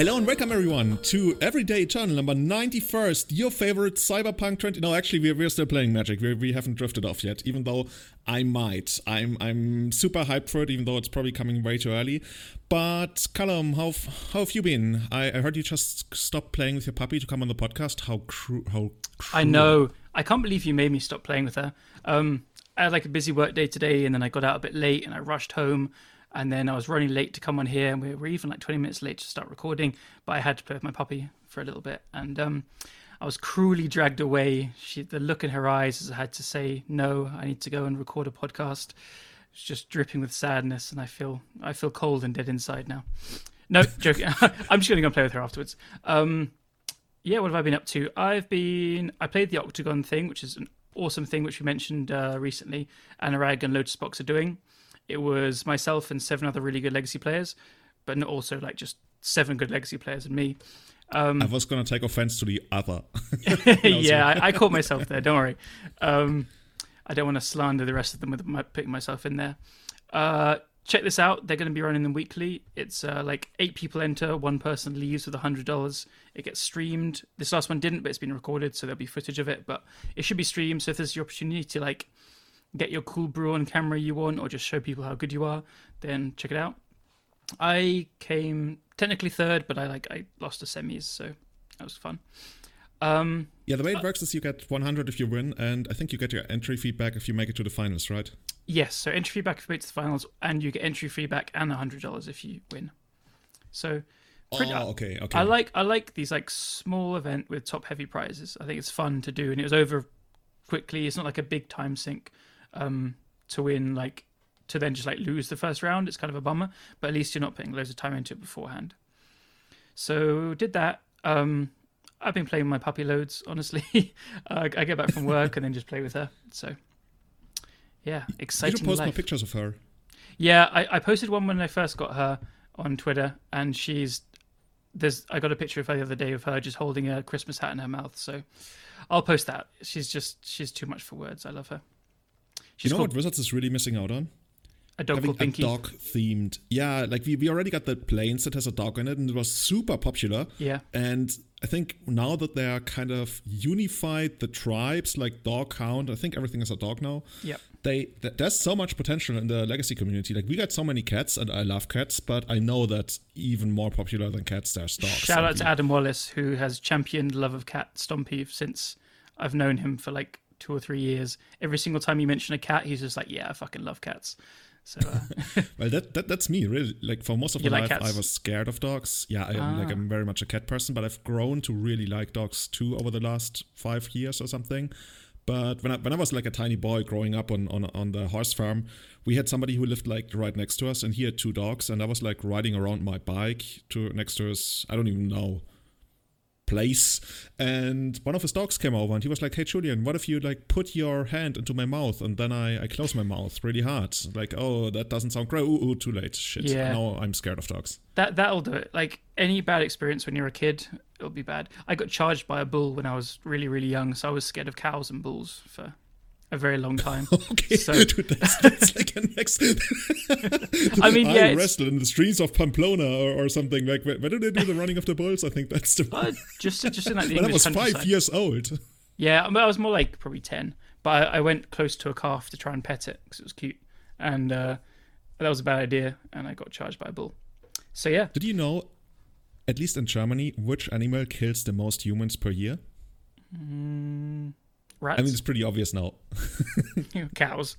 Hello and welcome everyone to Everyday Eternal number 91st, your favorite Cyberpunk 20. No, actually, we're, we're still playing Magic. We're, we haven't drifted off yet, even though I might. I'm I'm super hyped for it, even though it's probably coming way too early. But Callum, how how have you been? I, I heard you just stopped playing with your puppy to come on the podcast. How cru- how I know. I can't believe you made me stop playing with her. Um, I had like a busy work day today, and then I got out a bit late, and I rushed home and then I was running late to come on here, and we were even like 20 minutes late to start recording. But I had to play with my puppy for a little bit, and um, I was cruelly dragged away. She, the look in her eyes as I had to say no, I need to go and record a podcast. It's just dripping with sadness, and I feel I feel cold and dead inside now. No, joking. I'm just going to go play with her afterwards. Um, yeah, what have I been up to? I've been I played the Octagon thing, which is an awesome thing which we mentioned uh, recently. Anurag and Lotus Box are doing. It was myself and seven other really good legacy players, but not also like just seven good legacy players and me. Um, I was going to take offense to the other. yeah, I, I, caught myself there. Don't worry. Um, I don't want to slander the rest of them with my, putting myself in there. Uh, check this out. They're going to be running them weekly. It's uh, like eight people enter, one person leaves with a hundred dollars. It gets streamed. This last one didn't, but it's been recorded, so there'll be footage of it. But it should be streamed. So if there's the opportunity to like get your cool brew on camera you want, or just show people how good you are, then check it out. I came technically third, but I like I lost the semis, so that was fun. Um, yeah, the way it uh, works is you get 100 if you win, and I think you get your entry feedback if you make it to the finals, right? Yes, so entry feedback if you make it to the finals, and you get entry feedback and $100 if you win. So, pretty, oh, okay, okay. I like I like these like small event with top heavy prizes. I think it's fun to do, and it was over quickly. It's not like a big time sink um, to win like to then just like lose the first round. It's kind of a bummer, but at least you're not putting loads of time into it beforehand. So did that. Um, I've been playing my puppy loads. Honestly, uh, I get back from work and then just play with her. So yeah, exciting. Did you post life. more pictures of her. Yeah, I, I posted one when I first got her on Twitter, and she's there's I got a picture of her the other day of her just holding a Christmas hat in her mouth. So I'll post that. She's just she's too much for words. I love her. She's you know what Wizards is really missing out on? A dog Having a dog themed. Yeah, like we, we already got the planes that has a dog in it, and it was super popular. Yeah. And I think now that they are kind of unified the tribes, like dog count, I think everything is a dog now. Yeah. They th- there's so much potential in the legacy community. Like we got so many cats, and I love cats, but I know that even more popular than cats, there's dogs. Shout out to Adam Wallace, who has championed love of cat Stompy since I've known him for like two or three years. Every single time you mention a cat, he's just like, "Yeah, I fucking love cats." So, uh, well, that, that that's me really. Like for most of my like life, cats? I was scared of dogs. Yeah, I, ah. like I'm very much a cat person, but I've grown to really like dogs too over the last five years or something. But when I when I was like a tiny boy growing up on on on the horse farm, we had somebody who lived like right next to us, and he had two dogs, and I was like riding around my bike to next to us. I don't even know place and one of his dogs came over and he was like hey julian what if you like put your hand into my mouth and then i, I close my mouth really hard? Like oh that doesn't sound great. Ooh, ooh too late. Shit. Yeah. now i'm scared of dogs. That that'll do it. Like any bad experience when you're a kid it'll be bad. I got charged by a bull when i was really really young so i was scared of cows and bulls for a very long time. okay, so, Dude, that's, that's like a next. I mean, yeah, I wrestled in the streets of Pamplona or, or something. Like, where, where, do they do the running of the bulls? I think that's the. Uh, just, just in like the when I was five years old. Yeah, I was more like probably ten, but I, I, went close to a calf to try and pet it because it was cute, and uh, that was a bad idea, and I got charged by a bull. So yeah. Did you know, at least in Germany, which animal kills the most humans per year? Mm, Rats? I mean, it's pretty obvious now. cows.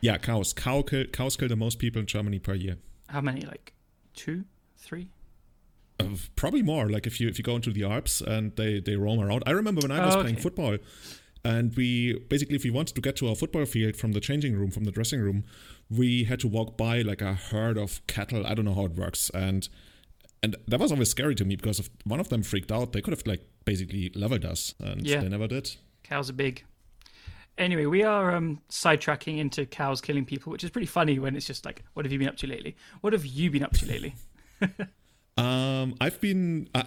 Yeah, cows. Cow kill, cows kill the most people in Germany per year. How many? Like two, three? Uh, probably more. Like if you if you go into the Alps and they they roam around. I remember when I was oh, okay. playing football, and we basically if we wanted to get to our football field from the changing room from the dressing room, we had to walk by like a herd of cattle. I don't know how it works, and and that was always scary to me because if one of them freaked out, they could have like basically leveled us, and yeah. they never did. Cows are big. Anyway, we are um, sidetracking into cows killing people, which is pretty funny when it's just like, "What have you been up to lately? What have you been up to lately?" um, I've been. Uh,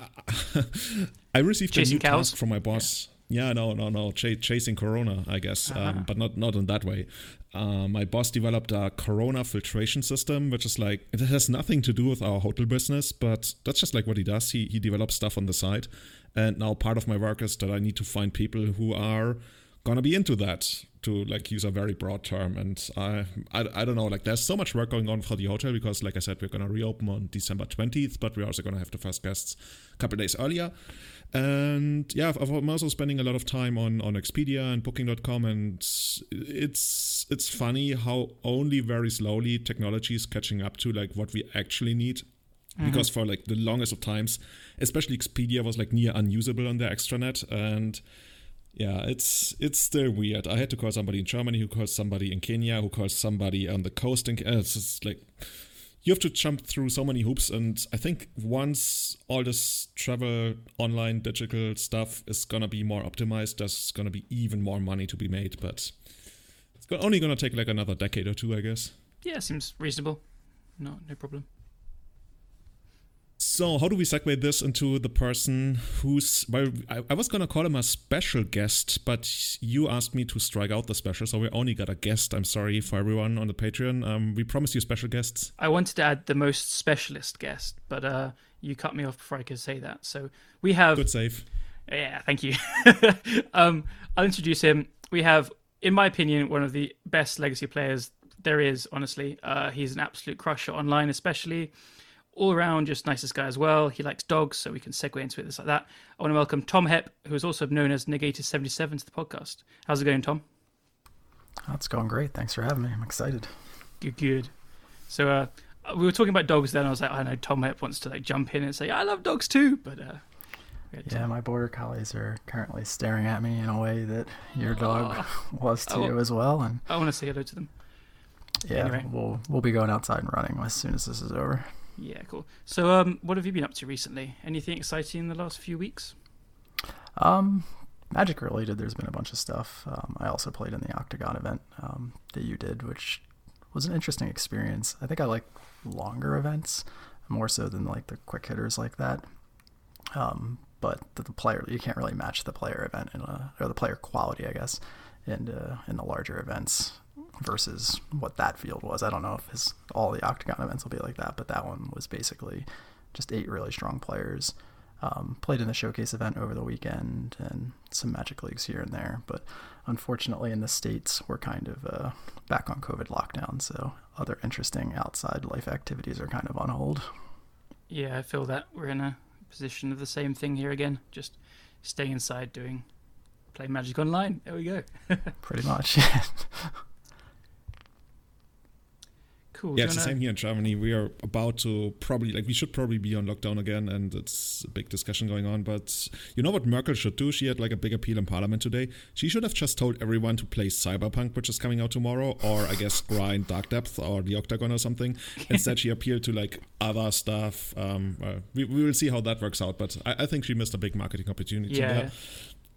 I received Chasing a new cows? task from my boss. Yeah. Yeah, no, no, no. Ch- chasing Corona, I guess, um, uh-huh. um, but not not in that way. Uh, my boss developed a Corona filtration system, which is like it has nothing to do with our hotel business, but that's just like what he does. He he develops stuff on the side, and now part of my work is that I need to find people who are gonna be into that to like use a very broad term. And I, I i don't know like there's so much work going on for the hotel because like i said we're gonna reopen on december 20th but we're also gonna have the first guests a couple days earlier. And yeah i'm also spending a lot of time on on expedia and booking.com and it's it's funny how only very slowly technology is catching up to like what we actually need mm-hmm. because for like the longest of times especially expedia was like near unusable on their extranet and yeah it's it's still weird. I had to call somebody in germany who calls somebody in kenya who calls somebody on the coast and it's just like you have to jump through so many hoops and i think once all this travel online digital stuff is gonna be more optimized there's gonna be even more money to be made but it's only gonna take like another decade or two i guess. Yeah seems reasonable. No no problem so, how do we segue this into the person who's? Well, I, I was gonna call him a special guest, but you asked me to strike out the special, so we only got a guest. I'm sorry for everyone on the Patreon. Um, we promised you special guests. I wanted to add the most specialist guest, but uh, you cut me off before I could say that. So we have good save. Yeah, thank you. um, I'll introduce him. We have, in my opinion, one of the best legacy players there is. Honestly, uh, he's an absolute crusher online, especially all around just nicest guy as well. He likes dogs, so we can segue into it just like that. I want to welcome Tom Hepp, who is also known as Negator77 to the podcast. How's it going, Tom? That's going great. Thanks for having me. I'm excited. Good, good. So uh, we were talking about dogs then. I was like, I know Tom Hepp wants to like jump in and say, I love dogs too. But uh, yeah, my border collies are currently staring at me in a way that your dog oh, was to you as well. And I want to say hello to them. Yeah, anyway. we'll we'll be going outside and running as soon as this is over. Yeah, cool. So, um, what have you been up to recently? Anything exciting in the last few weeks? Um, Magic related, there's been a bunch of stuff. Um, I also played in the Octagon event um, that you did, which was an interesting experience. I think I like longer events more so than like the quick hitters like that. Um, but the, the, player, you can't really match the player event in a, or the player quality, I guess, in uh, in the larger events versus what that field was. I don't know if his all the Octagon events will be like that, but that one was basically just eight really strong players. Um, played in the showcase event over the weekend and some magic leagues here and there, but unfortunately in the states we're kind of uh, back on COVID lockdown, so other interesting outside life activities are kind of on hold. Yeah, I feel that we're in a position of the same thing here again. Just stay inside doing play Magic Online. There we go. Pretty much. cool. Yeah, it's the same here in Germany. We are about to probably like we should probably be on lockdown again, and it's a big discussion going on. But you know what Merkel should do? She had like a big appeal in Parliament today. She should have just told everyone to play Cyberpunk, which is coming out tomorrow, or I guess grind Dark Depth or the Octagon or something. Instead, she appealed to like other stuff. Um, well, we, we will see how that works out. But I, I think she missed a big marketing opportunity yeah. there.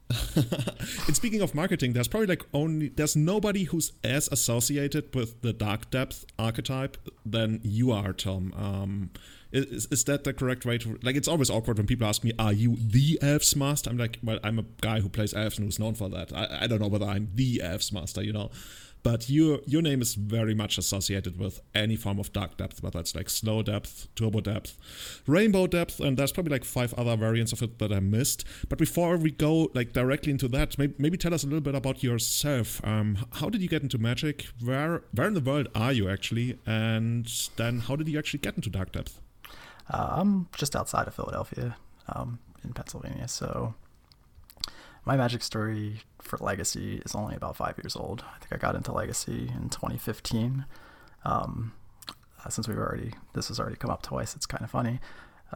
and speaking of marketing, there's probably like only there's nobody who's as associated with the dark depth archetype than you are, Tom. Um, is, is that the correct way to like? It's always awkward when people ask me, "Are you the elves master?" I'm like, "Well, I'm a guy who plays elves and who's known for that. I, I don't know whether I'm the elves master, you know." But your your name is very much associated with any form of dark depth, whether it's like slow depth, turbo depth, rainbow depth, and there's probably like five other variants of it that I missed. But before we go like directly into that, maybe, maybe tell us a little bit about yourself. Um, how did you get into Magic? Where where in the world are you actually? And then how did you actually get into dark depth? Uh, I'm just outside of Philadelphia, um, in Pennsylvania, so my magic story for Legacy is only about five years old. I think I got into Legacy in 2015. Um, uh, since we've already, this has already come up twice, it's kind of funny.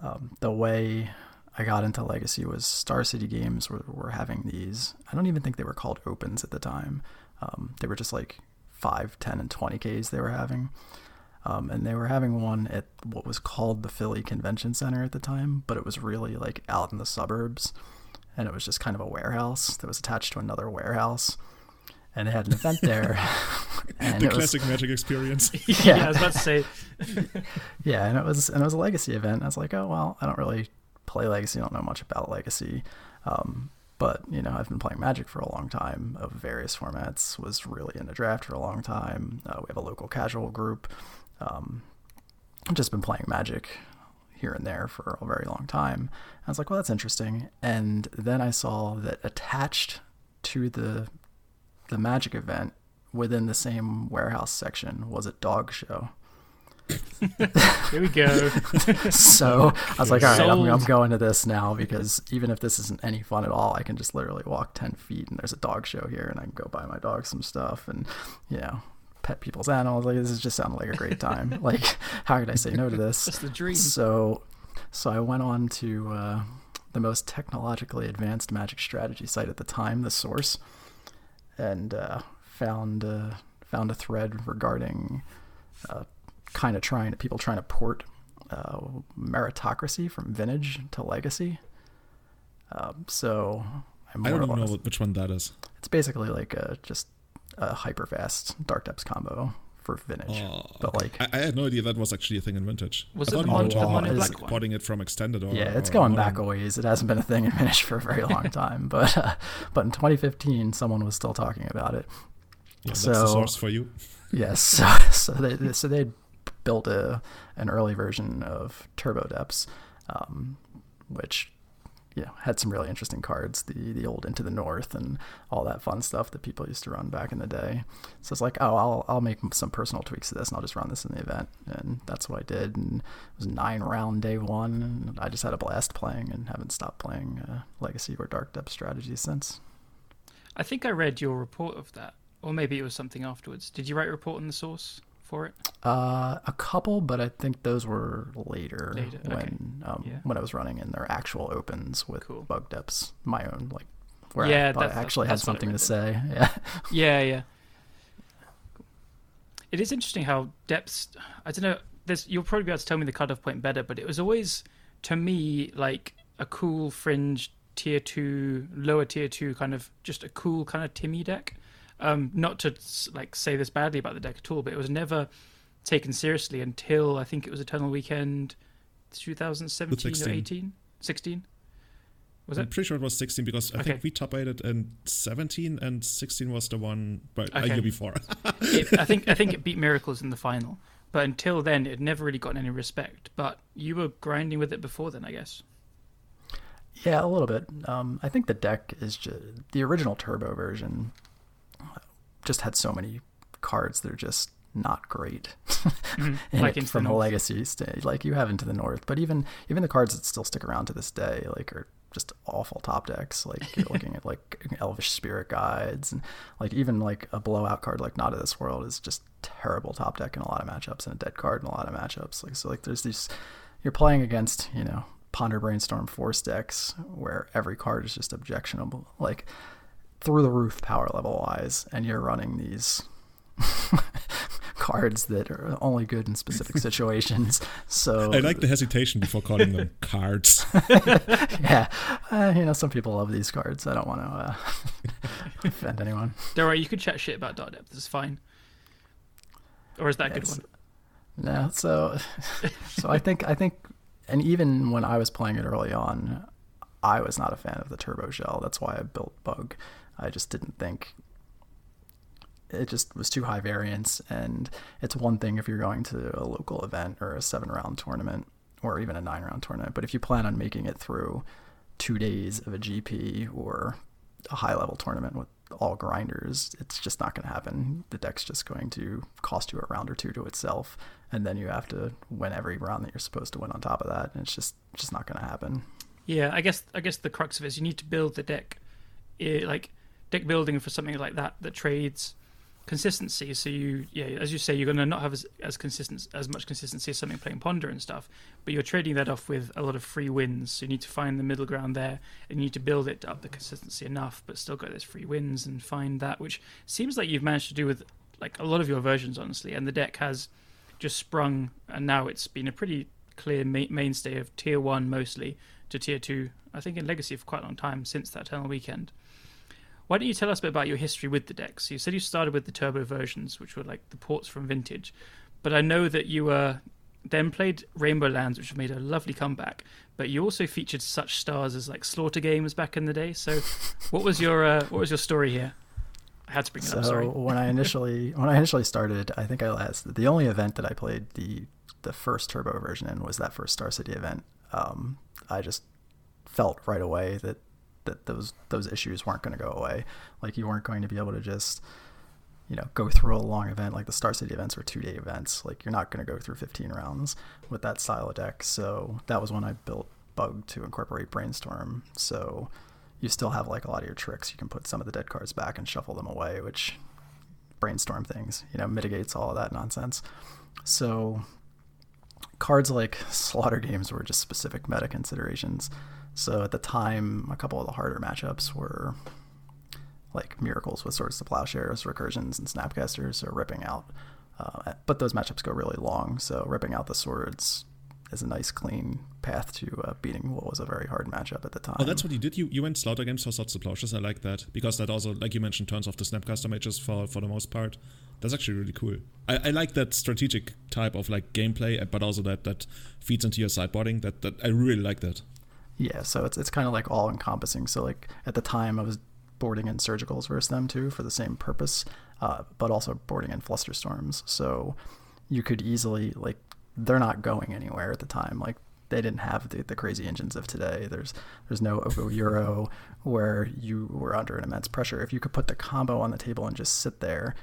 Um, the way I got into Legacy was Star City Games were, were having these, I don't even think they were called opens at the time. Um, they were just like 5, 10, and 20Ks they were having. Um, and they were having one at what was called the Philly Convention Center at the time, but it was really like out in the suburbs and it was just kind of a warehouse that was attached to another warehouse and it had an event there. and the classic was, magic experience. Yeah. yeah, I was about to say. yeah, and it was and it was a legacy event. I was like, oh well, I don't really play legacy. I don't know much about legacy. Um, But you know, I've been playing Magic for a long time of various formats. Was really into draft for a long time. Uh, we have a local casual group. Um, I've just been playing Magic here and there for a very long time. I was like, well, that's interesting. And then I saw that attached to the the Magic event within the same warehouse section was a dog show. Here we go. so I was like, all right, I'm, I'm, going to this now because even if this isn't any fun at all, I can just literally walk 10 feet and there's a dog show here and I can go buy my dog some stuff and, you know, pet people's animals. Like, this just sounded like a great time. like, how could I say no to this? That's the dream. So, so I went on to uh, the most technologically advanced magic strategy site at the time, The Source, and uh, found, uh, found a thread regarding uh, kind of trying people trying to port uh, meritocracy from vintage to legacy. Um, so I'm I do not know which one that is. It's basically like a, just a hyper fast dark depths combo for vintage. Oh, but like I, I, had no idea that was actually a thing in vintage. Was I it on, on, on black porting it from extended or yeah, it's or going back a ways. It hasn't been a thing in vintage for a very long time, but uh, but in 2015, someone was still talking about it. Yeah, so, that's the source for you. yes, so, so they so they built a an early version of Turbo Depths, um, which you know had some really interesting cards, the the old Into the North and all that fun stuff that people used to run back in the day. So it's like, oh, I'll I'll make some personal tweaks to this and I'll just run this in the event, and that's what I did. And it was nine round day one, and I just had a blast playing and haven't stopped playing uh, Legacy or Dark Depth strategies since. I think I read your report of that, or maybe it was something afterwards. Did you write a report in the source? For it? Uh, a couple, but I think those were later, later. when okay. um, yeah. when I was running in their actual opens with cool. bug depths, my own like where yeah, I, I actually had something to say. Yeah, yeah, yeah. It is interesting how depths. I don't know. This you'll probably be able to tell me the cutoff point better, but it was always to me like a cool fringe tier two, lower tier two kind of just a cool kind of Timmy deck. Um, not to like say this badly about the deck at all, but it was never taken seriously until I think it was Eternal Weekend 2017 or 18, 16. Was I'm it? pretty sure it was 16 because I okay. think we top eighted in 17 and 16 was the one but okay. a year before. it, I think I think it beat Miracles in the final, but until then it never really gotten any respect. But you were grinding with it before then, I guess. Yeah, a little bit. Um, I think the deck is just the original turbo version just had so many cards that are just not great. Mm-hmm. like it, from a legacy stage like you have into the north but even even the cards that still stick around to this day like are just awful top decks. Like you're looking at like elvish spirit guides and like even like a blowout card like not of this world is just terrible top deck in a lot of matchups and a dead card in a lot of matchups. Like so like there's these you're playing against you know ponder brainstorm force decks where every card is just objectionable. Like through the roof power level wise, and you're running these cards that are only good in specific situations. So I like the hesitation before calling them cards. yeah, uh, you know, some people love these cards. I don't want to uh, offend anyone. Don't worry, you can chat shit about Dark Depth. It's fine. Or is that a good one? No, so so I think I think, and even when I was playing it early on, I was not a fan of the turbo shell. That's why I built Bug I just didn't think it just was too high variance. And it's one thing if you're going to a local event or a seven round tournament or even a nine round tournament, but if you plan on making it through two days of a GP or a high level tournament with all grinders, it's just not going to happen. The deck's just going to cost you a round or two to itself, and then you have to win every round that you're supposed to win on top of that, and it's just just not going to happen. Yeah, I guess I guess the crux of it is you need to build the deck, it, like deck building for something like that that trades consistency. So you, yeah, as you say, you're going to not have as, as consistent as much consistency as something playing Ponder and stuff, but you're trading that off with a lot of free wins. So you need to find the middle ground there, and you need to build it up the consistency enough, but still get those free wins and find that, which seems like you've managed to do with like a lot of your versions, honestly. And the deck has just sprung, and now it's been a pretty clear ma- mainstay of tier one mostly to tier two. I think in Legacy for quite a long time since that Eternal Weekend. Why don't you tell us a bit about your history with the decks? You said you started with the turbo versions, which were like the ports from Vintage, but I know that you were then played Rainbow Lands, which made a lovely comeback. But you also featured such stars as like Slaughter Games back in the day. So, what was your uh, what was your story here? I had to bring it so up. Sorry. when I initially when I initially started, I think I last the only event that I played the the first turbo version in was that first Star City event. Um, I just felt right away that that those those issues weren't going to go away. Like you weren't going to be able to just you know go through a long event like the Star City events were two day events. Like you're not going to go through 15 rounds with that style of deck. So that was when I built Bug to incorporate Brainstorm. So you still have like a lot of your tricks. You can put some of the dead cards back and shuffle them away, which brainstorm things, you know, mitigates all of that nonsense. So cards like slaughter games were just specific meta considerations. So at the time, a couple of the harder matchups were like miracles with swords to plowshares, recursions, and snapcasters, so ripping out. Uh, but those matchups go really long, so ripping out the swords is a nice clean path to uh, beating what was a very hard matchup at the time. Oh, that's what you did. You you went slaughter games for swords to plowshares. I like that because that also, like you mentioned, turns off the snapcaster mages for for the most part. That's actually really cool. I, I like that strategic type of like gameplay, but also that that feeds into your sideboarding. That that I really like that. Yeah, so it's it's kind of like all encompassing. So like at the time, I was boarding in surgicals versus them too for the same purpose, uh, but also boarding in flusterstorms. So you could easily like they're not going anywhere at the time. Like they didn't have the, the crazy engines of today. There's there's no Oko Uro where you were under an immense pressure. If you could put the combo on the table and just sit there,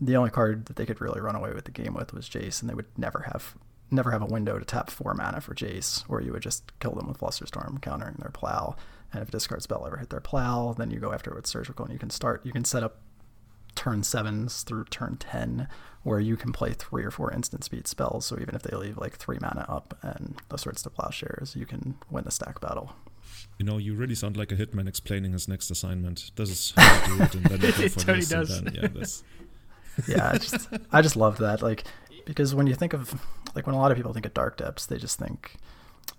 the only card that they could really run away with the game with was Jace, and they would never have never have a window to tap four mana for Jace, where you would just kill them with Flusterstorm, countering their plow. And if a discard spell ever hit their plow, then you go after it with Surgical, and you can start. You can set up turn sevens through turn ten, where you can play three or four instant speed spells. So even if they leave like three mana up and the Swords to Plowshares, you can win the stack battle. You know, you really sound like a hitman explaining his next assignment. This is how you do it, and then you go it for totally does. then, yeah, this. yeah, I just I just love that. Like because when you think of like when a lot of people think of dark depths, they just think,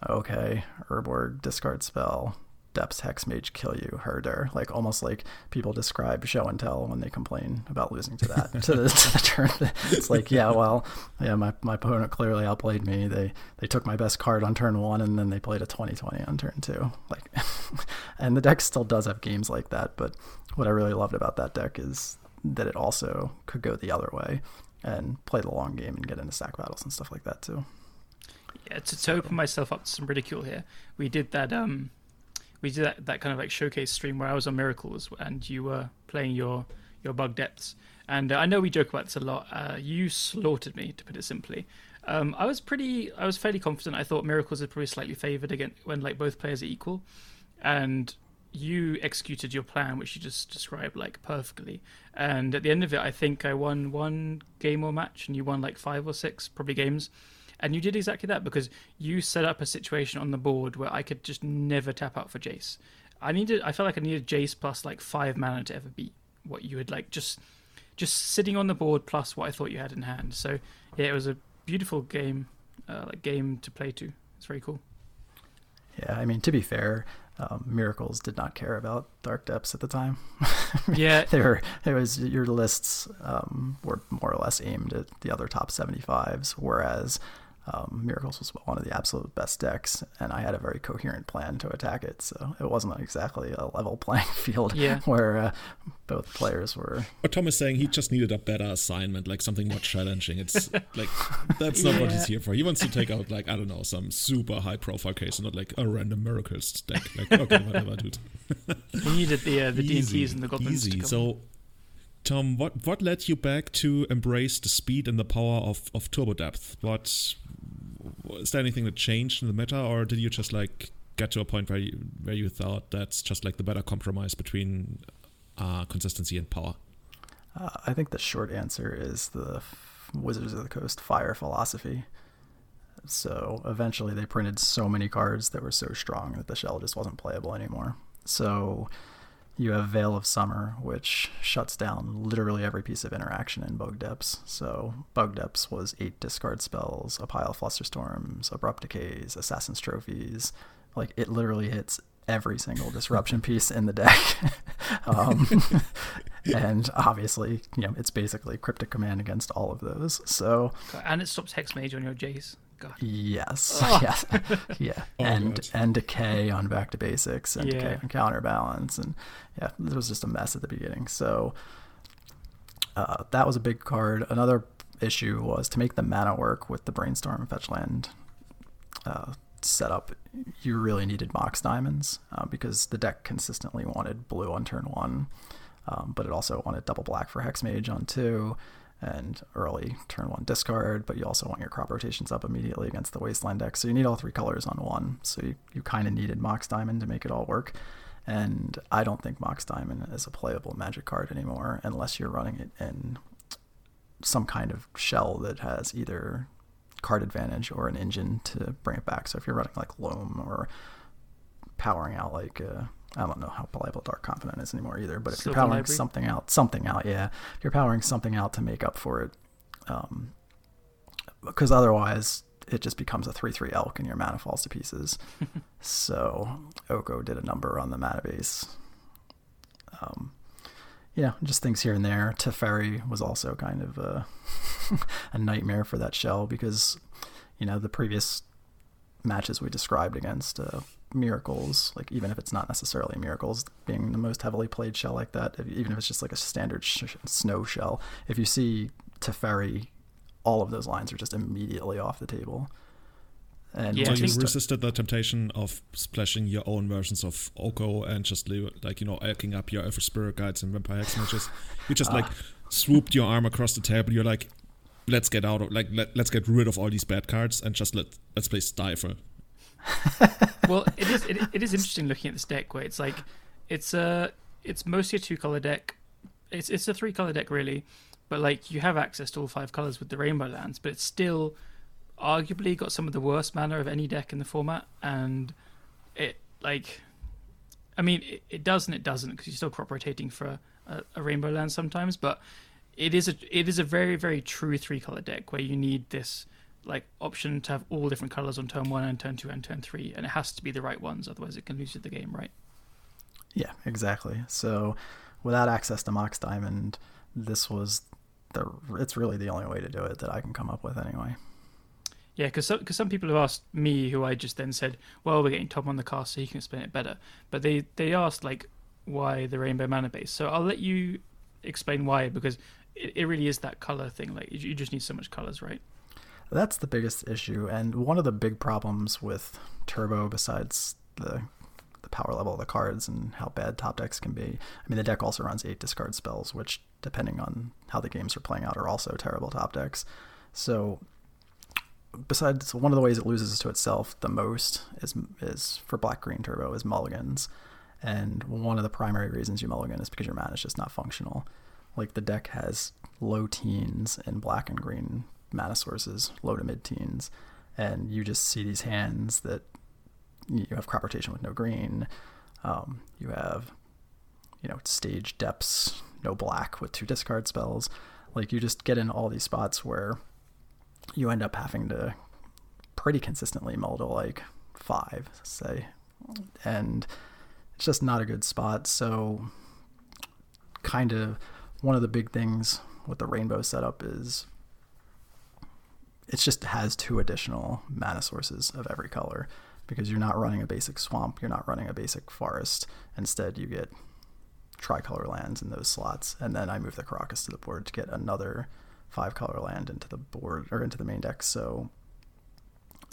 okay, Urborg discard spell, depths hex mage kill you, herder. Like almost like people describe show and tell when they complain about losing to that to the, to the turn. It's like, yeah, well, yeah, my, my opponent clearly outplayed me. They they took my best card on turn one and then they played a 20-20 on turn two. Like, and the deck still does have games like that. But what I really loved about that deck is that it also could go the other way and play the long game and get into stack battles and stuff like that too. Yeah, to, to open myself up to some ridicule here, we did that. Um, we did that, that kind of like showcase stream where I was on Miracles and you were playing your your bug depths. And uh, I know we joke about this a lot. Uh, you slaughtered me, to put it simply. Um, I was pretty, I was fairly confident. I thought Miracles are probably slightly favored again when like both players are equal, and you executed your plan, which you just described like perfectly. And at the end of it, I think I won one game or match, and you won like five or six probably games. And you did exactly that because you set up a situation on the board where I could just never tap out for Jace. I needed, I felt like I needed Jace plus like five mana to ever beat what you had like just, just sitting on the board plus what I thought you had in hand. So yeah, it was a beautiful game, uh, like game to play to. It's very cool. Yeah, I mean to be fair, um, Miracles did not care about Dark Depths at the time. yeah, they were. It was your lists um, were more or less aimed at the other top seventy fives, whereas um, Miracles was one of the absolute best decks, and I had a very coherent plan to attack it. So it wasn't exactly a level playing field yeah. where uh, both players were. But Tom is saying he just needed a better assignment, like something more challenging. It's like that's not yeah. what he's here for. He wants to take out like I don't know some super high profile case, not like a random Miracles deck. Like okay, whatever, dude. he needed the uh, the D and Ts and the goblins. Easy. So. Tom, what, what led you back to embrace the speed and the power of, of Turbo Depth? What is there anything that changed in the meta, or did you just like get to a point where you where you thought that's just like the better compromise between uh, consistency and power? Uh, I think the short answer is the Wizards of the Coast fire philosophy. So eventually, they printed so many cards that were so strong that the shell just wasn't playable anymore. So you have Veil of Summer, which shuts down literally every piece of interaction in Bug Depths. So Bug Depths was eight discard spells, a pile of Flusterstorms, Abrupt Decays, Assassin's Trophies. Like it literally hits every single disruption piece in the deck. um, and obviously, you know, it's basically cryptic command against all of those. So and it stops Hex Mage on your Jace. God. Yes. Oh. Yes. yeah. Oh, and God. and decay on back to basics and yeah. decay on counterbalance and yeah, it was just a mess at the beginning. So uh, that was a big card. Another issue was to make the mana work with the brainstorm fetch land uh, setup. You really needed Mox diamonds uh, because the deck consistently wanted blue on turn one, um, but it also wanted double black for Hexmage on two and early turn one discard, but you also want your crop rotations up immediately against the wasteland deck. So you need all three colors on one. So you, you kind of needed Mox Diamond to make it all work. And I don't think Mox Diamond is a playable magic card anymore unless you're running it in some kind of shell that has either card advantage or an engine to bring it back. So if you're running like Loam or powering out like uh, I don't know how playable Dark Confidant is anymore either, but if Silver you're powering Library. something out, something out, yeah, if you're powering something out to make up for it, um, because otherwise it just becomes a three-three elk and your mana falls to pieces. so Oko did a number on the mana base. Um, yeah, just things here and there. Teferi was also kind of a, a nightmare for that shell because, you know, the previous matches we described against uh, miracles, like even if it's not necessarily miracles, being the most heavily played shell like that, even if it's just like a standard sh- snow shell, if you see Teferi, all of those lines are just immediately off the table. And yeah, you resisted the temptation of splashing your own versions of Oko and just like you know elking up your elvish spirit guides and vampire hex mages. You just like swooped your arm across the table. You're like, let's get out of like let, let's get rid of all these bad cards and just let let's play Stifle. well, it is it, it is interesting looking at this deck where it's like it's a it's mostly a two color deck. It's it's a three color deck really, but like you have access to all five colors with the rainbow lands, but it's still arguably got some of the worst mana of any deck in the format, and it like, I mean, it, it does and it doesn't because you're still crop rotating for a, a, rainbow land sometimes, but it is a it is a very very true three color deck where you need this like option to have all different colors on turn one and turn two and turn three, and it has to be the right ones, otherwise it can lose you the game, right? Yeah, exactly. So without access to Mox Diamond, this was the it's really the only way to do it that I can come up with anyway. Yeah, because some, cause some people have asked me, who I just then said, well, we're getting Tom on the cast so he can explain it better. But they, they asked, like, why the rainbow mana base. So I'll let you explain why, because it, it really is that color thing. Like, you just need so much colors, right? That's the biggest issue. And one of the big problems with Turbo, besides the the power level of the cards and how bad top decks can be. I mean, the deck also runs eight discard spells, which, depending on how the games are playing out, are also terrible top decks. So besides one of the ways it loses to itself the most is is for black green turbo is mulligans and one of the primary reasons you mulligan is because your mana is just not functional like the deck has low teens in black and green mana sources low to mid teens and you just see these hands that you have crop rotation with no green. Um, you have you know stage depths no black with two discard spells. Like you just get in all these spots where you end up having to pretty consistently mull to like five, say, and it's just not a good spot. So, kind of one of the big things with the rainbow setup is it just has two additional mana sources of every color because you're not running a basic swamp, you're not running a basic forest. Instead, you get tricolor lands in those slots, and then I move the Karakas to the board to get another five color land into the board or into the main deck. So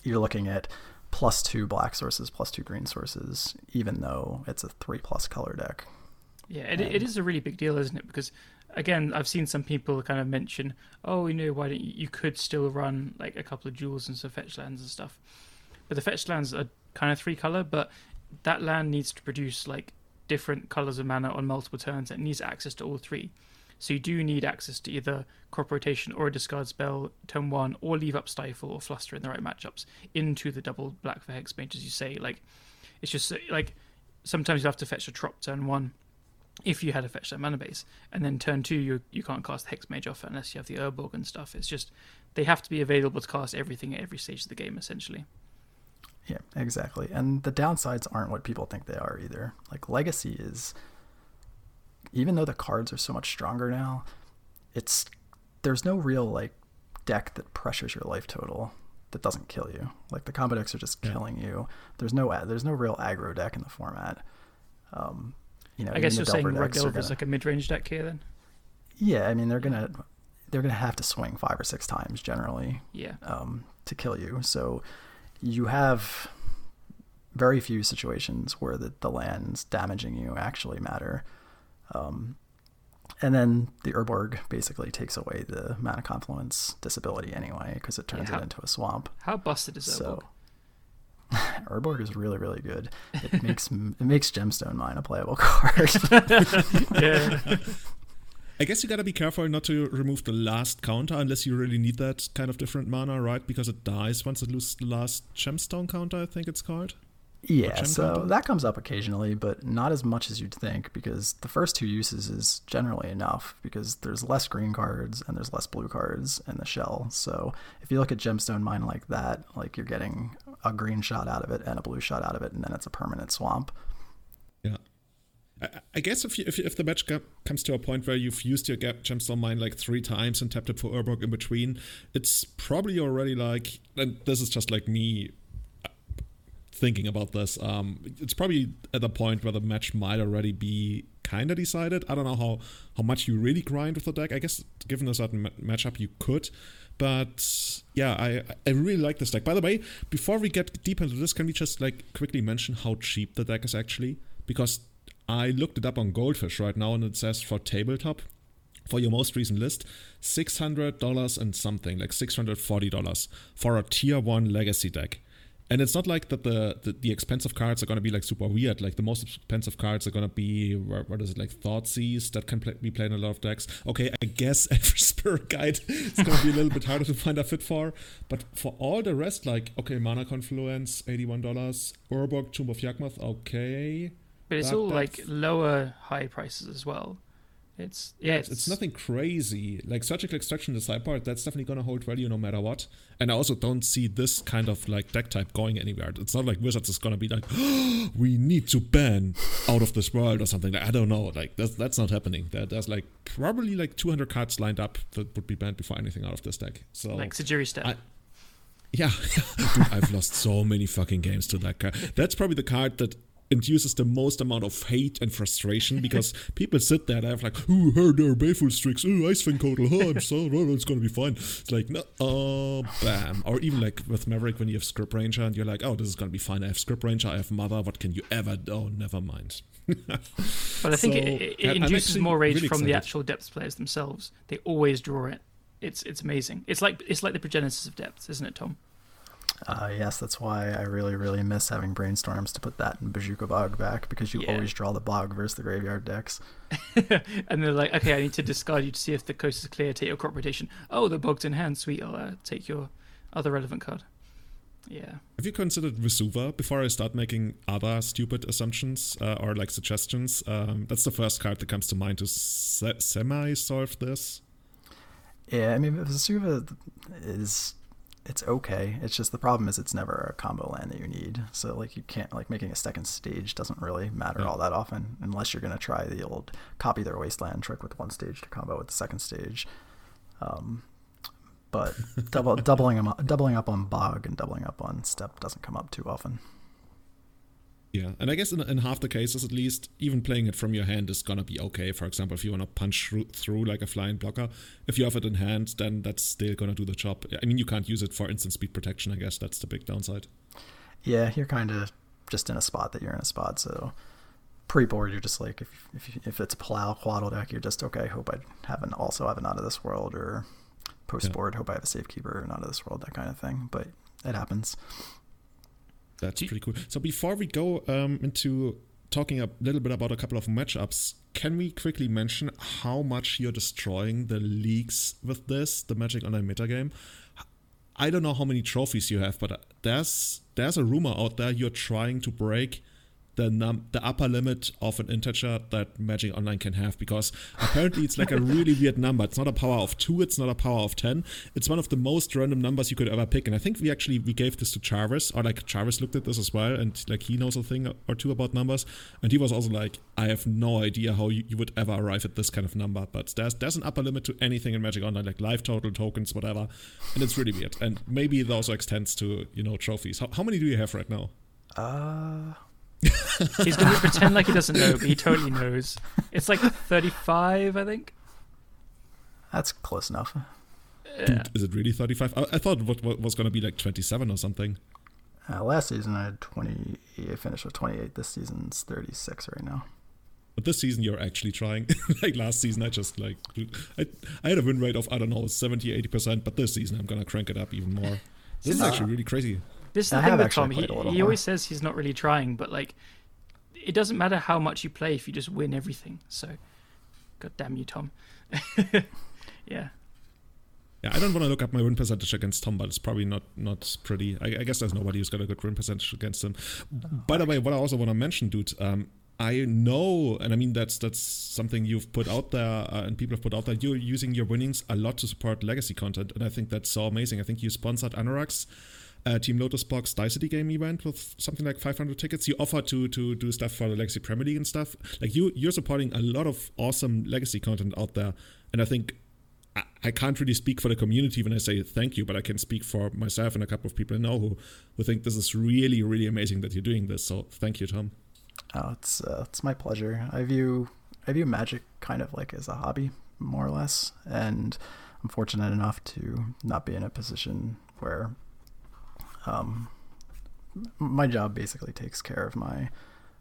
you're looking at plus two black sources, plus two green sources, even though it's a three plus color deck. Yeah, it, it is a really big deal, isn't it? Because again, I've seen some people kind of mention, oh, you know, why don't you, you could still run like a couple of duals and some fetch lands and stuff. But the fetch lands are kind of three color, but that land needs to produce like different colors of mana on multiple turns. It needs access to all three. So you do need access to either crop rotation or a discard spell turn one, or leave up stifle or fluster in the right matchups into the double black for hex mage, as you say. Like it's just like sometimes you have to fetch a trop turn one if you had a fetch that mana base, and then turn two you you can't cast hex mage off unless you have the Urborg and stuff. It's just they have to be available to cast everything at every stage of the game essentially. Yeah, exactly. And the downsides aren't what people think they are either. Like legacy is even though the cards are so much stronger now, it's there's no real like deck that pressures your life total that doesn't kill you. Like the combo decks are just yeah. killing you. There's no there's no real aggro deck in the format. Um, you know, I guess you're saying Delver is like a mid range deck here then. Yeah, I mean they're gonna they're gonna have to swing five or six times generally. Yeah. Um, to kill you, so you have very few situations where the, the lands damaging you actually matter. Um, and then the Urborg basically takes away the mana confluence disability anyway because it turns yeah, how, it into a swamp. How busted is so, Urborg? Urborg is really really good. It makes it makes Gemstone Mine a playable card. yeah. I guess you gotta be careful not to remove the last counter unless you really need that kind of different mana, right? Because it dies once it loses the last gemstone counter, I think it's called. Yeah, so that comes up occasionally, but not as much as you'd think because the first two uses is generally enough because there's less green cards and there's less blue cards in the shell. So if you look at Gemstone Mine like that, like you're getting a green shot out of it and a blue shot out of it, and then it's a permanent swamp. Yeah. I guess if you, if, if the match comes to a point where you've used your gap gemstone mine like three times and tapped it for Urborg in between, it's probably already like, and this is just like me thinking about this. Um, it's probably at the point where the match might already be kind of decided. I don't know how how much you really grind with the deck. I guess given a certain ma- matchup, you could. But yeah, I I really like this deck. By the way, before we get deep into this, can we just like quickly mention how cheap the deck is actually? Because I looked it up on Goldfish right now, and it says for tabletop for your most recent list, $600 and something, like $640 for a tier 1 legacy deck and it's not like that the, the, the expensive cards are going to be like super weird. Like the most expensive cards are going to be what is it like Thoughtseize that can play, be played in a lot of decks. Okay i guess elvish spirit guide is going to be a little bit harder to find a fit for. But for all the rest like okay mana confluence $81 Urborg tomb of Yawgmoth okay. But it's that, all like lower high prices as well it's yeah, it's, it's, nothing crazy. Like surgical extraction, the side part, that's definitely gonna hold value no matter what. And I also don't see this kind of like deck type going anywhere. It's not like Wizards is gonna be like, oh, we need to ban out of this world or something. Like, I don't know. Like that's that's not happening. There, there's like probably like 200 cards lined up that would be banned before anything out of this deck. So like Sejiri Steppe. I, yeah, dude, I've lost so many fucking games to that card. That's probably the card that induces the most amount of hate and frustration because people sit there and have like, oh, heard there are Baleful Strix, oh, Ice-Fang Coatl, oh, I'm so, oh, it's gonna be fine. It's like, no, oh, uh, bam. Or even like with Maverick when you have Scryb Ranger and you're like, oh, this is gonna be fine. I have Scryb Ranger, I have Mother, what can you ever, do oh, never mind. but I think so, it, it induces more rage really from excited. the actual depths players themselves. They always draw it. It's it's amazing. It's like it's like the progenesis of depths, isn't it, Tom? Uh, yes, that's why I really, really miss having brainstorms to put that in Bojuka Bog back because you yeah. always draw the Bog versus the graveyard decks. and they're like, okay, I need to discard you to see if the coast is clear. Take your crop rotation. Oh, the Bog's in hand. Sweet. I'll uh, take your other relevant card. Yeah. Have you considered Vesuva before I start making other stupid assumptions uh, or like suggestions? Um, that's the first card that comes to mind to se- semi solve this. Yeah, I mean, Vesuva is it's okay. It's just the problem is it's never a combo land that you need. So like you can't like making a second stage doesn't really matter yeah. all that often unless you're gonna try the old copy their wasteland trick with one stage to combo with the second stage. Um, but double doubling them doubling up on bog and doubling up on Steppe doesn't come up too often. Yeah, and I guess in, in half the cases, at least, even playing it from your hand is gonna be okay. For example, if you wanna punch through, through like a flying blocker, if you have it in hand, then that's still gonna do the job. I mean, you can't use it for instant speed protection. I guess that's the big downside. Yeah, you're kind of just in a spot that you're in a spot. So pre-board, you're just like if if, if it's a plow Coatl deck, you're just okay. Hope I have an also have an out of this world, or post board. Yeah. Hope I have a safekeeper and out of this world, that kind of thing. But it happens. That's pretty cool. So before we go um, into talking a little bit about a couple of matchups, can we quickly mention how much you're destroying the leagues with this, the Magic Online metagame? I don't know how many trophies you have, but there's there's a rumor out there you're trying to break the num the upper limit of an integer that Magic Online can have because apparently it's like a really weird number. It's not a power of two. It's not a power of ten. It's one of the most random numbers you could ever pick. And I think we actually we gave this to Jarvis, or like Jarvis looked at this as well, and like he knows a thing or two about numbers, and he was also like, I have no idea how you, you would ever arrive at this kind of number. But there's there's an upper limit to anything in Magic Online, like life total, tokens, whatever, and it's really weird. And maybe it also extends to you know trophies. How, how many do you have right now? Uh, He's going to pretend like he doesn't know, but he totally knows. It's like 35, I think. That's close enough. Dude, is it really 35? I, I thought what, what was going to be like 27 or something. Uh, last season I had 20. I finished with 28. This season's 36 right now. But this season you're actually trying. like last season, I just like I, I had a win rate of I don't know 70, 80 percent. But this season I'm gonna crank it up even more. This is actually really crazy. This is the I thing with Tom. He, he always says he's not really trying, but like, it doesn't matter how much you play if you just win everything. So, god damn you, Tom. yeah. Yeah, I don't want to look up my win percentage against Tom, but it's probably not not pretty. I, I guess there's nobody who's got a good win percentage against him. Oh, By the way, what I also want to mention, dude, um, I know, and I mean that's that's something you've put out there, uh, and people have put out there. You're using your winnings a lot to support legacy content, and I think that's so amazing. I think you sponsored Anurag's uh, Team Lotus Box Diversity game event with something like 500 tickets. You offer to to do stuff for the Legacy Premier League and stuff. Like you, you're supporting a lot of awesome legacy content out there, and I think I, I can't really speak for the community when I say thank you, but I can speak for myself and a couple of people I know who who think this is really really amazing that you're doing this. So thank you, Tom. Oh, it's uh, it's my pleasure. I view I view magic kind of like as a hobby, more or less, and I'm fortunate enough to not be in a position where um, my job basically takes care of my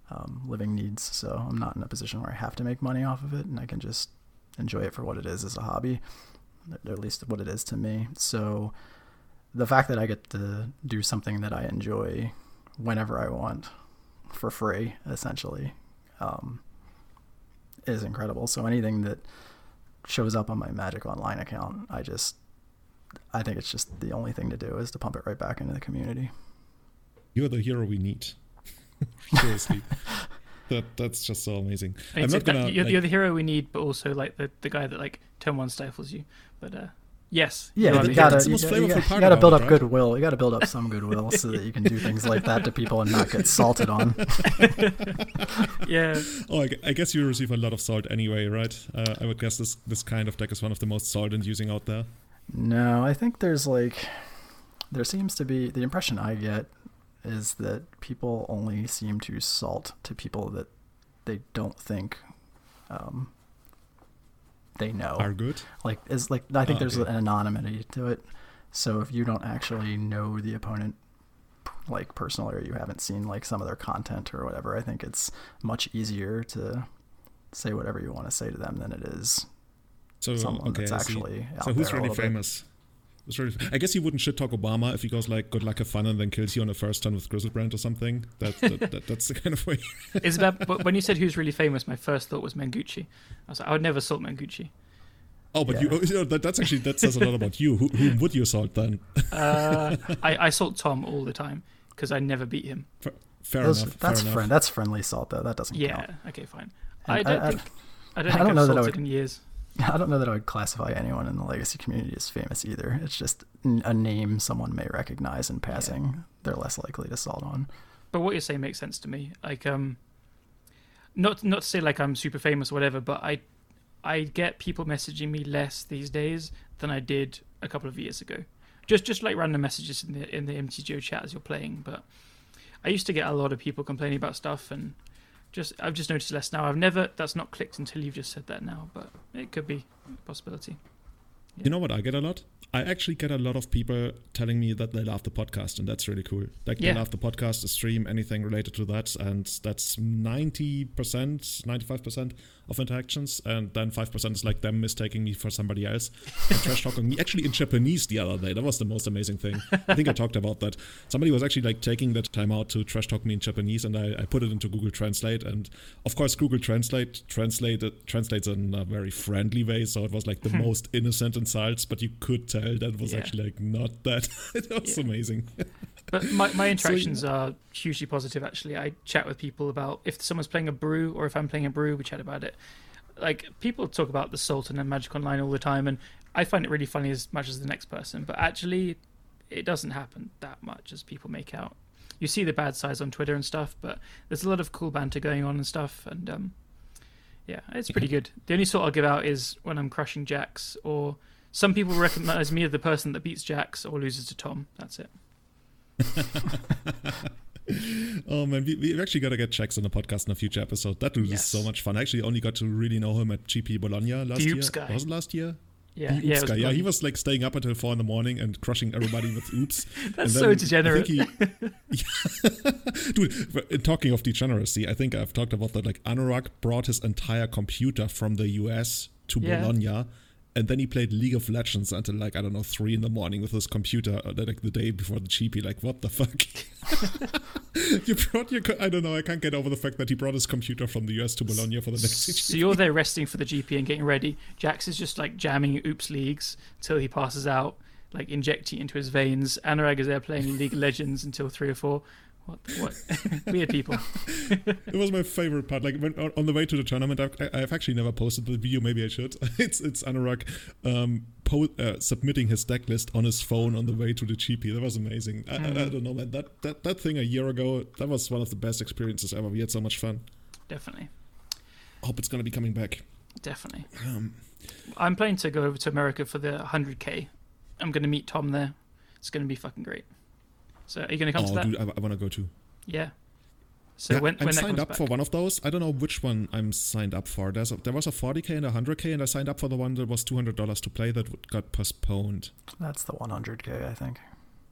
um, living needs. So I'm not in a position where I have to make money off of it, and I can just enjoy it for what it is as a hobby, at least what it is to me. So the fact that I get to do something that I enjoy whenever I want for free, essentially, um, is incredible. So anything that shows up on my Magic Online account, I just I think it's just the only thing to do is to pump it right back into the community. You're the hero we need. Seriously. that that's just so amazing. I am not gonna, you're, like, you're, the hero we need, but also like the, the guy that like turn one stifles you. But uh, yes, yeah, you, gotta, you, you, you gotta build up right? goodwill. You gotta build up some goodwill so that you can do things like that to people and not get salted on. yeah. Oh, I, I, guess you receive a lot of salt anyway, right? Uh, I would guess this this kind of deck is one of the most salt-inducing out there. No, I think there's like there seems to be the impression I get is that people only seem to salt to people that they don't think um, they know are good. Like is like I think oh, there's okay. an anonymity to it. So if you don't actually know the opponent like personally or you haven't seen like some of their content or whatever, I think it's much easier to say whatever you want to say to them than it is so someone okay, that's actually so who's really famous? Who's really, I guess he wouldn't shit talk Obama if he goes like "Good luck, have fun," and then kills you on the first turn with Griselbrand or something. That, that, that that's the kind of way. Isabel, when you said who's really famous, my first thought was Mengucci. I was like, I would never salt Mengucci. Oh, but yeah. you, you know, that, that's actually that says a lot about you. Who, who would you salt then? uh, I, I salt Tom all the time because I never beat him. Fair, fair Those, enough. That's fair friend. Enough. That's friendly salt though. That doesn't yeah, count. Yeah. Okay. Fine. I don't I, think. I, I don't think I don't I've know that I would, in years. I don't know that I would classify anyone in the legacy community as famous either. It's just a name someone may recognize in passing. Yeah. They're less likely to salt on. But what you're saying makes sense to me. Like, um, not not to say like I'm super famous or whatever, but I I get people messaging me less these days than I did a couple of years ago. Just just like random messages in the in the MTGO chat as you're playing. But I used to get a lot of people complaining about stuff and just I've just noticed less now. I've never that's not clicked until you've just said that now, but it could be a possibility. Yeah. You know what I get a lot? I actually get a lot of people telling me that they love the podcast, and that's really cool. Like yeah. they love the podcast, the stream, anything related to that, and that's ninety percent, ninety five percent of interactions, and then five percent is like them mistaking me for somebody else and trash talking me actually in Japanese the other day. That was the most amazing thing. I think I talked about that. Somebody was actually like taking that time out to trash talk me in Japanese, and I, I put it into Google Translate, and of course Google Translate translated translates in a very friendly way, so it was like the hmm. most innocent but you could tell that was yeah. actually like not that. it was yeah. amazing. but my, my interactions so, are hugely positive actually i chat with people about if someone's playing a brew or if i'm playing a brew we chat about it like people talk about the sultan and magic online all the time and i find it really funny as much as the next person but actually it doesn't happen that much as people make out you see the bad sides on twitter and stuff but there's a lot of cool banter going on and stuff and um, yeah it's pretty good the only sort i'll give out is when i'm crushing Jax or some people recognize me as the person that beats Jax or loses to tom that's it oh man, we, we actually got to get Jax on the podcast in a future episode. That was yes. so much fun. I actually only got to really know him at GP Bologna last year. Guy. Was it last year? Yeah, the yeah, guy. yeah. He was like staying up until four in the morning and crushing everybody with oops. That's so degenerate. He, dude, uh, talking of degeneracy, I think I've talked about that. Like Anurag brought his entire computer from the US to yeah. Bologna and then he played League of Legends until like I don't know three in the morning with his computer, uh, like the day before the GP. Like what the fuck? you brought your I don't know. I can't get over the fact that he brought his computer from the US to Bologna for the next. GP. So you're there resting for the GP and getting ready. Jax is just like jamming Oops leagues till he passes out, like injecting into his veins. Anurag is there playing League of Legends until three or four. What? What? Weird people. it was my favorite part. Like when, on the way to the tournament, I've, I've, actually never posted the video. Maybe I should. It's it's Anurag um, po- uh, submitting his deck list on his phone on the way to the GP. That was amazing. I, mm. I, I, mm. don't know, man. That, that that thing a year ago, that was one of the best experiences ever. We had so much fun. Definitely. Hope it's gonna be coming back. Definitely. Um, I'm planning to go over to America for the 100k. I'm gonna meet Tom there. It's gonna be fucking great. So are you going to come oh, to that? Dude, I, I want to go too. Yeah. So yeah, when, I'm when signed up back. for one of those. I don't know which one I'm signed up for. There's a, there was a 40k and a 100k, and I signed up for the one that was $200 to play that got postponed. That's the 100k, I think.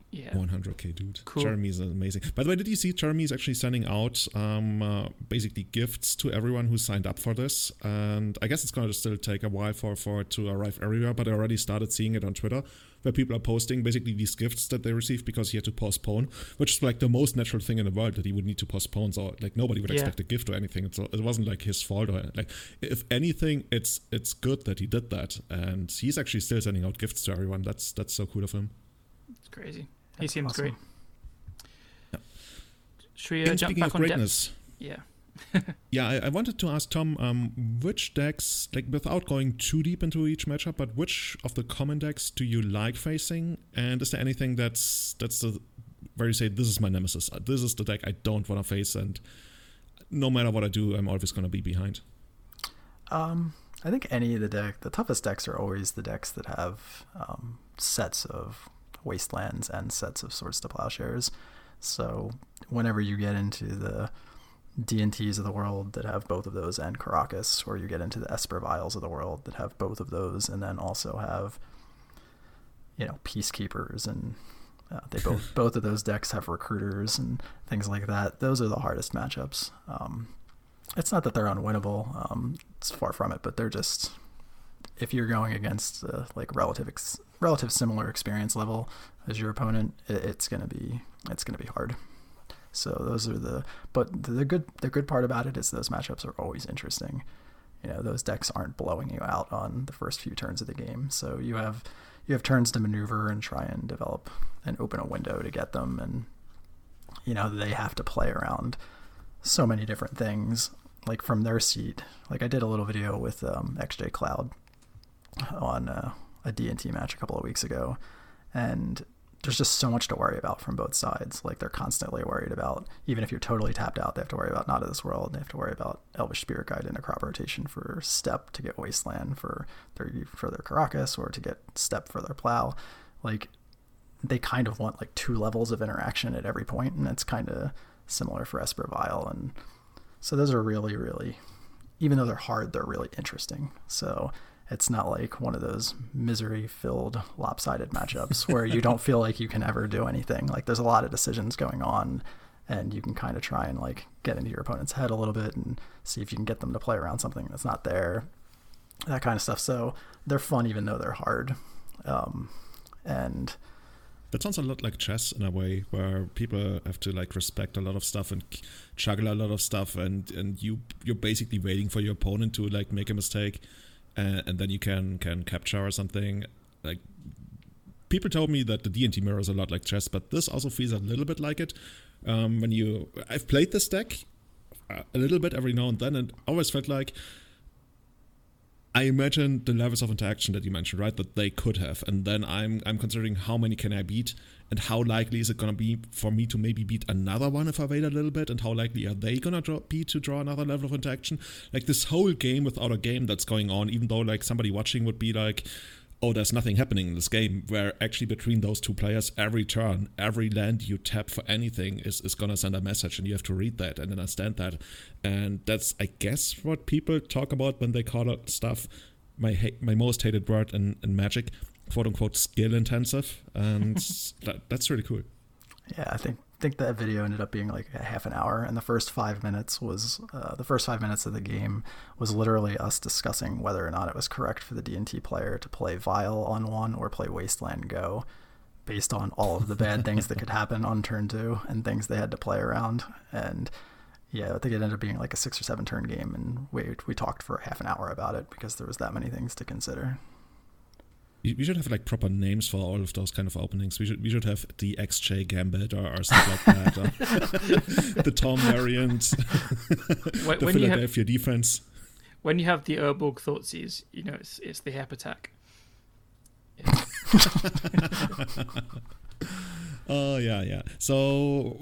Yeah. 100k, dude. Cool. Jeremy's amazing. By the way, did you see Jeremy's actually sending out um, uh, basically gifts to everyone who signed up for this? And I guess it's going to still take a while for, for it to arrive everywhere, but I already started seeing it on Twitter where people are posting basically these gifts that they received because he had to postpone, which is like the most natural thing in the world that he would need to postpone. So like nobody would yeah. expect a gift or anything. So it wasn't like his fault or like if anything, it's it's good that he did that, and he's actually still sending out gifts to everyone. That's that's so cool of him. It's crazy. He seems awesome. great. Yeah. Should we uh, jump back on greatness, depth? Yeah. yeah, I, I, wanted to ask Tom, um, which decks, like without going too deep into each matchup, but which of the common decks do you like facing? And is there anything that's that's the where you say this is my nemesis? Uh, this is the deck I don't want to face, and no matter what I do, I'm always going to be behind. Um, I think any of the deck, the toughest decks are always the decks that have um, sets of wastelands and sets of swords to plowshares. So whenever you get into the D&Ts of the world that have both of those and Karakas, or you get into the Esper Vials of the world that have both of those and then also have you know peacekeepers and uh, they both both of those decks have recruiters and things like that. Those are the hardest matchups. Um, it's not that they're unwinnable. Um, it's far from it, but they're just if you're going against uh, like relative ex- relative similar experience level as your opponent, it, it's gonna be it's gonna be hard. So those are the but the good the good part about it is those matchups are always interesting. You know, those decks aren't blowing you out on the first few turns of the game. So you have you have turns to maneuver and try and develop and open a window to get them and you know, they have to play around so many different things like from their seat. Like I did a little video with um, XJ Cloud on uh, a D&T match a couple of weeks ago and there's just so much to worry about from both sides. Like they're constantly worried about, even if you're totally tapped out, they have to worry about not of this world. They have to worry about Elvish Spirit Guide in a crop rotation for Steppe to get Wasteland for their for their Karakas or to get Steppe for their plow. Like they kind of want like two levels of interaction at every point, and it's kind of similar for Esper Vial. And so those are really, really, even though they're hard, they're really interesting. So it's not like one of those misery filled lopsided matchups where you don't feel like you can ever do anything. Like there's a lot of decisions going on and you can kind of try and like get into your opponent's head a little bit and see if you can get them to play around something that's not there, that kind of stuff. So they're fun even though they're hard, um, and that sounds a lot like chess in a way, where people have to like respect a lot of stuff and juggle a lot of stuff, and and you you're basically waiting for your opponent to like make a mistake, and, and then you can can capture or something. Like people told me that the D and T mirrors a lot like chess, but this also feels a little bit like it. Um, when you, I've played this deck a little bit every now and then, and always felt like I imagine the levels of interaction that you mentioned, right? That they could have, and then I'm I'm considering how many can I beat, and how likely is it gonna be for me to maybe beat another one if I wait a little bit, and how likely are they gonna be to draw another level of interaction? Like this whole game without a game that's going on, even though like somebody watching would be like, oh, there's nothing happening in this game, where actually between those two players, every turn, every land you tap for anything is, is going to send a message, and you have to read that and understand that. And that's, I guess, what people talk about when they call it stuff, my, ha- my most hated word in, in Magic, quote unquote, skill intensive. And that, that's really cool. Yeah, I think think that video ended up being like a half an hour, and the first five minutes was uh, the first five minutes of the game was literally us discussing whether or not it was correct for the D and T player to play Vial on one or play Wasteland Go, based on all of the bad things that could happen on turn two and things they had to play around. And yeah, I think it ended up being like a six or seven turn game, and we we talked for half an hour about it because there was that many things to consider. We should have like proper names for all of those kind of openings. We should we should have the XJ Gambit or, or something like that. the Tom variant, when, the when Philadelphia have, defense. When you have the Urborg Thoughtseize, you know it's it's the Hepp attack. Yeah. Oh yeah, yeah. So,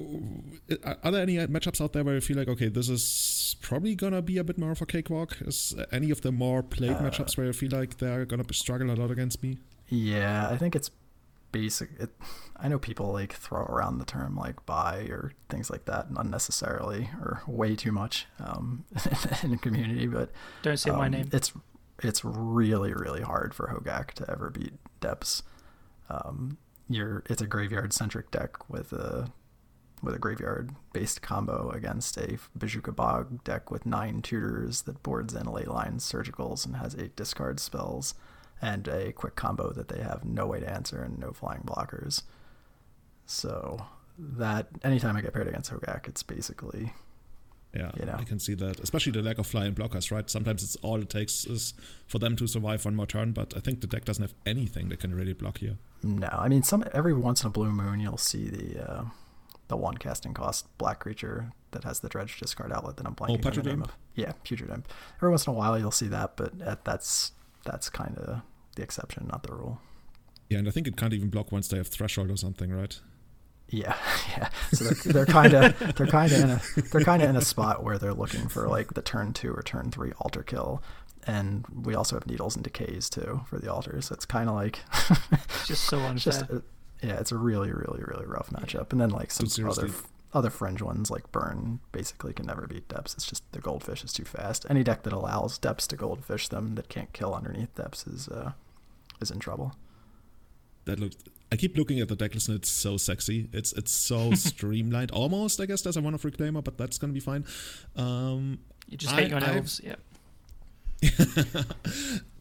are there any matchups out there where you feel like, okay, this is probably gonna be a bit more of a cakewalk? Is any of the more played uh, matchups where you feel like they're gonna struggle a lot against me? Yeah, I think it's basic. It, I know people like throw around the term like bye or things like that unnecessarily or way too much um, in the community, but don't say um, my name. It's it's really really hard for Hogaak to ever beat Depths. Um, you're it's a graveyard centric deck with a with a graveyard based combo against a Bojuka Bog deck with nine tutors that boards in ley lines surgicals and has eight discard spells and a quick combo that they have no way to answer and no flying blockers. So that anytime I get paired against Hogaak, it's basically yeah, you know? I can see that. Especially the lack of flying blockers, right? Sometimes it's all it takes is for them to survive one more turn, but I think the deck doesn't have anything that can really block here. No, I mean, some every once in a blue moon you'll see the uh, the one casting cost black creature that has the dredge discard outlet that I'm blanking oh, on the name of. Yeah, Putrid Imp. Every once in a while you'll see that, but that's that's kind of the exception, not the rule. Yeah, and I think it can't even block once they have threshold or something, right? Yeah, yeah. So they're kind of they're kind of in a they're kind of in a spot where they're looking for like the turn two or turn three altar kill, and we also have needles and decays too for the altars. So it's kind of like just so unfair. Just a, yeah, it's a really really really rough matchup. And then like some other other fringe ones like burn basically can never beat depths. It's just the goldfish is too fast. Any deck that allows depths to goldfish them that can't kill underneath depths is uh, is in trouble. That looks I keep looking at the decklist and it's so sexy. It's it's so streamlined, almost. I guess there's a one of reclaimer, but that's gonna be fine. Um, you just hate your elves, yeah.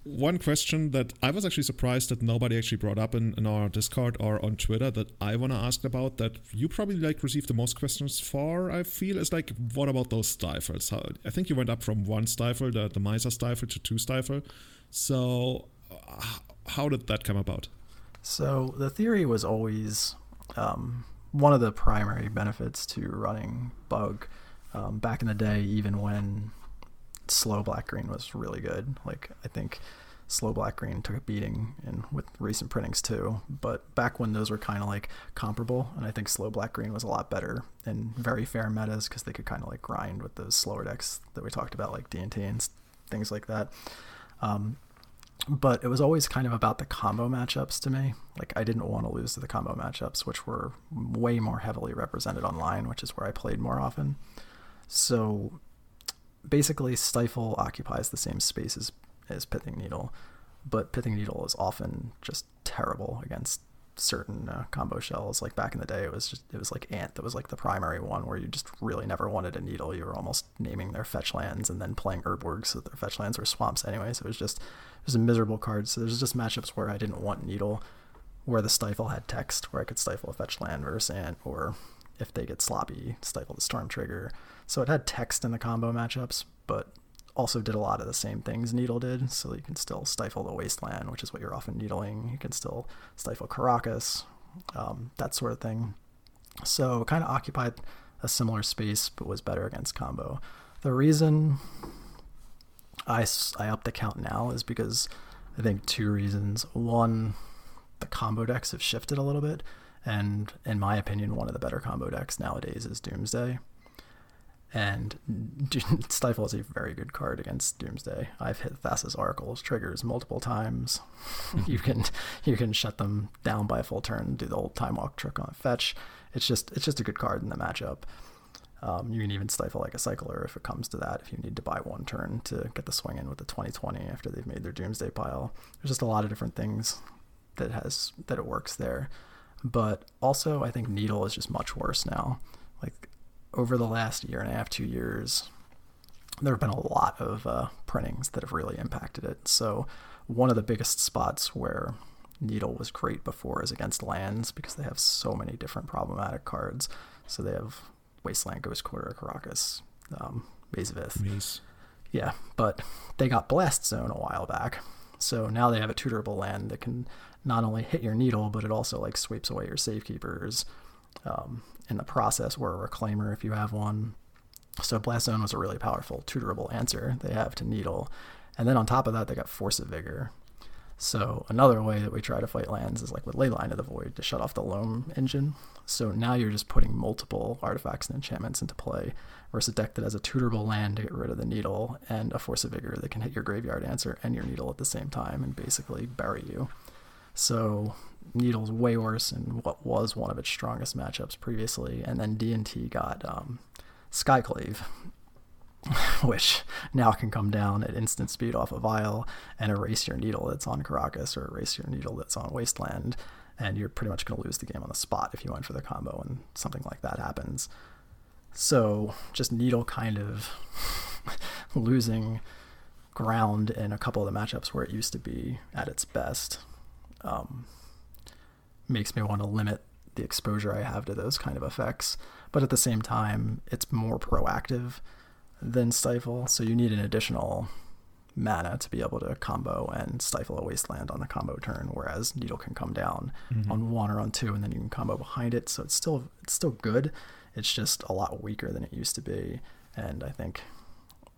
one question that I was actually surprised that nobody actually brought up in, in our Discord or on Twitter that I want to ask about that you probably like received the most questions for. I feel is like, what about those stifles? How, I think you went up from one stifle, the the miser stifle, to two stifle. So, uh, how did that come about? So the theory was always um, one of the primary benefits to running bug um, back in the day, even when slow black green was really good. Like I think slow black green took a beating in with recent printings too. But back when those were kind of like comparable, and I think slow black green was a lot better in very fair metas because they could kind of like grind with those slower decks that we talked about, like D and and things like that. Um, but it was always kind of about the combo matchups to me. Like I didn't want to lose to the combo matchups, which were way more heavily represented online, which is where I played more often. So basically, Stifle occupies the same space as, as Pithing Needle, but Pithing Needle is often just terrible against certain uh, combo shells. Like back in the day, it was just it was like Ant that was like the primary one where you just really never wanted a needle. You were almost naming their fetch lands and then playing Urborg so their fetch lands were swamps anyway. So it was just it was a miserable card. So there's just matchups where I didn't want needle, where the stifle had text, where I could stifle a fetch land versus Ant, or if they get sloppy, stifle the storm trigger. So it had text in the combo matchups, but also did a lot of the same things Needle did. So you can still stifle the Wasteland, which is what you're often needling. You can still stifle Karakas, um, that sort of thing. So kind of occupied a similar space, but was better against combo. The reason I, I up the count now is because I think two reasons. One, the combo decks have shifted a little bit. And in my opinion, one of the better combo decks nowadays is Doomsday. And Stifle is a very good card against Doomsday. I've hit Thassa's Oracle's triggers multiple times. you can you can shut them down by a full turn, do the old time walk trick on fetch. It's just it's just a good card in the matchup. Um, you can even stifle like a cycler if it comes to that. If you need to buy one turn to get the swing in with the 2020 after they've made their Doomsday pile, there's just a lot of different things that has that it works there. But also, I think Needle is just much worse now. Like over the last year and a half, two years, there have been a lot of uh, printings that have really impacted it. So, one of the biggest spots where Needle was great before is against lands because they have so many different problematic cards. So, they have Wasteland, Ghost Quarter, Karakas, um, Maze of Ith. Maze. Yeah, but they got Blast Zone a while back. So now they have a tutorable land that can not only hit your needle, but it also like sweeps away your safekeepers. Um, in the process or a reclaimer if you have one. So Blast Zone was a really powerful tutorable answer they have to Needle. And then on top of that, they got Force of Vigor. So another way that we try to fight lands is like with Leyline of the Void to shut off the Loam engine. So now you're just putting multiple artifacts and enchantments into play versus a deck that has a tutorable land to get rid of the needle and a Force of Vigor that can hit your graveyard answer and your needle at the same time and basically bury you. So Needle's way worse in what was one of its strongest matchups previously, and then D&T got um, Skyclave, which now can come down at instant speed off a vial and erase your needle that's on Karakas or erase your needle that's on Wasteland, and you're pretty much going to lose the game on the spot if you went for the combo and something like that happens. So just Needle kind of losing ground in a couple of the matchups where it used to be at its best. Um, makes me want to limit the exposure I have to those kind of effects. But at the same time, it's more proactive than Stifle, so you need an additional mana to be able to combo and stifle a wasteland on the combo turn, whereas Needle can come down mm-hmm. on one or on two, and then you can combo behind it. So it's still it's still good. It's just a lot weaker than it used to be, and I think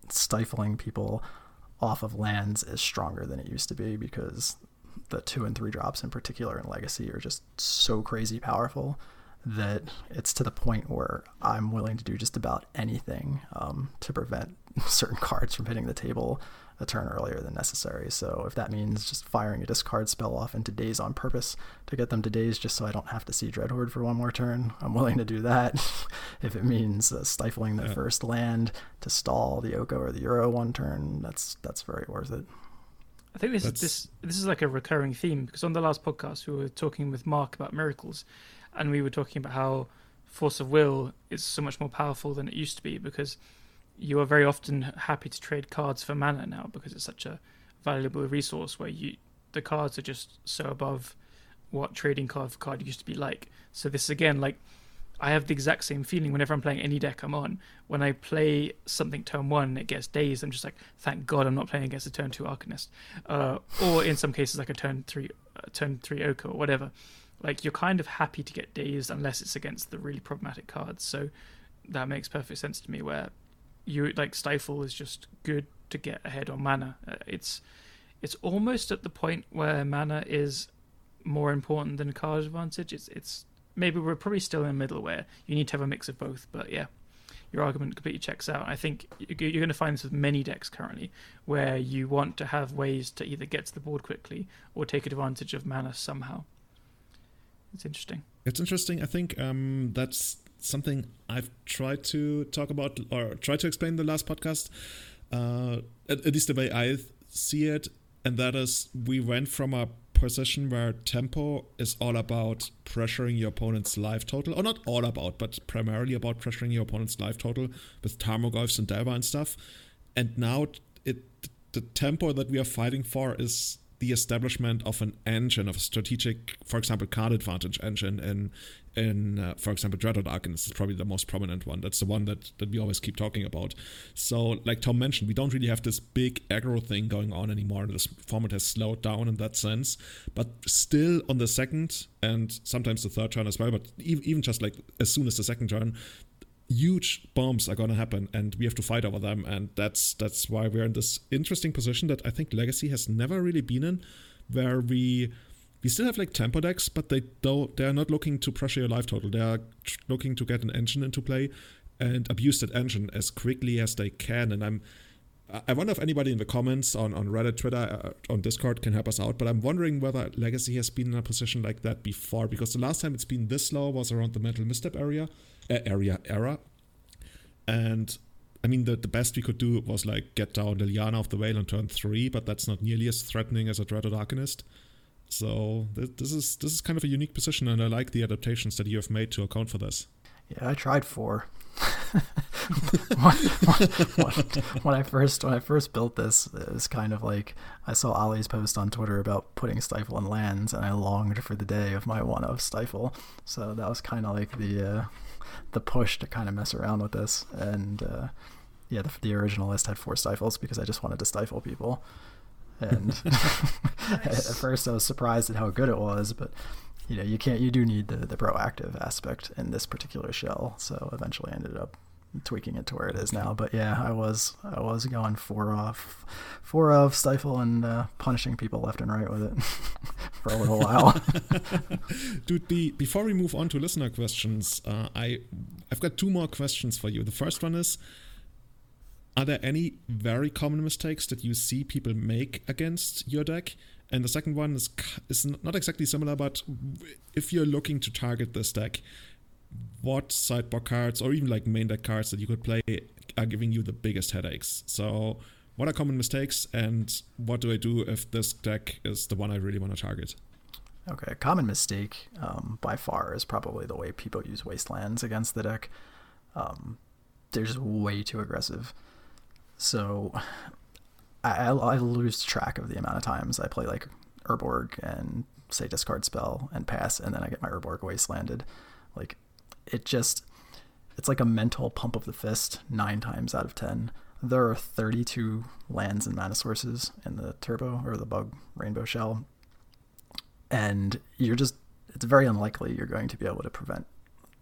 stifling people off of lands is stronger than it used to be because the two and three drops in particular in Legacy are just so crazy powerful that it's to the point where I'm willing to do just about anything um, to prevent certain cards from hitting the table a turn earlier than necessary. So if that means just firing a discard spell off into Daze on purpose to get them to Daze just so I don't have to see Dreadhorde for one more turn, I'm willing to do that. if it means uh, stifling the yeah. first land to stall the Oko or the Uro one turn, that's that's very worth it. I think this That's... is this this is like a recurring theme because on the last podcast we were talking with Mark about miracles, and we were talking about how force of will is so much more powerful than it used to be because you are very often happy to trade cards for mana now because it's such a valuable resource where you the cards are just so above what trading card for card used to be like. So this is again like I have the exact same feeling whenever I'm playing any deck I'm on. When I play something turn one it gets dazed, I'm just like, thank God I'm not playing against a turn two Arcanist. Uh, or in some cases, like a turn three, uh, turn three Oko or whatever. Like you're kind of happy to get dazed unless it's against the really problematic cards. So that makes perfect sense to me. Where you like stifle is just good to get ahead on mana. Uh, it's it's almost at the point where mana is more important than card advantage. It's it's maybe we're probably still in the middle where you need to have a mix of both. But yeah, your argument completely checks out. I think you're going to find this with many decks currently, where you want to have ways to either get to the board quickly or take advantage of mana somehow. It's interesting. It's interesting. I think um, that's something I've tried to talk about or try to explain in the last podcast. Uh, at, at least the way I see it, and that is we went from a position where tempo is all about pressuring your opponent's life total, or not all about, but primarily about pressuring your opponent's life total with Tarmogoyfs and Delver and stuff. And now it the tempo that we are fighting for is the establishment of an engine, of a strategic, for example, card advantage engine in, in uh, for example, Dreadhorde Arcanist is probably the most prominent one. That's the one that, that we always keep talking about. So, like Tom mentioned, we don't really have this big aggro thing going on anymore. This format has slowed down in that sense. But still, on the second and sometimes the third turn as well, but even just like as soon as the second turn, huge bombs are going to happen and we have to fight over them and that's that's why we're in this interesting position that i think legacy has never really been in where we we still have like tempo decks but they don't they're not looking to pressure your life total they're looking to get an engine into play and abuse that engine as quickly as they can and i'm I wonder if anybody in the comments on, on Reddit, Twitter, uh, on Discord can help us out. But I'm wondering whether Legacy has been in a position like that before, because the last time it's been this low was around the Mental Misstep area, area era. And I mean, the, the best we could do was like get down Liliana of the Veil on turn three, but that's not nearly as threatening as a Dreadhorde Arcanist. So th- this is this is kind of a unique position, and I like the adaptations that you have made to account for this. Yeah, I tried four. when, I first when I first built this, it was kind of like I saw Ali's post on Twitter about putting Stifle in lands, and I longed for the day of my one of Stifle. So that was kind of like the uh, the push to kind of mess around with this. And uh, yeah, the, the original list had four stifles because I just wanted to stifle people. And at first I was surprised at how good it was, but you know, you can't, you do need the, the proactive aspect in this particular shell. So eventually I ended up tweaking it to where it is now. But yeah, I was I was going four off, four of stifle and uh, punishing people left and right with it for a little while. Dude, be, before we move on to listener questions, uh, I I've got two more questions for you. The first one is. Are there any very common mistakes that you see people make against your deck? And the second one is is not exactly similar, but if you're looking to target this deck, what sideboard cards or even like main deck cards that you could play are giving you the biggest headaches. So, what are common mistakes, and what do I do if this deck is the one I really want to target? Okay, a common mistake um, by far is probably the way people use Wastelands against the deck. Um, they're just way too aggressive. So I, I, lose track of the amount of times I play like Urborg and say discard spell and pass, and then I get my Urborg Wastelanded. Like it just it's like a mental pump of the fist nine times out of ten. There are 32 lands and mana sources in the turbo or the bug rainbow shell, and you're just it's very unlikely you're going to be able to prevent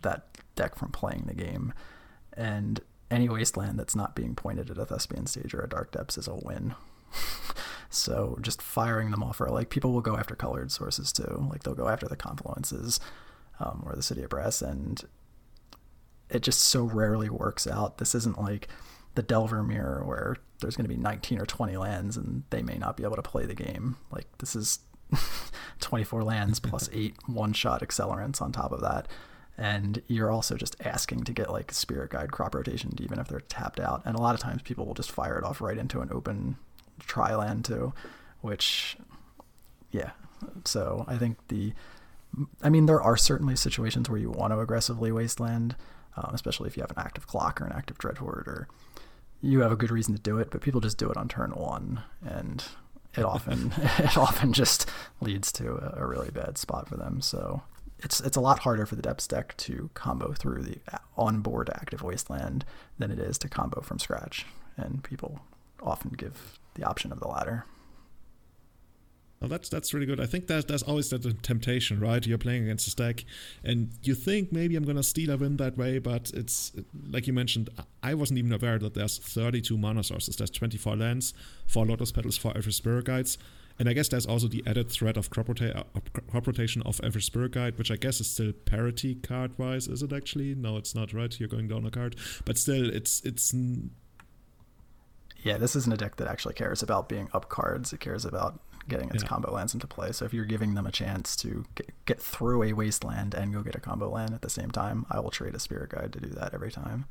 that deck from playing the game. And any wasteland that's not being pointed at a Thespian stage or a Dark Depths is a win. so just firing them off, or like people will go after colored sources too. Like they'll go after the confluences um, or the City of Brass, and it just so rarely works out. This isn't like the Delver Mirror where there's going to be 19 or 20 lands and they may not be able to play the game. Like this is 24 lands plus eight one-shot accelerants on top of that. And you're also just asking to get like spirit guide crop rotation even if they're tapped out. And a lot of times people will just fire it off right into an open tri land too, which yeah. So I think the I mean, there are certainly situations where you want to aggressively wasteland, um, especially if you have an active clock or an active dreadhorde, or you have a good reason to do it. But people just do it on turn one, and it often it often just leads to a, really bad spot for them. So it's it's a lot harder for the depths deck to combo through the onboard active wasteland than it is to combo from scratch, and people often give the option of the latter. Well, that's that's really good. I think that there's always the temptation, right? You're playing against a stack, and you think maybe I'm gonna steal a win that way, but it's like you mentioned. I wasn't even aware that there's 32 mana sources. There's 24 lands, four Lotus Petals, four Aether Spirit Guides, and I guess there's also the added threat of crop, rota- uh, crop rotation of every Spirit Guide, which I guess is still parity card wise. Is it actually? No, it's not. Right? You're going down a card, but still, it's it's yeah, this isn't a deck that actually cares about being up cards. It cares about getting its yeah. combo lands into play. So if you're giving them a chance to get, get through a wasteland and go get a combo land at the same time, I will trade a spirit guide to do that every time.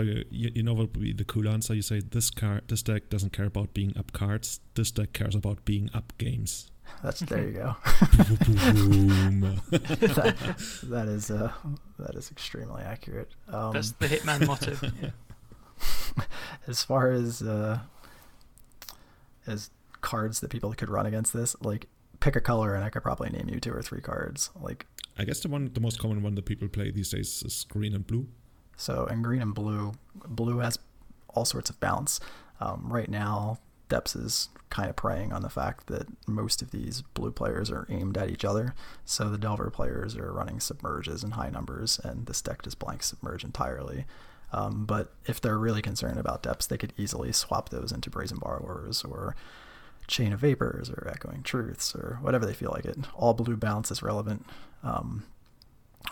So you, you know what would be the cool answer? You say this card, this deck doesn't care about being up cards. This deck cares about being up games. That's there you go. that, that is uh, that is extremely accurate. Um, That's the Hitman motto. Yeah. As far as uh, as cards that people could run against this, like pick a color and I could probably name you two or three cards. Like I guess the one the most common one that people play these days is green and blue. So in green and blue, blue has all sorts of bounce. Um, right now, Depths is kind of preying on the fact that most of these blue players are aimed at each other. So the Delver players are running submerges in high numbers, and this deck just blank submerge entirely. Um, but if they're really concerned about depths, they could easily swap those into Brazen Borrowers or Chain of Vapors or Echoing Truths or whatever they feel like it. All blue bounce is relevant. Um,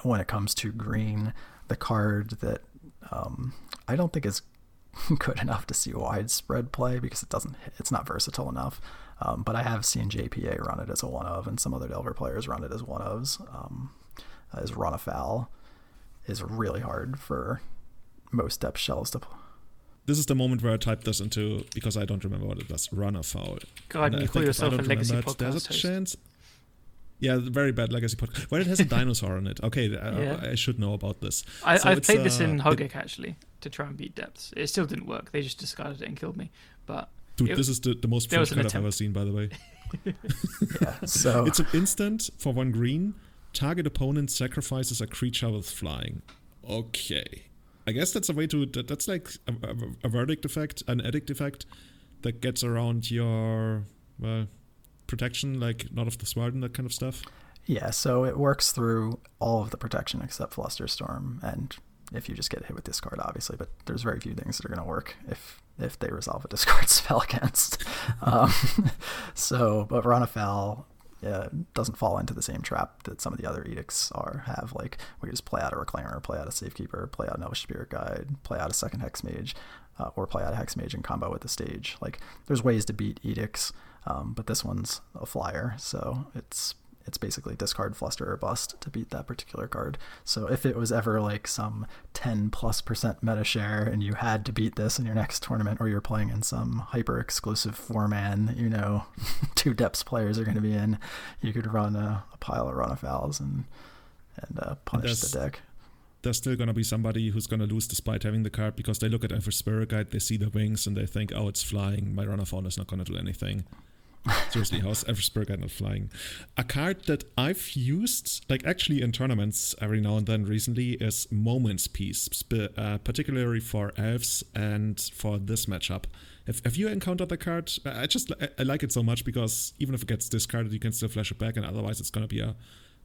when it comes to green, the card that um, I don't think is good enough to see widespread play because it doesn't it's not versatile enough. Um, but I have seen JPA run it as a one of, and some other Delver players run it as one ofs. Um, is run afoul is really hard for most depth shells to. This is the moment where I typed this into because I don't remember what it was. Run afoul. God, and you call yourself a legacy podcast There's a host. chance. Yeah, very bad legacy podcast. Well, it has a dinosaur on it. Okay, yeah. I, I, should know about this. I, so I've played uh, this in Hogaak actually to try and beat depths. It still didn't work. They just discarded it and killed me. But dude, it, this is the, the most French card I've ever seen, by the way. yeah, so it's an instant for one green. Target opponent sacrifices a creature with flying. Okay, I guess that's a way to. That, that's like a, a, a verdict effect, an edict effect that gets around your well protection, like not of the smart and that kind of stuff. Yeah, so it works through all of the protection except Flusterstorm and if you just get hit with discard, obviously. But there's very few things that are going to work if if they resolve a discard spell against. um, so, but Run Afoul uh, doesn't fall into the same trap that some of the other edicts are have. Like we just play out a Reclaimer, play out a Safekeeper, play out an Elvish Spirit Guide, play out a second Hex Mage, uh, or play out a Hex Mage in combo with the stage. Like there's ways to beat edicts, um, but this one's a flyer, so it's it's basically discard fluster or bust to beat that particular card. So if it was ever like some 10 plus percent meta share and you had to beat this in your next tournament or you're playing in some hyper exclusive four man, you know, two depths players are going to be in, you could run a, a pile of run afouls and, and uh, punish the deck there's still going to be somebody who's going to lose despite having the card because they look at Elvish Spirit Guide, they see the wings, and they think, oh, it's flying. My Run Afoul is not going to do anything. Seriously, how's Eversberg not flying? A card that I've used, like actually in tournaments every now and then recently, is Moment's Peace, uh, particularly for elves and for this matchup. Have, have you encountered the card? I just I, I like it so much because even if it gets discarded, you can still flash it back, and otherwise it's going to be a,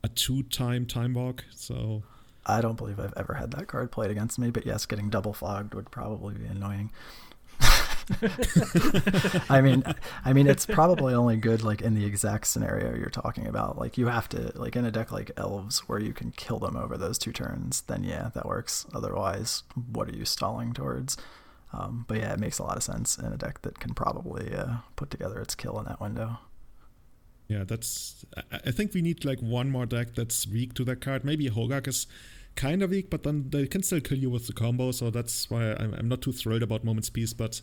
a two time time walk. So. I don't believe I've ever had that card played against me, but yes, getting double fogged would probably be annoying. I mean, I mean, it's probably only good like in the exact scenario you're talking about. Like you have to like in a deck like elves where you can kill them over those two turns. Then yeah, that works. Otherwise, what are you stalling towards? Um, but yeah, it makes a lot of sense in a deck that can probably uh, put together its kill in that window. Yeah, that's. I think we need like one more deck that's weak to that card. Maybe Hogaak is kind of weak, but then they can still kill you with the combo. So that's why I'm, I'm not too thrilled about Moment's Peace. But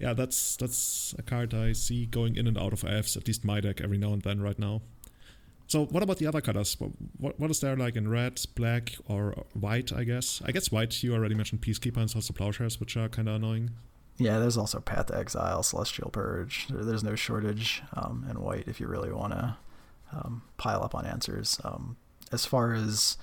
yeah, that's that's a card I see going in and out of AFs, at least my deck every now and then right now. So what about the other colors? What, what is there like in red, black, or white? I guess. I guess white. You already mentioned Peacekeeper and also Plowshares, which are kind of annoying. Yeah, there's also Path to Exile, Celestial Purge. There's no shortage um, in white if you really want to um, pile up on answers. Um, as far as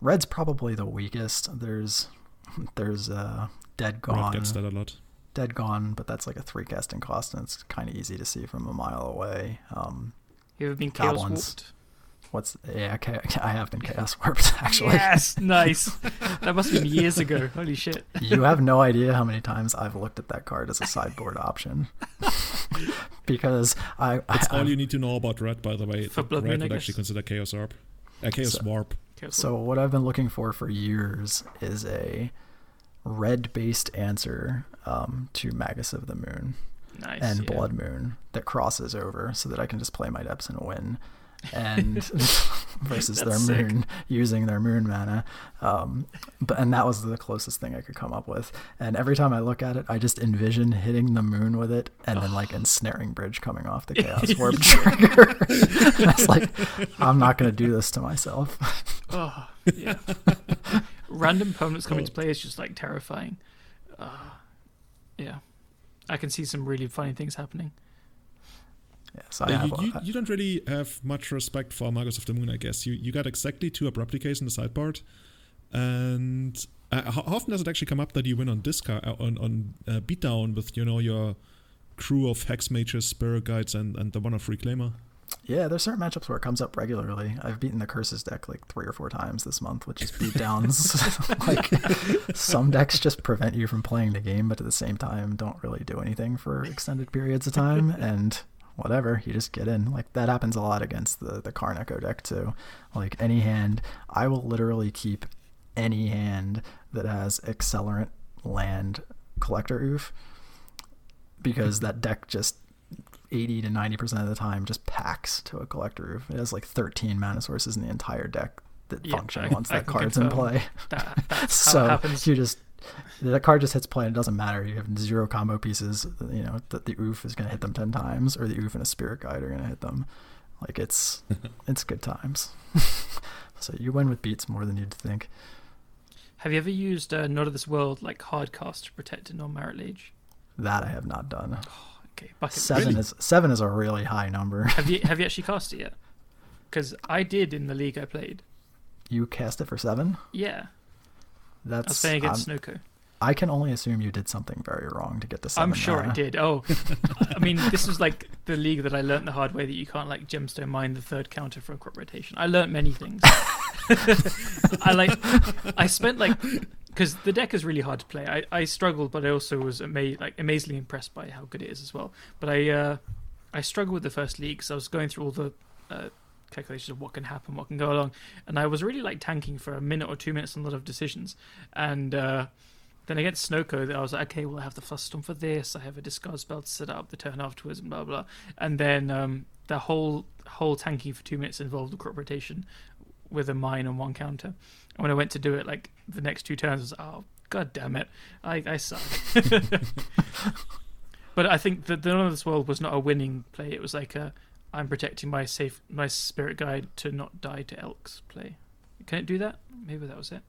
Red's probably the weakest. There's there's uh, Dead Gone. Red gets that a lot. Dead Gone, but that's like a three casting cost, and it's kind of easy to see from a mile away. Um, you ever been chaos warped? What's yeah? I have been chaos warped actually. Yes, nice. that must have been years ago. Holy shit! you have no idea how many times I've looked at that card as a sideboard option. because I. That's I, all you need to know about red, by the way. For Blood red would actually consider chaos warp. Uh, chaos so, warp. So what I've been looking for for years is a red-based answer um, to Magus of the Moon nice, and yeah. Blood Moon that crosses over, so that I can just play my depths and win. and versus their moon using their moon mana. Um, but and that was the closest thing I could come up with. And every time I look at it, I just envision hitting the moon with it, and then like ensnaring bridge coming off the chaos warp trigger. I was like, I'm not gonna do this to myself. oh yeah. Random opponents coming to play is just like terrifying. Uh, yeah, I can see some really funny things happening. Yes, I you, you, you, don't really have much respect for Magus of the Moon, I guess. You you got exactly two abrupt decays in the sideboard, and uh, how often does it actually come up that you win on discard uh, on on uh, beatdown with you know your crew of hex mages, spirit guides, and and the one of reclaimer? Yeah, there's certain matchups where it comes up regularly. I've beaten the curses deck like three or four times this month, which is beatdowns. like some decks just prevent you from playing the game, but at the same time don't really do anything for extended periods of time. And whatever, you just get in. Like that happens a lot against the the Karn Echo deck too. Like any hand, I will literally keep any hand that has accelerant land collector oof because that deck just 80 to 90% of the time just packs to a collector oof. It has like 13 mana sources in the entire deck that yeah, function I, once I that card's in play. That, so you just that card just hits play and it doesn't matter. You have zero combo pieces. You know that the oof is going to hit them ten times, or the oof and a spirit guide are going to hit them. Like it's it's good times. so you win with beats more than you'd think. Have you ever used uh, Not of This World like hard cast to protect a non-Marit Lage? That I have not done. Okay, bucket seven really? is seven is a really high number. have you have you actually cast it yet? Because I did in the league I played. You cast it for seven? Yeah. That's I was playing against um, Snoko. I can only assume you did something very wrong to get to seven. I'm sure I did. Oh, I mean, this was like the league that I learned the hard way that you can't like gemstone mine the third counter for a crop rotation. I learned many things. I like, I spent like, because the deck is really hard to play. I, I struggled, but I also was ama- like amazingly impressed by how good it is as well. But I uh, I struggled with the first league because I was going through all the uh, calculations of what can happen, what can go along, and I was really like tanking for a minute or two minutes on a lot of decisions, and. Uh, then against Snoko, I was like, okay, well, I have the Flusterstorm for this. I have a discard spell to set up the turn afterwards, and blah blah. And then um, the whole whole tanking for two minutes involved the crop rotation with a mine and one counter. And when I went to do it, like the next two turns, I was oh god damn it, I I suck. but I think that the Not of This World was not a winning play. It was like a I'm protecting my safe my spirit guide to not die to elks play. Can it do that? Maybe that was it.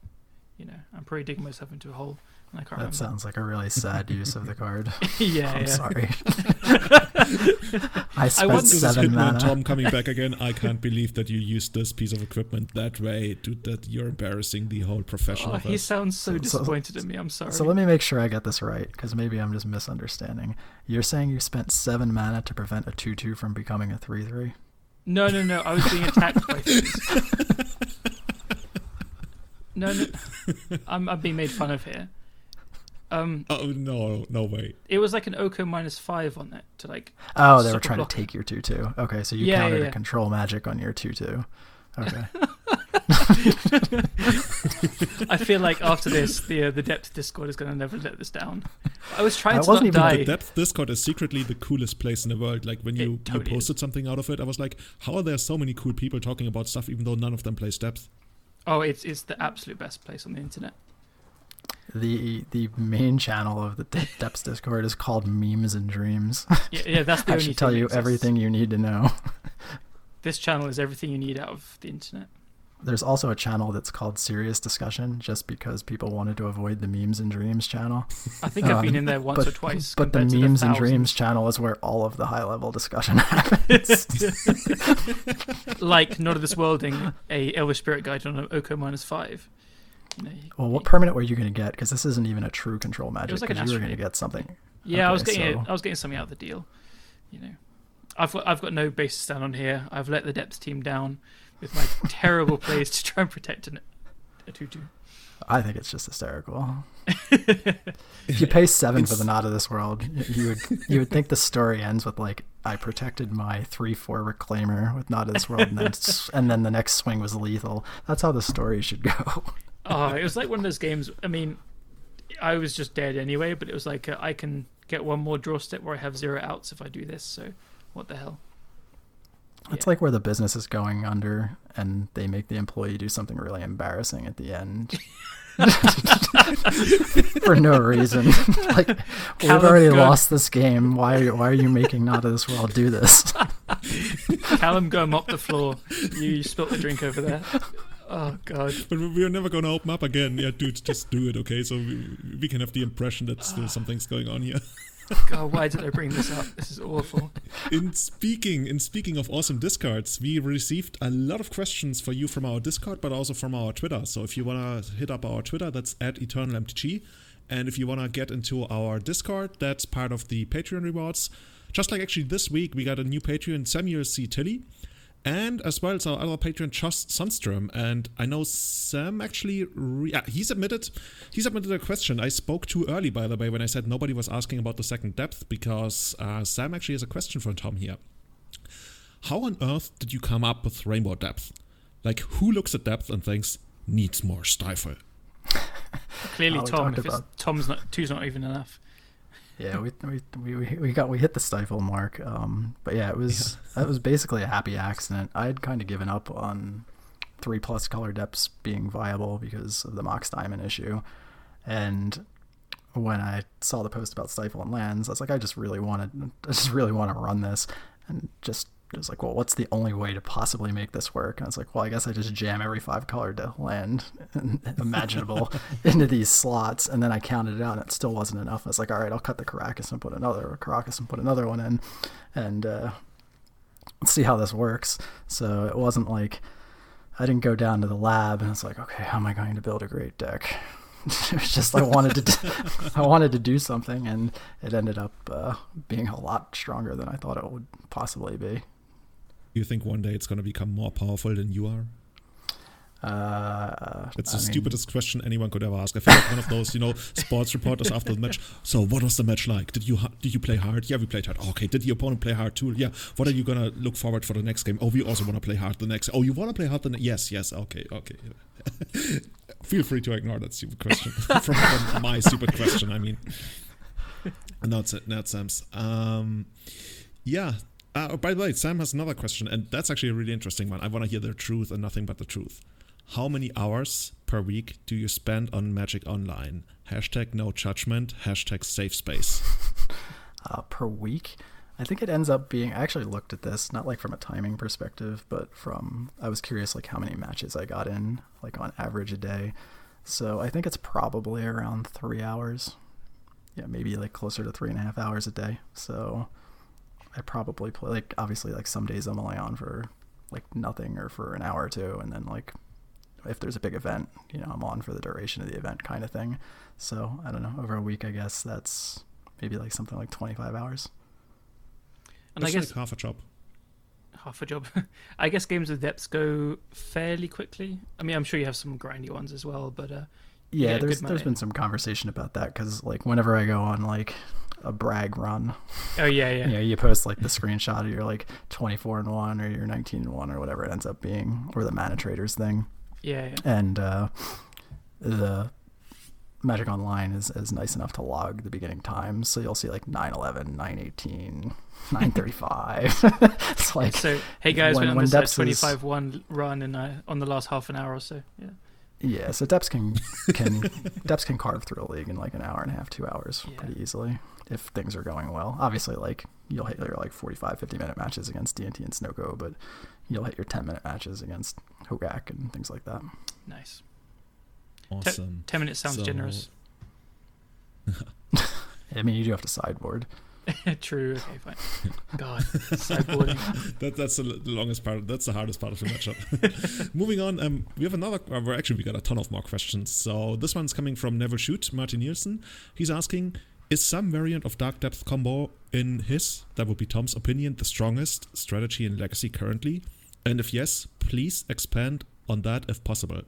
You know, I'm probably digging myself into a hole. I can't that remember. sounds like a really sad use of the card. yeah, I'm yeah. sorry. I spent I seven mana. Tom coming back again. I can't believe that you used this piece of equipment that way. Dude, that you're embarrassing the whole profession. Oh, he sounds so, so disappointed so, in me. I'm sorry. So let me make sure I get this right, because maybe I'm just misunderstanding. You're saying you spent seven mana to prevent a two-two from becoming a three-three? No, no, no. I was being attacked by things. no, no. I'm, I'm being made fun of here. Um, oh no, no way! It was like an Oko minus five on it to like. Oh, they were trying to take your two two. Okay, so you yeah, countered yeah, yeah. a control magic on your two two. Okay. I feel like after this, the uh, the depth Discord is going to never let this down. I was trying I to not die. The depth Discord is secretly the coolest place in the world. Like when you, totally you posted is. something out of it, I was like, how are there so many cool people talking about stuff even though none of them plays depth? Oh, it's it's the absolute best place on the internet the the main channel of the Depths Discord is called Memes and Dreams. Yeah, yeah that's the I only should tell you everything you need to know. this channel is everything you need out of the internet. There's also a channel that's called Serious Discussion, just because people wanted to avoid the Memes and Dreams channel. I think I've been um, in there once but, or twice. But the Memes the and Dreams channel is where all of the high level discussion happens. like Not of This Worlding, a Elvish Spirit Guide on an Oko minus five. You well, what permanent were you going to get? Because this isn't even a true control magic. Because like you were going to get something. Yeah, okay, I was getting so... I was getting something out of the deal. You know, I've got, I've got no base to stand on here. I've let the depths team down with my terrible plays to try and protect an, a two-two. I think it's just hysterical. if you pay seven for the Not of This World, you would you would think the story ends with like I protected my three four reclaimer with Not of This World, and then and then the next swing was lethal. That's how the story should go oh, it was like one of those games. I mean, I was just dead anyway, but it was like uh, I can get one more draw step where I have zero outs if I do this. So, what the hell? It's yeah. like where the business is going under, and they make the employee do something really embarrassing at the end. for no reason. like we've already lost this game. Why are you, why are you making Not of This World do this? Callum, go mop the floor. You, you spilt the drink over there. Oh god! But we are never gonna open up again. Yeah, dude, just do it, okay? So we, we can have the impression that still ah. something's going on here. Oh, god, why did I bring this up? This is awful. In speaking, in speaking of awesome discards, we received a lot of questions for you from our Discord, but also from our Twitter. So if you wanna hit up our Twitter, that's at EternalMTG, and if you wanna get into our Discord, that's part of the Patreon rewards. Just like actually this week, we got a new Patreon, Samuel C. Tilly and as well as our other patron Just Sunstrom. And I know Sam actually, re- yeah, he submitted he submitted a question. I spoke too early, by the way, when I said nobody was asking about the second depth because uh, Sam actually has a question for Tom here. How on earth did you come up with rainbow depth? Like, who looks at depth and thinks needs more stifle? Clearly, Tom. If Tom's not two's not even enough yeah, we, we we we got we hit the stifle mark. Um, but yeah, it was yeah. that was basically a happy accident. I had kind of given up on three plus color depths being viable because of the Mox Diamond issue, and when I saw the post about stifle and lands, I was like, I just really wanted, I just really want to run this, and just it was like, well, what's the only way to possibly make this work? And I was like, well, I guess I just jam every five color to land imaginable into these slots. And then I counted it out and it still wasn't enough. I was like, all right, I'll cut the Karakas and put another Karakas and put another one in and uh, see how this works. So it wasn't like I didn't go down to the lab and it's like, okay, how am I going to build a great deck? it was just I wanted to I wanted to do something and it ended up uh, being a lot stronger than I thought it would possibly be you think one day it's going to become more powerful than you are? Uh, it's the mean, stupidest question anyone could ever ask. I feel like one of those, you know, sports reporters after the match. So, what was the match like? Did you did you play hard? Yeah, we played hard. Okay, did the opponent play hard too? Yeah. What are you gonna look forward for the next game? Oh, we also want to play hard the next. Oh, you want to play hard the next? Yes, yes. Okay, okay. feel free to ignore that stupid question from, from my stupid question. I mean, not not Sam's. Um, yeah, uh, by the way, Sam has another question, and that's actually a really interesting one. I want to hear the truth and nothing but the truth. How many hours per week do you spend on Magic Online? Hashtag no judgment, hashtag safe space. Uh, per week? I think it ends up being. I actually looked at this, not like from a timing perspective, but from. I was curious, like how many matches I got in, like on average a day. So I think it's probably around three hours. Yeah, maybe like closer to three and a half hours a day. So I probably play like obviously like some days I'm only on for like nothing or for an hour or two, and then like if there's a big event, you know, I'm on for the duration of the event kind of thing. So I don't know, over a week, I guess that's maybe like something like 25 hours. And that's I guess like half a job. Half a job. I guess games with depths go fairly quickly. I mean, I'm sure you have some grindy ones as well, but uh, yeah, there's there's been some conversation about that because like whenever I go on like a brag run. Oh yeah, yeah. you know, you post like the screenshot of your like 24 and one or your 19 and one or whatever it ends up being, or the mana traders thing. Yeah, yeah. And uh, the Magic Online is, is nice enough to log the beginning times, so you'll see like 911, 918, 935. it's like so. Hey guys, when, when on this 25 is, one run in uh, on the last half an hour or so. Yeah. Yeah, so Deps can can Deps can carve through a league in like an hour and a half, two hours yeah. pretty easily if things are going well. Obviously, like you'll hit your like 45, 50 minute matches against DNT and Snoko, but you'll hit your 10 minute matches against Hogaak and things like that. Nice. Awesome. T- 10 minutes sounds so... generous. I mean, you do have to sideboard. True. Okay, fine. God, sideboarding. that, that's the longest part. That's the hardest part of the matchup. Moving on, um, we have another. Uh, well, actually, we got a ton of more questions. So this one's coming from Never Shoot Martin Nielsen. He's asking, is some variant of Dark Depth combo, in his, that would be Tom's opinion, the strongest strategy in Legacy currently? And if yes, please expand on that if possible.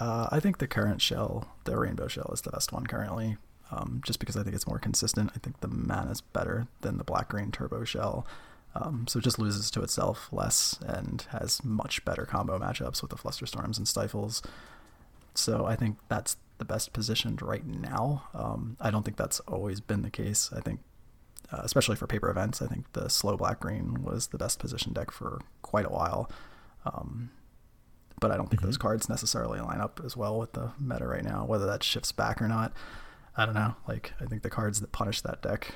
Uh, I think the current shell, the rainbow shell, is the best one currently. Um, just because I think it's more consistent. I think the mana is better than the black green turbo shell. Um, so it just loses to itself less and has much better combo matchups with the Flusterstorms and Stifles. So I think that's the best positioned right now. Um, I don't think that's always been the case. I think uh, especially for paper events. I think the slow black green was the best position deck for quite a while. Um, but I don't think mm-hmm. those cards necessarily line up as well with the meta right now. Whether that shifts back or not, I don't know. Like I think the cards that punish that deck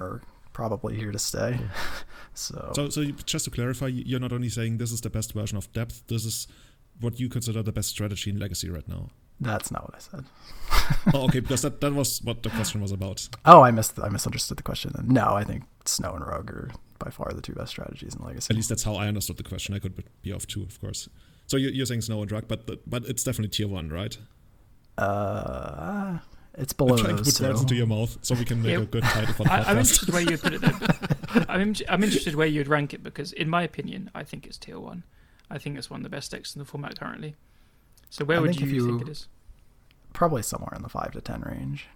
are probably here to stay. so, so, so just to clarify, you're not only saying this is the best version of depth. This is what you consider the best strategy in Legacy right now. That's not what I said. oh, okay, because that, that was what the question was about. Oh, I missed. I misunderstood the question. No, I think Snow and Rogue are by far the two best strategies in Legacy. At least that's how I understood the question. I could be off too, of course. So you're saying Snow and Rogue, but but it's definitely tier one, right? Uh, it's below I'm trying those. To put words into your mouth so we can make yeah. a good title for the I, am interested where you'd put it. Though. I'm I'm interested where you'd rank it because, in my opinion, I think it's tier one. I think it's one of the best decks in the format currently. So where I would you, you think it is? Probably somewhere in the five to ten range.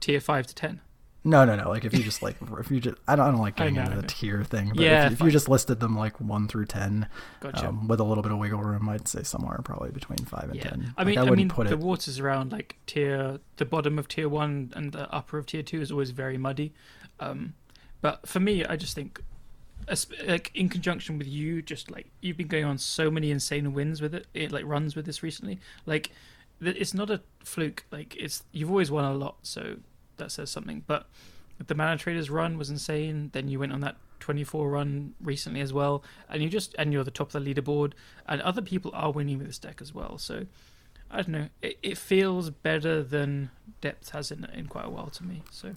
Tier five to ten. No, no, no. Like if you just like if you just I don't, I don't like getting into the tier thing, but yeah, if, if you just listed them like one through ten, gotcha. um, with a little bit of wiggle room, I'd say somewhere probably between five and yeah. ten. I mean, like, I, I mean, the it... waters around like tier the bottom of tier one and the upper of tier two is always very muddy. Um, but for me, I just think, like in conjunction with you, just like you've been going on so many insane wins with it, it like runs with this recently. Like, it's not a fluke. Like it's you've always won a lot, so that says something. But the Mana Traders run was insane. Then you went on that 24 run recently as well, and you just and you're the top of the leaderboard, and other people are winning with this deck as well. So I don't know. It, it feels better than Depth has in in quite a while to me. So.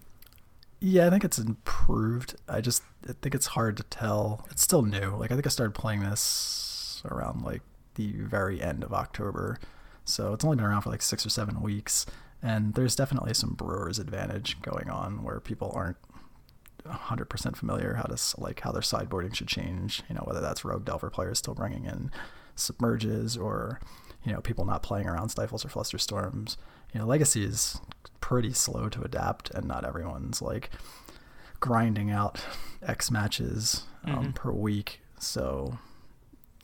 Yeah, I think it's improved. I just I think it's hard to tell. It's still new. Like I think I started playing this around like the very end of October. So it's only been around for like six or seven weeks. And there's definitely some brewer's advantage going on where people aren't 100% familiar how to like how their sideboarding should change. You know, whether that's rogue delver players still bringing in submerges or you know people not playing around stifles or flusterstorms. You know, legacy is pretty slow to adapt, and not everyone's like grinding out X matches um, mm-hmm. per week. So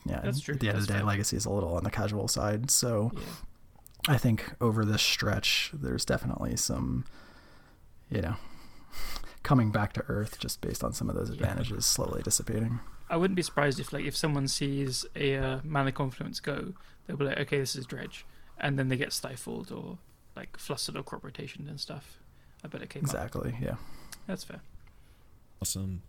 yeah, at the end that's of the day, fair. legacy is a little on the casual side. So. Yeah I think over this stretch, there's definitely some, you know, coming back to earth just based on some of those advantages yeah. slowly dissipating. I wouldn't be surprised if, like, if someone sees a uh, mana confluence go, they'll be like, okay, this is dredge, and then they get stifled or like flustered or crop rotation and stuff. I bet it came exactly. Up. Yeah, that's fair. Awesome.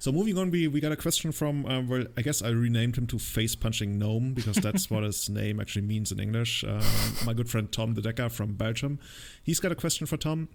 So moving on, we, we got a question from um, well, I guess I renamed him to Face Punching Gnome because that's what his name actually means in English. Uh, my good friend Tom the Decker from Belgium. He's got a question for Tom.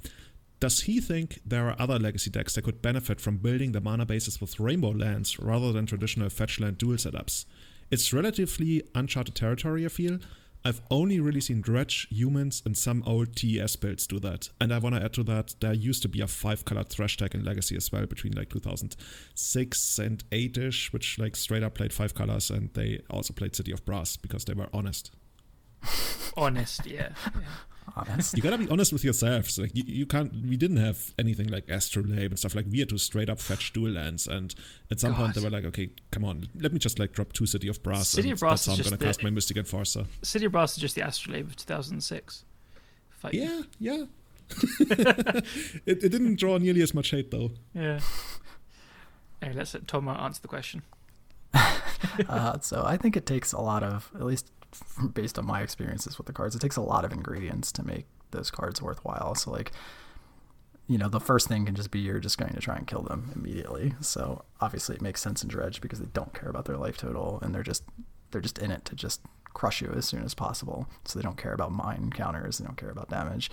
Does he think there are other legacy decks that could benefit from building the mana bases with rainbow lands rather than traditional fetch land dual setups? It's relatively uncharted territory, I feel, I've only really seen Dredge, humans, and some old TES builds do that. And I want to add to that, there used to be a five color Thresh tag in Legacy as well between like 2006 and 8 ish, which like straight up played five colors and they also played City of Brass because they were honest. honest, yeah. yeah honest. You gotta be honest with yourself. So, like you, you can't. We didn't have anything like Astrolabe and stuff like. We had to straight up fetch dual lands, and at some God. point they were like, okay, come on, let me just like drop two City of Brass. City of Brass that's how I'm gonna the, cast my Mystic Enforcer. City of Brass is just the Astrolabe of 2006. Fight yeah, yeah. it, it didn't draw nearly as much hate though. Yeah. Hey, let's let Tom answer the question. uh, so I think it takes a lot of, at least based on my experiences with the cards, it takes a lot of ingredients to make those cards worthwhile. So like, you know, the first thing can just be you're just going to try and kill them immediately. So obviously it makes sense in Dredge because they don't care about their life total and they're just they're just in it to just crush you as soon as possible. So they don't care about mine counters, they don't care about damage.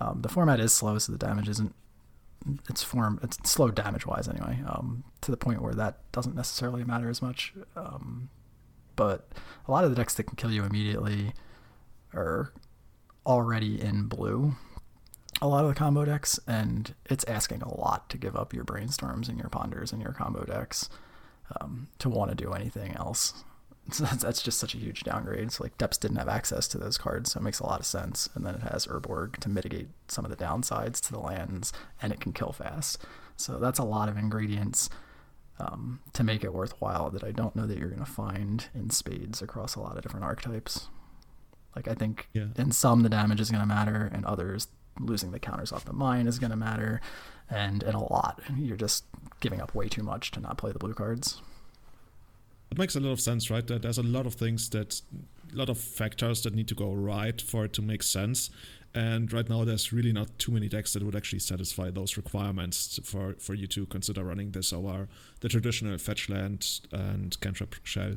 Um, the format is slow, so the damage isn't it's form it's slow damage wise anyway. Um, to the point where that doesn't necessarily matter as much. Um, but a lot of the decks that can kill you immediately are already in blue. A lot of the combo decks, and it's asking a lot to give up your brainstorms and your ponders and your combo decks um, to want to do anything else. So that's, that's, just such a huge downgrade. So like Depths didn't have access to those cards, so it makes a lot of sense. And then it has Urborg to mitigate some of the downsides to the lands, and it can kill fast. So that's a lot of ingredients um, to make it worthwhile that I don't know that you're going to find in spades across a lot of different archetypes. Like I think yeah. in some the damage is going to matter, and others losing the counters off the mine is going to matter, and in a lot. You're just giving up way too much to not play the blue cards. It makes a lot of sense, right? That there's a lot of things that, a lot of factors that need to go right for it to make sense. And right now, there's really not too many decks that would actually satisfy those requirements for, for you to consider running this over the traditional fetch land and cantrip shell.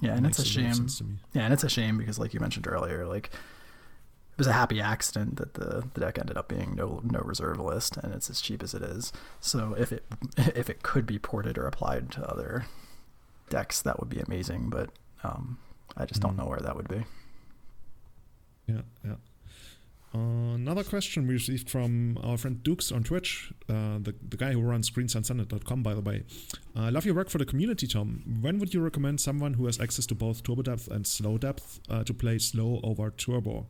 Yeah, and it's a shame. Yeah, and it's a shame because, like you mentioned earlier, like it was a happy accident that the, the deck ended up being no no reserve list, and it's as cheap as it is. So if it if it could be ported or applied to other decks, that would be amazing. But um, I just mm. don't know where that would be. Yeah, yeah. Another question we received from our friend Dukes on Twitch, uh, the, the guy who runs greensunsenate.com, by the way. I uh, love your work for the community, Tom. When would you recommend someone who has access to both turbo depth and slow depth uh, to play slow over turbo?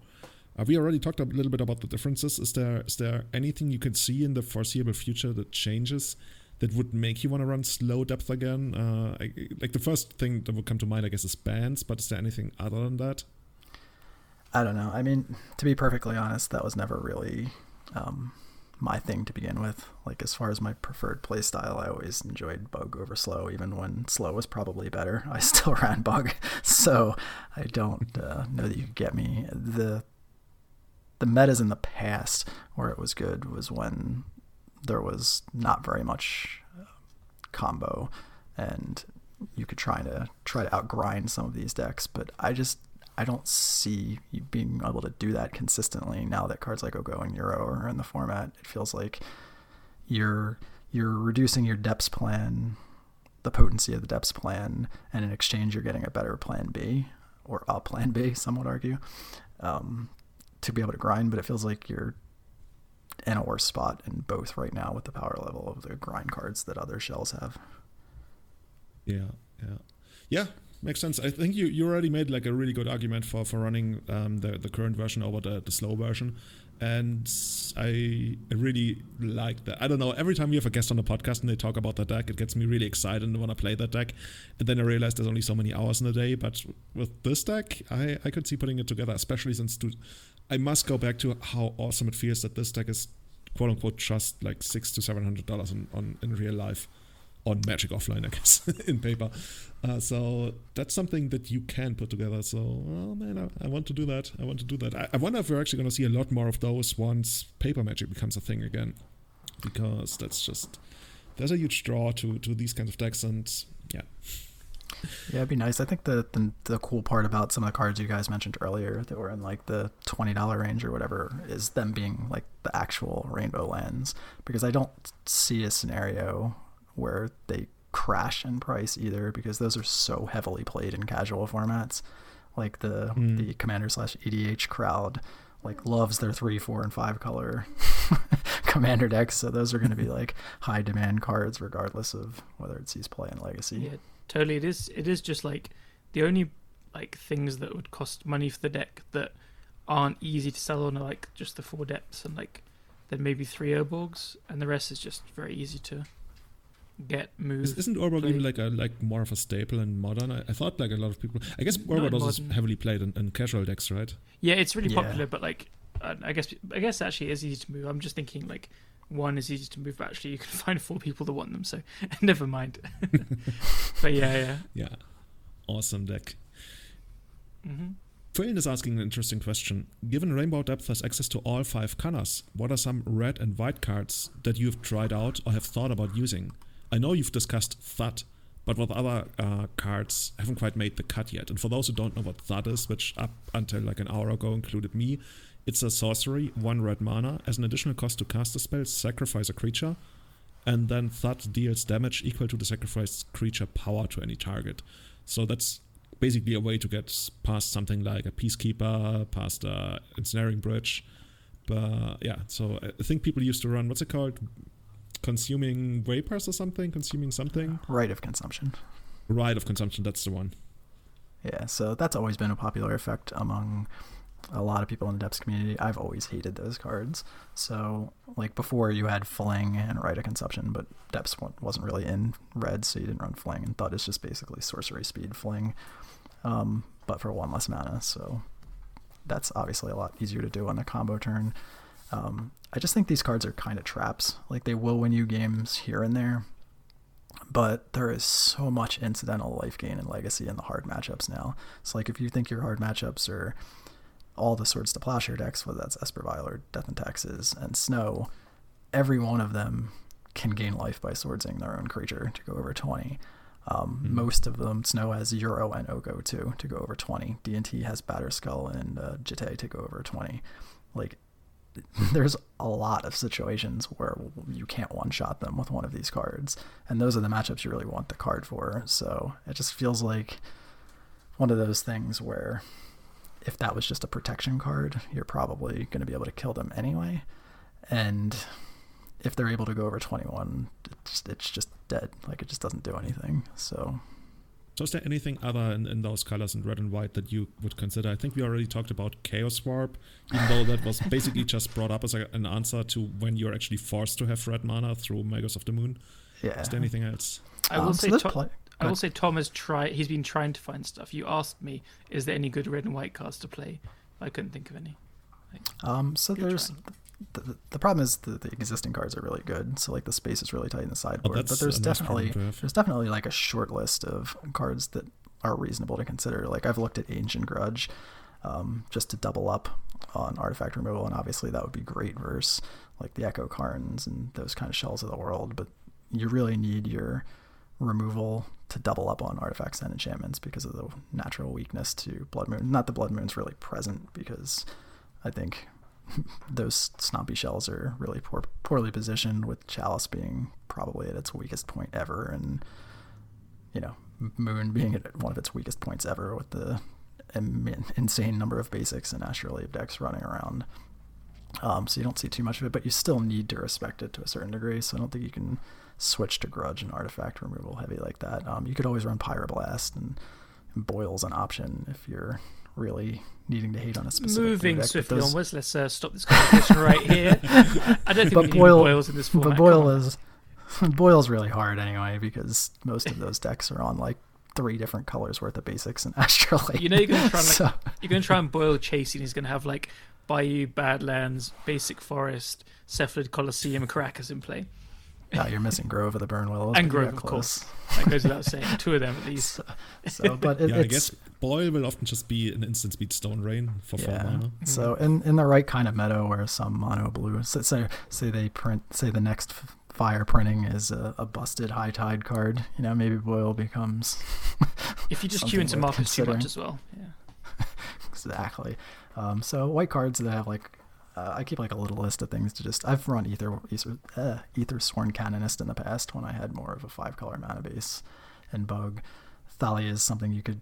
Uh, we already talked a little bit about the differences. Is there is there anything you can see in the foreseeable future that changes that would make you want to run slow depth again? Uh, I, like the first thing that would come to mind, I guess, is bands. But is there anything other than that? I don't know. I mean, to be perfectly honest, that was never really um, my thing to begin with. Like as far as my preferred play style, I always enjoyed bug over slow, even when slow was probably better. I still ran bug, so I don't uh, know that you get me. the The metas in the past where it was good was when there was not very much uh, combo, and you could try to try to outgrind some of these decks. But I just I don't see you being able to do that consistently now that cards like Oko and Uro are in the format. It feels like you're you're reducing your depths plan, the potency of the depths plan, and in exchange you're getting a better plan B or a plan B, some would argue, um, to be able to grind. But it feels like you're in a worse spot in both right now with the power level of the grind cards that other shells have. Yeah, yeah, yeah makes sense. I think you, you already made like a really good argument for for running um, the the current version over the, the slow version, and I really like that. I don't know. Every time we have a guest on the podcast and they talk about that deck, it gets me really excited and want to play that deck. And then I realize there's only so many hours in a day. But with this deck, I I could see putting it together, especially since to, I must go back to how awesome it feels that this deck is quote unquote just like six to seven hundred dollars on, on in real life on Magic Offline, I guess, in paper. Uh, so that's something that you can put together. So, oh man, I, I want to do that. I want to do that. I, I wonder if we're actually going to see a lot more of those once paper magic becomes a thing again, because that's just there's a huge draw to to these kinds of decks, and yeah. Yeah, it'd be nice. I think the, the, the cool part about some of the cards you guys mentioned earlier that were in like the twenty dollar range or whatever is them being like the actual rainbow lands because I don't see a scenario where they crash in price either because those are so heavily played in casual formats. Like the mm. the commander slash EDH crowd like loves their three, four, and five color commander decks. So those are going to be like high demand cards regardless of whether it sees play in legacy. Yeah, totally. It is. It is just like the only like things that would cost money for the deck that aren't easy to sell on are like just the four depths and like then maybe three Urborgs, and the rest is just very easy to get moved. Isn't Urborg even like a like more of a staple in modern? I, I thought like a lot of people. I guess Urborg also is heavily played in, in, casual decks, right? Yeah, it's really yeah. popular, but like uh, I guess I guess actually is easy to move. I'm just thinking like one is easy to move, but actually you can find four people that want them, so never mind. but yeah, yeah, yeah, awesome deck. Mm-hmm. Phil is asking an interesting question. Given Rainbow Depth has access to all five colors, what are some red and white cards that you have tried out or have thought about using? I know you've discussed Thud, but with other uh, cards haven't quite made the cut yet. And for those who don't know what Thud is, which up until like an hour ago included me, it's a sorcery, one red mana. As an additional cost to cast a spell, sacrifice a creature, and then Thud deals damage equal to the sacrificed creature power to any target. So that's basically a way to get past something like a Peacekeeper, past a Ensnaring Bridge. But yeah, so I think people used to run, what's it called? Consuming vapors or something, consuming something. Rite of consumption. Rite of consumption. That's the one. Yeah, so that's always been a popular effect among a lot of people in the depths community. I've always hated those cards. So, like before, you had Fling and Rite of Consumption, but depths wasn't really in red, so you didn't run Fling. And Thud is just basically sorcery speed Fling, um, but for one less mana. So that's obviously a lot easier to do on a combo turn. Um, I just think these cards are kind of traps. Like they will win you games here and there, but there is so much incidental life gain and legacy in the hard matchups now. So like if you think your hard matchups are all the Swords to Plowshare decks, whether that's Esper Vial or Death and Taxes and Snow, every one of them can gain life by swordsing their own creature to go over 20. Um, mm-hmm. Most of them, Snow has Uro and Oko too to go over 20. D&T has Batterskull and uh, Jitte to go over 20. Like there's a lot of situations where you can't one shot them with one of these cards. And those are the matchups you really want the card for. So it just feels like one of those things where if that was just a protection card, you're probably going to be able to kill them anyway. And if they're able to go over 21, it's, it's just dead. Like it just doesn't do anything. So so is there anything other in, in those colors in red and white that you would consider? I think we already talked about Chaos Warp, even though that was basically just brought up as a, an answer to when you're actually forced to have red mana through Magus of the Moon. Yeah. Is there anything else? I will um, say, so Tom, I will say Tom has tried. He's been trying to find stuff. You asked me, is there any good red and white cards to play? I couldn't think of any. Like, um, so there's trying the, the problem is the, the existing cards are really good. So like the space is really tight in the sideboard. Oh, but there's definitely there's definitely like a short list of cards that are reasonable to consider. Like I've looked at Ancient Grudge, um, just to double up on artifact removal, and obviously that would be great versus like the Echo Karns and those kind of shells of the world. But you really need your removal to double up on artifacts and enchantments because of the natural weakness to Blood Moon. Not the Blood Moon's really present because I think those Snompy shells are really poor, poorly positioned, with Chalice being probably at its weakest point ever, and you know Moon being at one of its weakest points ever, with the insane number of basics and Astrolabe decks running around. Um, so you don't see too much of it, but you still need to respect it to a certain degree. So I don't think you can switch to Grudge and Artifact removal heavy like that. Um, you could always run Pyroblast and, and Boil's an option if you're really needing to hate on a specific Moving swiftly those... onwards, let's uh, stop this conversation right here. I don't think but we Boil, need boils in this format. But Boil is Boil's really hard anyway because most of those decks are on like three different colors worth of basics and Astrolabe. You know you're gonna try and like, so... you're gonna try and boil chasing. He's gonna have like Bayou, Badlands, Basic Forest, Cephalid Colosseum, Karakas in play. Yeah, you're missing Grove of the Burnwillows. And Grove, of course. That goes without saying. Two of them at least. So, so but it, yeah, I guess Boil will often just be an instant speed Stone Rain for yeah. four mana. So in, in the right kind of meta where some mono blue, so, say say they print, say the next fire printing is a, a busted high tide card. You know, maybe Boil becomes. if you just queue into Marcus too much as well. Yeah. exactly. Um, so white cards that have like uh, I keep like a little list of things to just. I've run Ether Aether, uh, Aethersworn Canonist in the past when I had more of a five color mana base, and Bug. Thalia is something you could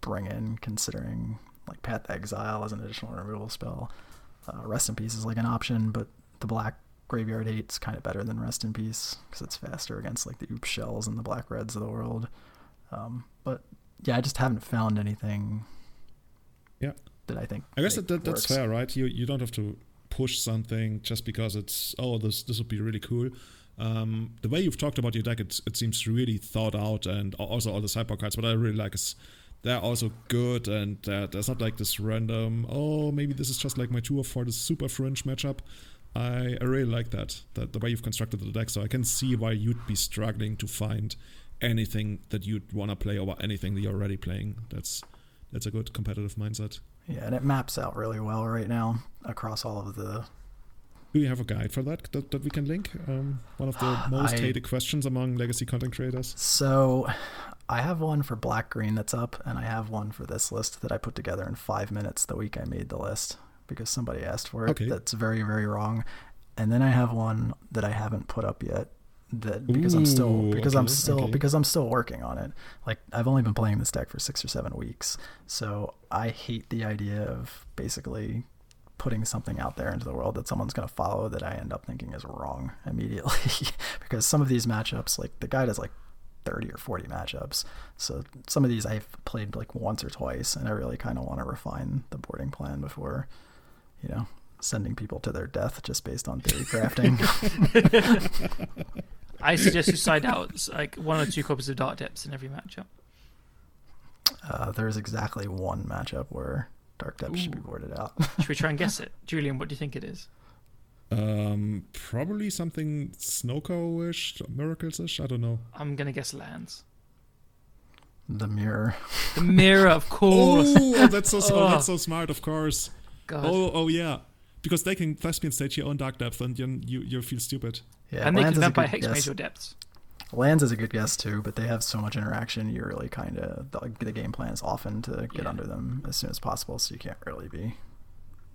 bring in, considering like Path Exile as an additional removal spell. Uh, Rest in Peace is like an option, but the black Graveyard Eight's kind of better than Rest in Peace because it's faster against like the Oop shells and the Black Reds of the world. Um, but yeah, I just haven't found anything. Yeah that I think. I guess that, that that's fair, right? You you don't have to push something just because it's oh this this would be really cool. Um, the way you've talked about your deck, it, it seems really thought out, and also all the sideboard cards. What I really like is they're also good, and uh, there's not like this random. Oh, maybe this is just like my two for the super fringe matchup. I, I really like that that the way you've constructed the deck. So I can see why you'd be struggling to find anything that you'd want to play over anything that you're already playing. That's that's a good competitive mindset. Yeah, and it maps out really well right now across all of the. Do you have a guide for that that, that we can link? Um, one of the most I, hated questions among legacy content creators. So, I have one for black green that's up, and I have one for this list that I put together in five minutes the week I made the list because somebody asked for it. Okay. That's very very wrong. And then I have one that I haven't put up yet that because Ooh, I'm still because okay, I'm still okay. because I'm still working on it. Like I've only been playing this deck for 6 or 7 weeks. So I hate the idea of basically putting something out there into the world that someone's going to follow that I end up thinking is wrong immediately because some of these matchups like the guide has like 30 or 40 matchups. So some of these I've played like once or twice and I really kind of want to refine the boarding plan before you know sending people to their death just based on theory crafting. I suggest you side out like one or two copies of Dark Depths in every matchup. Uh, there's exactly one matchup where Dark Depths Ooh. should be boarded out. should we try and guess it, Julian? What do you think it is? Um, probably something Snoko-ish, Miracles-ish. I don't know. I'm gonna guess lands. The mirror. The mirror, of course. oh, that's so oh. that's so smart. Of course. God. Oh, oh yeah. Because they can thespian stage your own dark depth, and you you, you feel stupid. Yeah, and they can vampire hex major depths. Lands is a good guess too, but they have so much interaction. You really kind of the, the, game plan is often to get yeah. under them as soon as possible, so you can't really be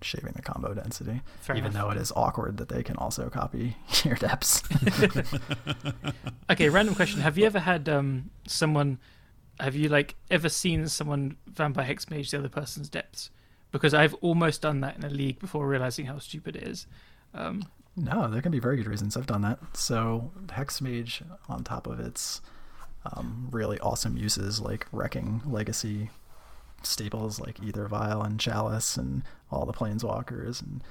shaving the combo density. Fair even enough. though it is awkward that they can also copy your depths. okay, random question: Have you ever had um, someone? Have you like ever seen someone vampire hex mage the other person's depths? Because I've almost done that in a league before realizing how stupid it is. Um, no, there can be very good reasons. I've done that. So hex mage on top of its um, really awesome uses like wrecking legacy staples like Aether Vial and Chalice and all the planeswalkers and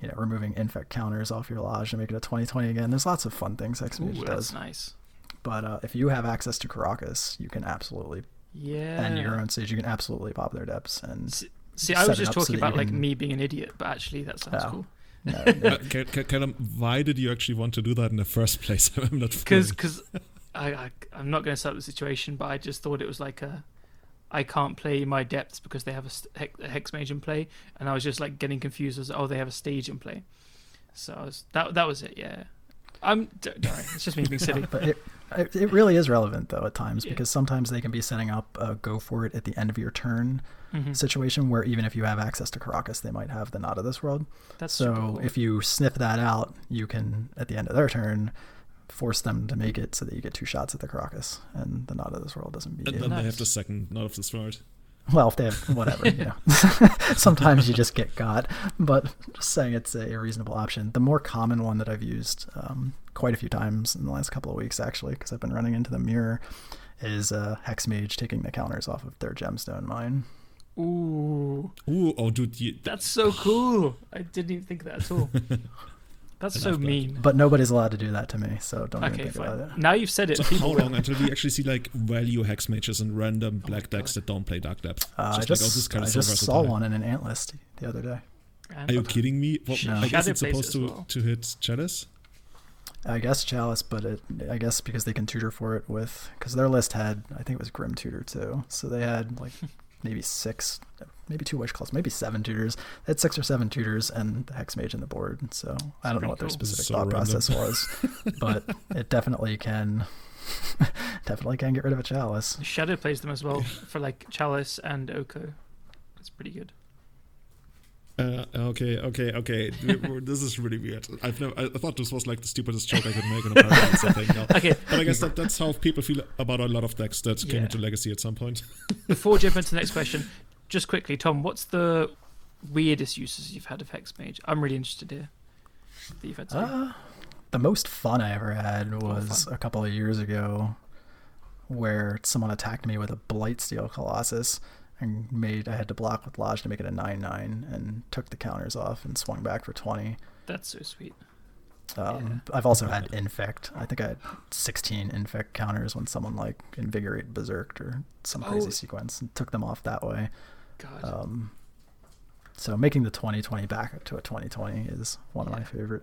you know removing infect counters off your Lage to make it a 2020 again. There's lots of fun things Hexmage Ooh, does. Nice. But uh, if you have access to Karakas, you can absolutely yeah and your own stage, you can absolutely pop their depths and. See, see I was just talking so about like me being an idiot, but actually that sounds cool. Can, can, can, why did you actually want to do that in the first place? I'm not because because I, I I'm not going to set up the situation, but I just thought it was like a I can't play my depths because they have a, a hex mage in play, and I was just like getting confused as oh they have a stage in play. So was, that that was it. Yeah, I'm don't it's just me being silly. but it, it really is relevant though at times yeah. because sometimes they can be setting up a go for it at the end of your turn mm-hmm. situation where even if you have access to Karakas, they might have the not of this world. That's so cool. if you sniff that out, you can at the end of their turn force them to make it so that you get two shots at the Karakas and the Not of this world doesn't beat and you. then nice. they have the second Not of this world. Well, if they have whatever, you know. Sometimes you just get got, but just saying it's a reasonable option. The more common one that I've used um, quite a few times in the last couple of weeks, actually, because I've been running into the mirror, is uh, Hex Mage taking the counters off of their gemstone mine. Ooh. Ooh, oh, dude. You... That's so cool. I didn't even think that at all. That's so mean. But nobody's allowed to do that to me, so don't okay, even think fine. about it. Now you've said it. So how long until we actually see like value hex mages and random oh black decks that don't play dark depth? Uh, just I just, like, oh, I just saw one in an ant list the other day. Are you kidding me? Well, no. I guess it's supposed to, well. to hit Chalice. I guess Chalice, but it, I guess because they can tutor for it with because their list had I think it was Grim Tutor too, so they had like maybe six, maybe two wish calls, maybe seven tutors. They had six or seven tutors and the hex mage in the board. So I don't know what their specific so thought random. process was, but it definitely can. definitely can get rid of a chalice. Shadow plays them as well for like chalice and Oko. It's pretty good. Uh, okay, okay, okay. this is really weird. I've never. I thought this was like the stupidest joke I could make on a podcast. I think. No. Okay, but I guess that, that's how people feel about a lot of decks that yeah. came into Legacy at some point. Before jumping jump into the next question, just quickly, Tom, what's the weirdest uses you've had of Hex Mage? I'm really interested here. That you've had. Uh, the most fun I ever had was oh, a couple of years ago, where someone attacked me with a Blightsteel Colossus and made I had to block with Lage to make it a nine nine and took the counters off and swung back for twenty. That's so sweet. Um, yeah. I've also had infect. I think I had sixteen infect counters when someone like invigorate berserked or some crazy oh. sequence and took them off that way. God. Um, so making the twenty twenty back to a twenty twenty is one yeah. of my favorite.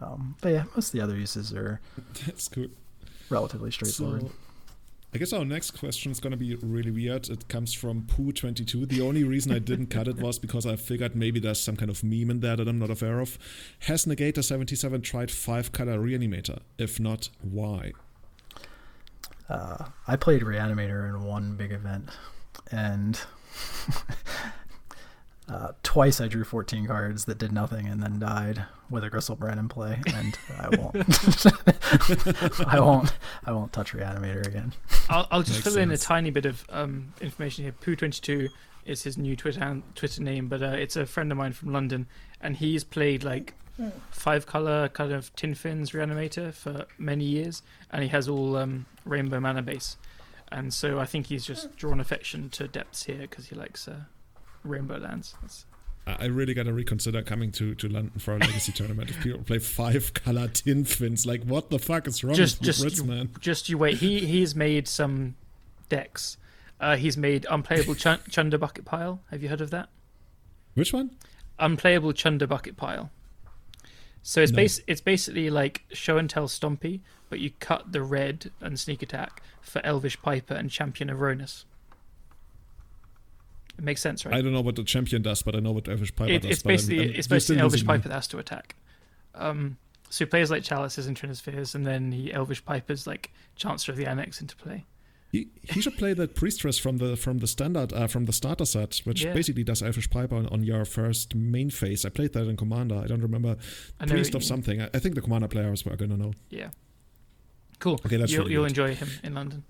Um, but yeah, most of the other uses are that's cool. Relatively straightforward. So, I guess our next question is going to be really weird. It comes from Poo22. The only reason I didn't cut it was because I figured maybe there's some kind of meme in there that I'm not aware of. Has Negator77 tried 5 color Reanimator? If not, why? Uh, I played Reanimator in one big event, and Uh, twice I drew 14 cards that did nothing and then died with a Griselbrand in play, and I won't. I won't. I won't touch Reanimator again. I'll, I'll just Makes fill sense. in a tiny bit of um, information here. Poo22 is his new Twitter Twitter name, but uh, it's a friend of mine from London, and he's played like five color kind of tin fins Reanimator for many years, and he has all um, rainbow mana base, and so I think he's just drawn affection to depths here because he likes. Uh, Rainbow Lands. That's... I really gotta reconsider coming to, to London for a legacy tournament. If people play five color tin fins, like what the fuck is wrong just, with just Brits, you, man? Just you wait. He he's made some decks. Uh, he's made unplayable Ch- Chunder Bucket Pile. Have you heard of that? Which one? Unplayable Chunder Bucket Pile. So it's no. it's basically like show and tell Stompy, but you cut the red and sneak attack for Elvish Piper and Champion of Rhonas. It makes sense, right? I don't know what the champion does, but I know what Elvish Piper it, does. It's basically I'm, I'm it's basically Elvish Piper that has to attack. Um, so he plays like Chalice as Intrinispheres, and then he Elvish Piper's like Chancellor of the Annex into play. He, he should play that Priestress from the from the standard uh, from the starter set, which yeah. basically does Elvish Piper on, on, your first main phase. I played that in Commander. I don't remember I Priest of something. I, I, think the Commander players were gonna know. Yeah. Cool. Okay, that's you'll, really you'll enjoy him in London.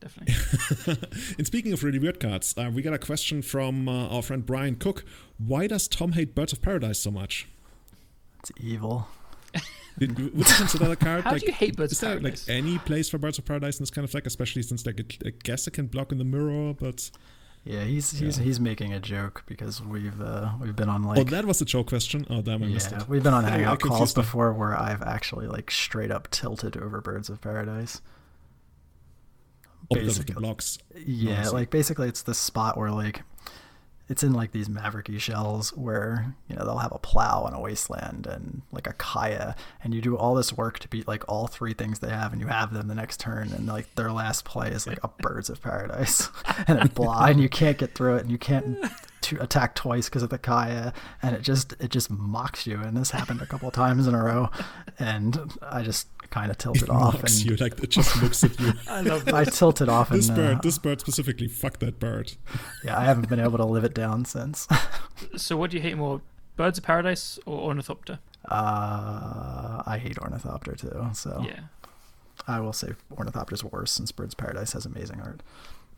Definitely. and speaking of really weird cards, uh, we got a question from uh, our friend Brian Cook. Why does Tom hate Birds of Paradise so much? It's evil. Would you consider the card? How like, do you hate Birds is there like any place for Birds of Paradise in this kind of deck, especially since like I guess it can block in the mirror, but yeah, he's he's yeah. he's making a joke because we've uh, we've been on like oh that was a joke question. Oh damn, I yeah, missed it. We've been on hangout calls before where I've actually like straight up tilted over Birds of Paradise. Oh, basically, blocks. Yeah, like basically it's the spot where like it's in like these mavericky shells where you know they'll have a plow and a wasteland and like a kaya and you do all this work to beat like all three things they have and you have them the next turn and like their last play is like a birds of paradise and then blah and you can't get through it and you can't to attack twice because of the kaya and it just it just mocks you and this happened a couple times in a row and i just kind of tilted it off and you like it just looks at you i love that. i tilted off this and, bird uh, this bird specifically fuck that bird yeah i haven't been able to live it down since so what do you hate more birds of paradise or ornithopter uh i hate ornithopter too so yeah i will say ornithopter's worse since birds of paradise has amazing art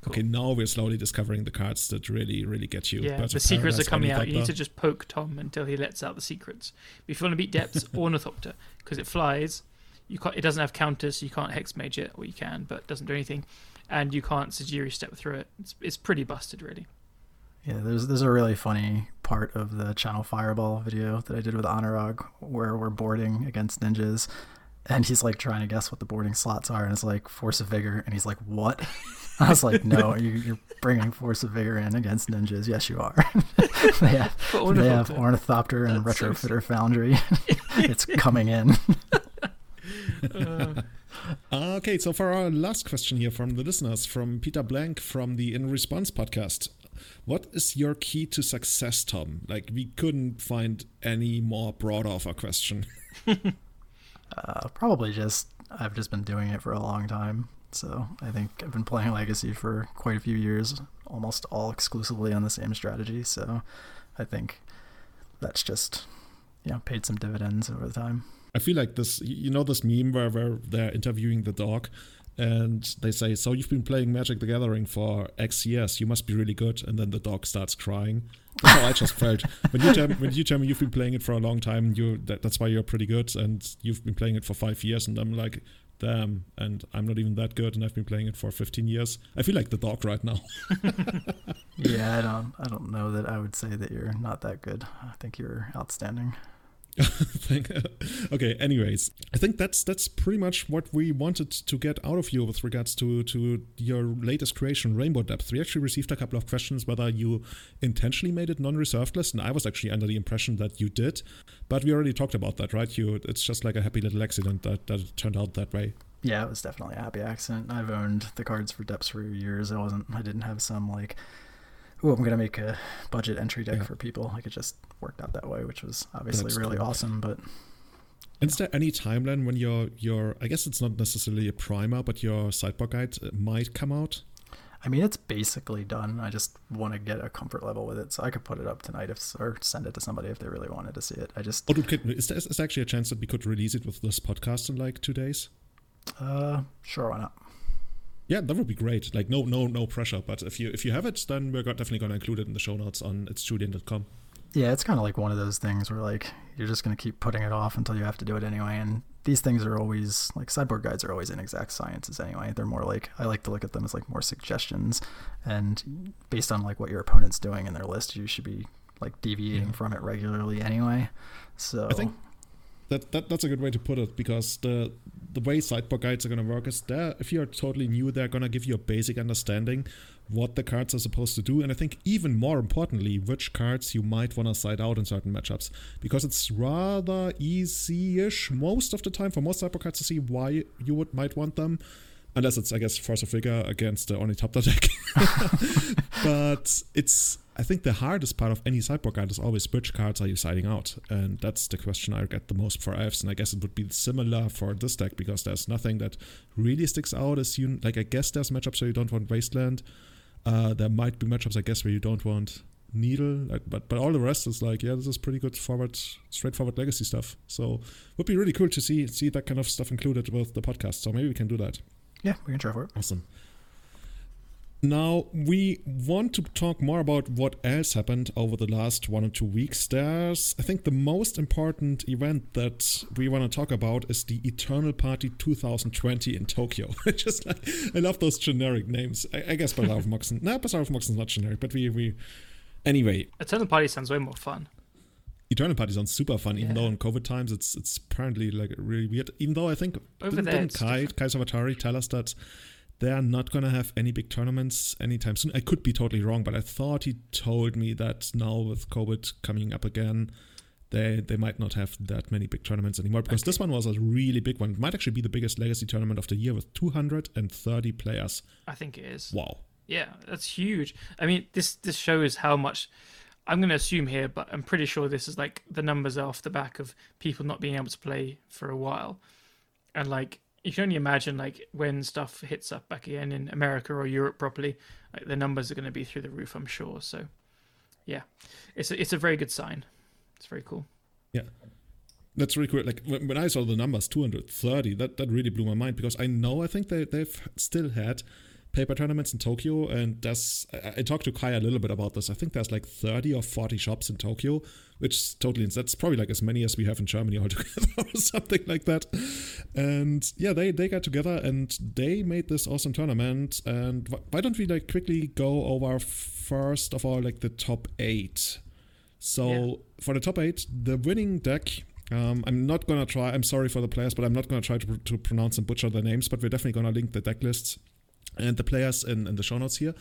Cool. Okay, now we're slowly discovering the cards that really, really get you. Yeah, Birds the secrets Paradise, are coming out. You need to just poke Tom until he lets out the secrets. But if you want to beat Depths, Ornithopter, because it flies, you can't. It doesn't have counters, so you can't hex mage it, or you can, but it doesn't do anything, and you can't Sejiri Steppe through it. It's it's pretty busted, really. Yeah, there's there's a really funny part of the Channel Fireball video that I did with Anurag where we're boarding against ninjas, and he's like trying to guess what the boarding slots are, and it's like Force of Vigor, and he's like, "What?" I was like, "No, you, are bringing Force of Vigor in against ninjas. Yes, you are." they have, they have Ornithopter and That's Retrofitter so Foundry. it's coming in. uh. Okay, so for our last question here from the listeners, from Peter Blank from the In Response podcast. What is your key to success, Tom? Like, we couldn't find any more broad a question. uh, probably just, I've just been doing it for a long time. So I think I've been playing Legacy for quite a few years, almost all exclusively on the same strategy. So I think that's just, you know, paid some dividends over the time. I feel like this, you know, this meme where, where they're interviewing the dog and they say, So you've been playing Magic the Gathering for X years, you must be really good. And then the dog starts crying. That's how I just felt. When you, tell, when you tell me you've been playing it for a long time, you that, that's why you're pretty good, and you've been playing it for five years, and I'm like, damn, and I'm not even that good, and I've been playing it for 15 years. I feel like the dog right now. yeah, I don't, I don't know that I would say that you're not that good. I think you're outstanding. okay anyways i think that's that's pretty much what we wanted to get out of you with regards to to your latest creation rainbow depth. We actually received a couple of questions whether you intentionally made it non-reserved list and i was actually under the impression that you did but we already talked about that right? You it's just like a happy little accident that, that turned out that way. Yeah it was definitely a happy accident. I've owned the cards for depths for years. I wasn't i didn't have some like oh, I'm gonna make a budget entry deck yeah. for people. Like it just worked out that way, which was obviously That's really cool. awesome. But is there any timeline when your your I guess it's not necessarily a primer, but your sideboard guide might come out? I mean, it's basically done. I just want to get a comfort level with it, so I could put it up tonight if, or send it to somebody if they really wanted to see it. I just oh, dude, is there is actually a chance that we could release it with this podcast in like two days? Uh, sure, why not? Yeah, that would be great. Like no no no pressure, but if you if you have it, then we're definitely going to include it in the show notes on it's julian.com. Yeah, it's kind of like one of those things where like you're just going to keep putting it off until you have to do it anyway and these things are always like sideboard guides are always inexact sciences anyway. They're more like I like to look at them as like more suggestions and based on like what your opponent's doing in their list, you should be like deviating yeah. from it regularly anyway. So I think that, that that's a good way to put it because the the way sideboard guides are going to work is there if you're totally new they're going to give you a basic understanding what the cards are supposed to do and i think even more importantly which cards you might want to side out in certain matchups because it's rather easy-ish most of the time for most sideboard cards to see why you would might want them unless it's i guess force of Vigor against the Ornithopter deck but it's I think the hardest part of any sideboard guide is always which cards are you siding out, and that's the question I get the most for Elves, and I guess it would be similar for this deck because there's nothing that really sticks out as you like. I guess there's matchups where you don't want Wasteland. Uh, there might be matchups I guess where you don't want Needle, like, but but all the rest is like yeah, this is pretty good forward, straightforward legacy stuff. So would be really cool to see see that kind of stuff included with the podcast. So maybe we can do that. Yeah, we can try for it. Awesome. Now, we want to talk more about what else happened over the last one or two weeks. There's, I think, the most important event that we want to talk about is the Eternal Party 2020 in Tokyo. Just like, I love those generic names. I, I guess Bazaar of Moxen. no, Bazaar of Moxen is not generic, but we, we. Anyway. Eternal Party sounds way more fun. Eternal Party sounds super fun, even yeah. though in COVID times it's it's apparently like really weird. Even though I think Over didn't, there, didn't Kai, Kai Savatari tell us that they're not going to have any big tournaments anytime soon. I could be totally wrong, but I thought he told me that now with COVID coming up again, they they might not have that many big tournaments anymore because okay. this one was a really big one. It might actually be the biggest legacy tournament of the year with 230 players. I think it is. Wow. Yeah, that's huge. I mean, this this shows how much I'm going to assume here, but I'm pretty sure this is like the numbers are off the back of people not being able to play for a while. And like you can only imagine like when stuff hits up back again in America or Europe properly, like the numbers are going to be through the roof, I'm sure. So, yeah, it's a, it's a very good sign. It's very cool. Yeah, that's really cool. Like when, when I saw the numbers, 230, that that really blew my mind because I know I think they they've still had paper tournaments in Tokyo, and there's I, I, talked to Kai a little bit about this. I think there's like 30 or 40 shops in Tokyo, which is totally that's probably like as many as we have in Germany altogether, or something like that. And yeah, they they got together and they made this awesome tournament. And why don't we like quickly go over first of all like the top eight? So yeah. for the top eight, the winning deck um, I'm not gonna try. I'm sorry for the players, but I'm not gonna try to, to pronounce and butcher their names. But we're definitely gonna link the deck lists and the players in, in the show notes here.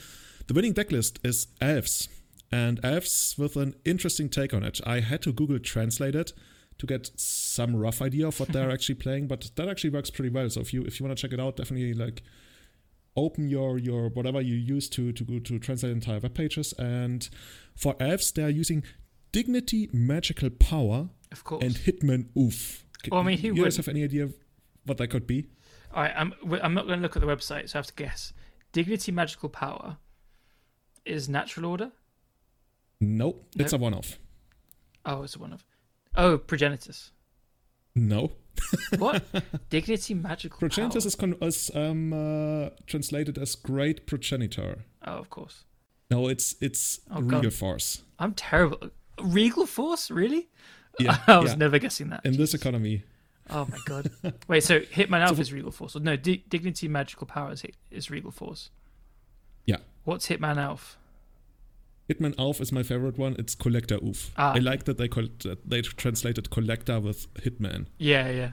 The winning decklist is Elves, and Elves with an interesting take on it. I had to Google translate it to get some rough idea of what they're actually playing, but that actually works pretty well. So if you if you want to check it out, definitely like open your your whatever you use to to go to translate entire web pages. And for Elves, they're using Dignity, Magical Power, of course, and Hitman Oof. Well, I mean, you guys have any idea what that could be? All right, I'm I'm not going to look at the website, so I have to guess. Dignity Magical Power is Natural Order. Nope, it's a one-off. Oh, it's a one-off. Oh, Progenitus. No. what? Dignity Magical power. Progenitus is, con- is um, uh, translated as Great Progenitor. Oh, of course. No, it's it's oh, Regal God. Force. I'm terrible. Regal Force, really? Yeah, I was yeah. never guessing that. In Jeez. this economy, Oh my god! Wait, so Hitman Alpha so, is Regal Force? no, D- Dignity Magical Power is, is Regal Force. Yeah. What's Hitman Alf? Hitman Alf is my favorite one. It's Collector Ouphe. Ah. I like that they call it, uh, they translated Collector with Hitman. Yeah, yeah.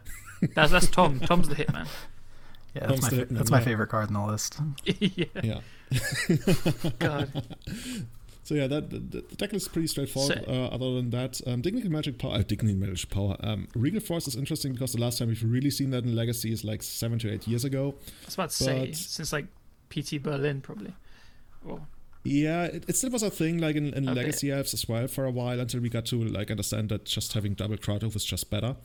That's that's Tom. Tom's the Hitman. Yeah, that's, my, fa- that's my favorite card in the list. yeah. Yeah. God. So yeah, that the, the deck is pretty straightforward. So, uh, other than that, um, Dignity Magic Power, uh, Dignity Magic Power. Um, Regal Force is interesting because the last time we've really seen that in Legacy is like seven to eight years ago. I was about to say since like PT Berlin probably. Or yeah, it, it, still was a thing like in, in. Legacy Elves as well for a while until we got to like understand that just having double Craterhoof was just better.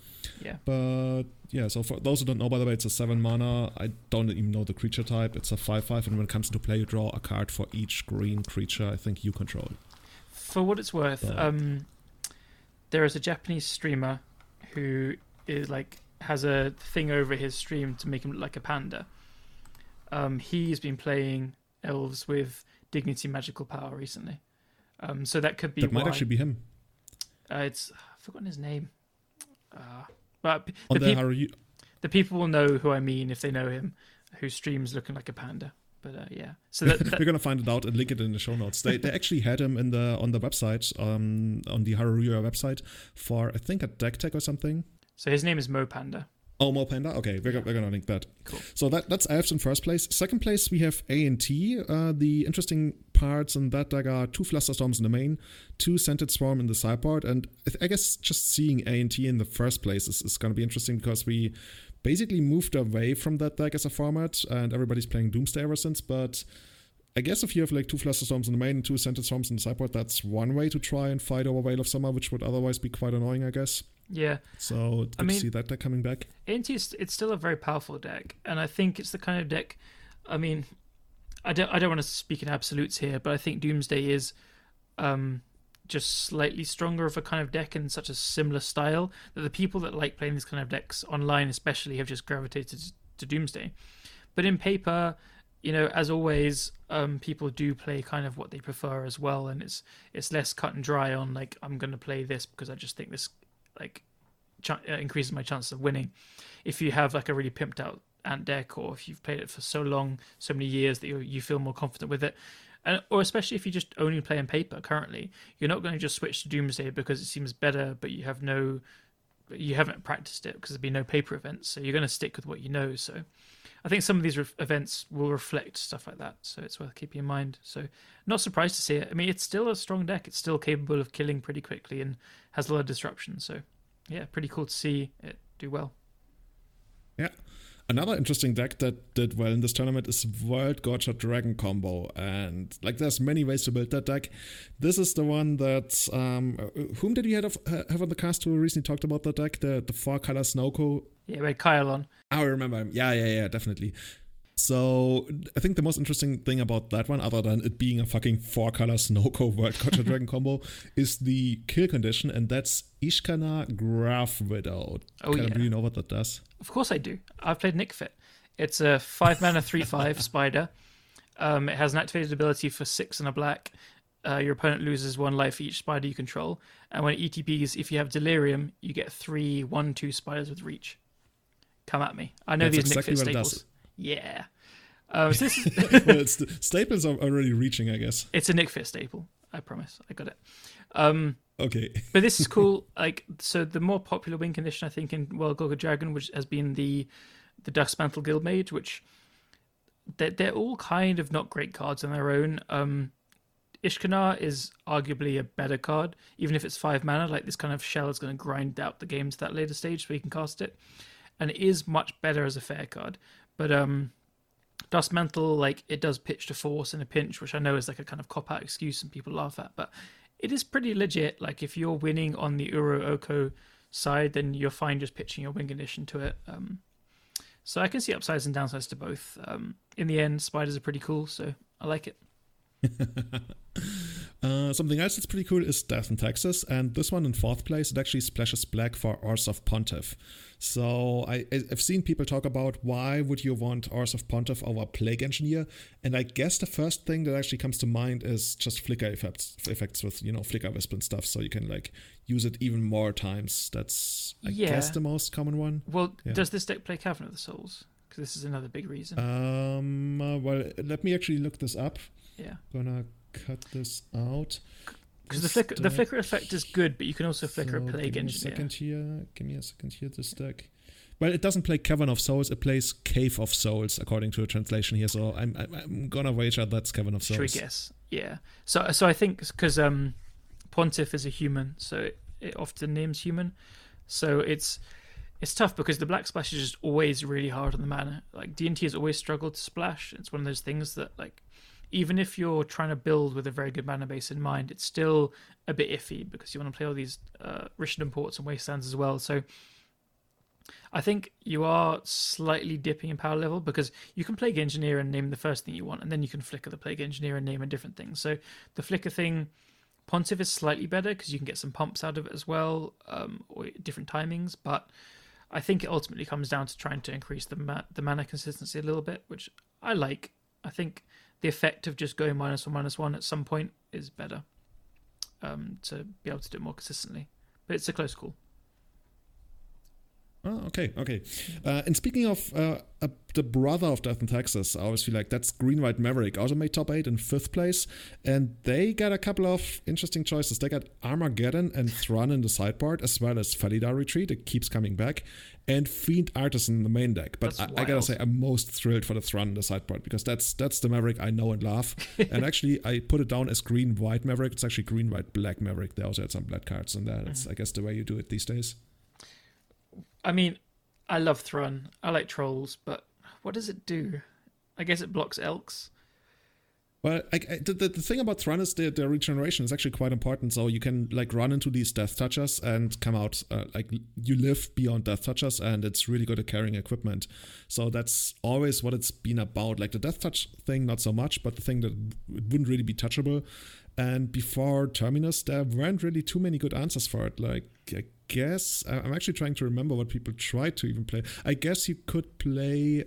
Yeah. But yeah, so for those who don't know, by the way, it's a seven mana. I don't even know the creature type. It's a five five, and when it comes into play, you draw a card for each green creature I think you control. For what it's worth, but, um, there is a Japanese streamer who is like has a thing over his stream to make him look like a panda. Um, he's been playing elves with dignity magical power recently. Um, so that could be. That might actually be him. Uh, it's I've forgotten his name. Uh, but the, peop- the people will know who I mean if they know him, who streams looking like a panda. But uh, yeah, so that, that... we're gonna find it out and link it in the show notes. They they actually had him in the on the website, um, on the Hareruya website for I think a deck tech or something. So his name is MoPandaa. Oh, more Panda. Okay, we're, we're gonna link that. Cool. So that that's elves in first place. Second place we have A and T. Uh, the interesting parts in that deck are two Flusterstorms in the main, two Xantid Swarm in the sideboard, and I guess just seeing A and T in the first place is, is gonna be interesting because we basically moved away from that deck as a format, and everybody's playing Doomsday ever since. But I guess if you have like two Flusterstorms in the main and two Xantid Swarms in the sideboard, that's one way to try and fight over Veil of Summer, which would otherwise be quite annoying, I guess. Yeah. So I mean, see that deck coming back. Anti is it's still a very powerful deck, and I think it's the kind of deck. I mean, I don't I don't want to speak in absolutes here, but I think Doomsday is um, just slightly stronger of a kind of deck in such a similar style that the people that like playing these kind of decks online, especially, have just gravitated to Doomsday. But in paper, you know, as always, um, people do play kind of what they prefer as well, and it's it's less cut and dry on like I'm going to play this because I just think this like ch- uh, increases my chances of winning. If you have like a really pimped out ant deck, or if you've played it for so long, so many years that you you feel more confident with it, and or especially if you just only play in paper currently, you're not going to just switch to Doomsday because it seems better, but you have no, you haven't practiced it because there's be no paper events, so you're going to stick with what you know. So. I think some of these re- events will reflect stuff like that, so it's worth keeping in mind. So, not surprised to see it. I mean, it's still a strong deck. It's still capable of killing pretty quickly and has a lot of disruption. So, yeah, pretty cool to see it do well. Yeah. Another interesting deck that did well in this tournament is Worldgorger Dragon combo, and like there's many ways to build that deck. This is the one that um, whom did we have have on the cast who recently talked about that deck? The the four color Snowco. Yeah, we had Kyle on. I remember him. Yeah, yeah, yeah, definitely. So I think the most interesting thing about that one, other than it being a fucking four color Snowco Worldgorger Dragon combo, is the kill condition, and that's Ishkanah Grafwidow. Oh, yeah. Do you know what that does? Of course I do. I've played Nic Fit. It's a five mana, three five spider. Um, it has an activated ability for six and a black. Uh, your opponent loses one life for each spider you control. And when it ETBs, if you have Delirium, you get three one two spiders with reach. Come at me. I know That's these exactly Nic Fit staples. Yeah. Um, so is... well, it's staples are already reaching, I guess. It's a Nic Fit staple. I promise. I got it. Um, okay. but this is cool. Like, so the more popular win condition, I think, in Worldgorger Dragon, which has been the the Duskmantle Guildmage, which they're, they're all kind of not great cards on their own. Um, Ishkanah is arguably a better card, even if it's five mana. Like this kind of shell is going to grind out the game to that later stage, so you can cast it, and it is much better as a fair card. But um, Mental, like it does pitch to force in a pinch, which I know is like a kind of cop out excuse and people laugh at, but it is pretty legit. Like if you're winning on the Uro Oko side, then you're fine just pitching your win condition to it. Um, so I can see upsides and downsides to both. Um, in the end, spiders are pretty cool, so I like it. uh, something else that's pretty cool is Death and Taxes, and this one in fourth place, it actually splashes black for Orzhov Pontiff. So I, I've seen people talk about why would you want Orzhov Pontiff over Plague Engineer, and I guess the first thing that actually comes to mind is just flicker effects, effects with you know flicker wisp and stuff, so you can like use it even more times. That's I yeah. guess the most common one. Well, yeah. does this deck play Cavern of the Souls? Because this is another big reason. Um. Uh, well, let me actually look this up. Yeah. Gonna cut this out. Because the flicker, the flicker effect is good, but you can also flicker so a plague give me a second here. Give me a second here. This deck. Well, it doesn't play Cavern of Souls. It plays Cave of Souls, according to a translation here. So I'm, I'm, I'm gonna wager that's Cavern of Souls. Should we guess? Yeah. So so I think because um, Pontiff is a human, so it, it often names human. So it's it's tough because the black splash is just always really hard on the mana. Like D and T has always struggled to splash. It's one of those things that like even if you're trying to build with a very good mana base in mind, it's still a bit iffy because you want to play all these uh, Rishadan ports and wastelands as well. So I think you are slightly dipping in power level because you can Plague Engineer and name the first thing you want, and then you can flicker the Plague Engineer and name a different thing. So the flicker thing, Pontiff is slightly better because you can get some pumps out of it as well, um, or different timings. But I think it ultimately comes down to trying to increase the ma- the mana consistency a little bit, which I like. I think the effect of just going minus one minus one at some point is better um, to be able to do it more consistently. But it's a close call. Oh, okay, okay. Uh, and speaking of uh, uh, the brother of Death and Taxes, I always feel like that's Green White Maverick. Also made top eight in fifth place, and they got a couple of interesting choices. They got Armageddon and Thrun in the sideboard, as well as Felidar Retreat. It keeps coming back, and Fiend Artisan in the main deck. But I, I, gotta say, I'm most thrilled for the Thrun in the sideboard because that's that's the Maverick I know and love. and actually, I put it down as Green White Maverick. It's actually Green White Black Maverick. They also had some black cards in there. That's mm-hmm. I guess the way you do it these days. I mean, I love Thrun. I like trolls, but what does it do? I guess it blocks elks. Well, I, I, the, the thing about Thrun is their, the regeneration is actually quite important. So you can like run into these death touchers and come out uh, like you live beyond death touchers, and it's really good at carrying equipment. So that's always what it's been about. Like the death touch thing, not so much, but the thing that it wouldn't really be touchable. And before Terminus, there weren't really too many good answers for it. Like I guess I'm actually trying to remember what people tried to even play. I guess you could play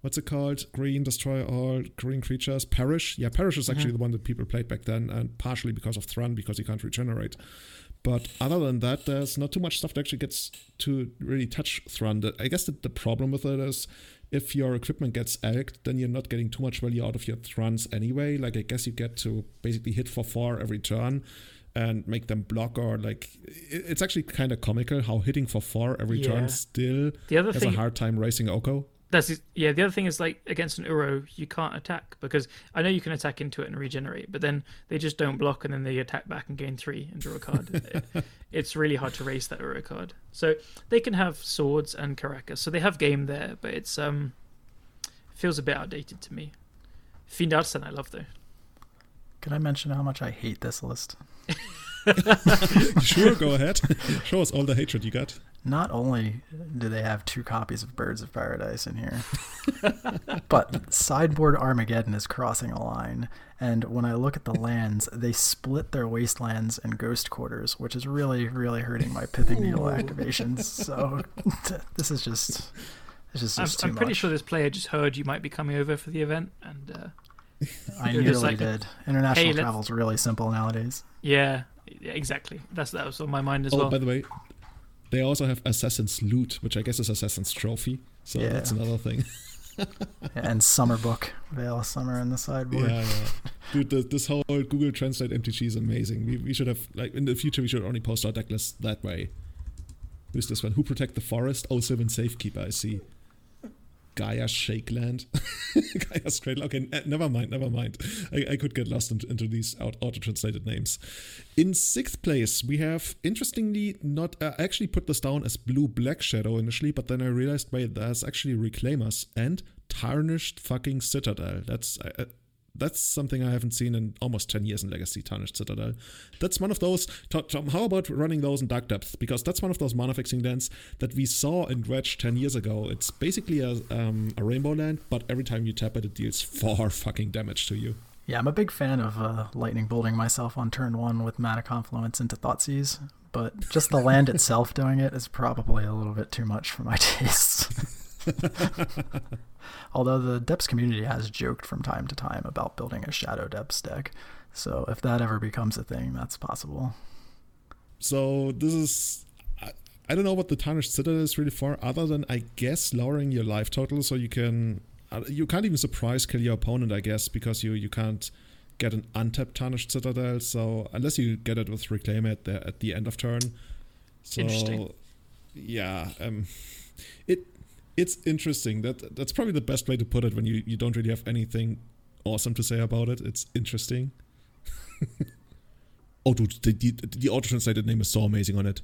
what's it called? Green destroy all green creatures. Perish. Yeah, Perish is actually mm-hmm. the one that people played back then, and partially because of Thrun because you can't regenerate. But other than that, there's not too much stuff that actually gets to really touch Thrun. I guess the, the problem with it is if your equipment gets elked, then you're not getting too much value out of your Thruns anyway. Like I guess you get to basically hit for four every turn and make them block or like it's actually kind of comical how hitting for four every yeah. turn still the other has thing, a hard time racing Oko. That's yeah. The other thing is like against an Uro, you can't attack because I know you can attack into it and regenerate, but then they just don't block and then they attack back and gain three and draw a card. it, it's really hard to race that Uro card. So they can have swords and Karakas. so they have game there, but it's um feels a bit outdated to me. Fiend Artisan I love though. Can I mention how much I hate this list? sure, go ahead. Show us all the hatred you got. Not only do they have two copies of Birds of Paradise in here, but sideboard Armageddon is crossing a line. And when I look at the lands, they split their wastelands and ghost quarters, which is really, really hurting my pithing needle activations. So this is just. It's just, just I'm, I'm pretty much. sure this player just heard you might be coming over for the event, and uh, I nearly like, did. International hey, travel is really simple nowadays. Yeah, yeah, exactly. That's that was on my mind as oh, well. by the way, they also have Assassin's Loot, which I guess is Assassin's Trophy. So yeah. that's another thing. and Summer Book, Veil of Summer in the sideboard. Yeah, yeah. Dude, the, this whole Google Translate MTG is amazing. We, we should have, like, in the future, we should only post our deck list that way. Who's this one? Who Protect the Forest? Oh, Sylvan Safekeeper, I see. Gaia Shakeland. Gaia's Cradle. Okay, never mind, never mind. I, I could get lost into, into these auto translated names. In sixth place, we have, interestingly, not. Uh, I actually put this down as Blue Black Shadow initially, but then I realized, wait, there's actually Reclaimers and Tarnished fucking Citadel. That's. Uh, that's something I haven't seen in almost 10 years in Legacy Tarnished Citadel. That's one of those. Tom, how about running those in Dark Depth? Because that's one of those mana fixing lands that we saw in Dredge 10 years ago. It's basically a, um, a rainbow land, but every time you tap it, it deals far fucking damage to you. Yeah, I'm a big fan of uh, lightning bolting myself on turn one with mana confluence into Thoughtseize, but just the land itself doing it is probably a little bit too much for my taste. Although the Depths community has joked from time to time about building a Shadow Depths deck. So if that ever becomes a thing, that's possible. So this is. I, I don't know what the Tarnished Citadel is really for, other than, I guess, lowering your life total so you can. Uh, you can't even surprise kill your opponent, I guess, because you, you can't get an untapped Tarnished Citadel. So unless you get it with Reclaim at the, at the end of turn. So, Interesting. Yeah. Um, it it's interesting. That that's probably the best way to put it when you, you don't really have anything awesome to say about it. It's interesting. oh, dude, the, the, the auto translated name is so amazing on it.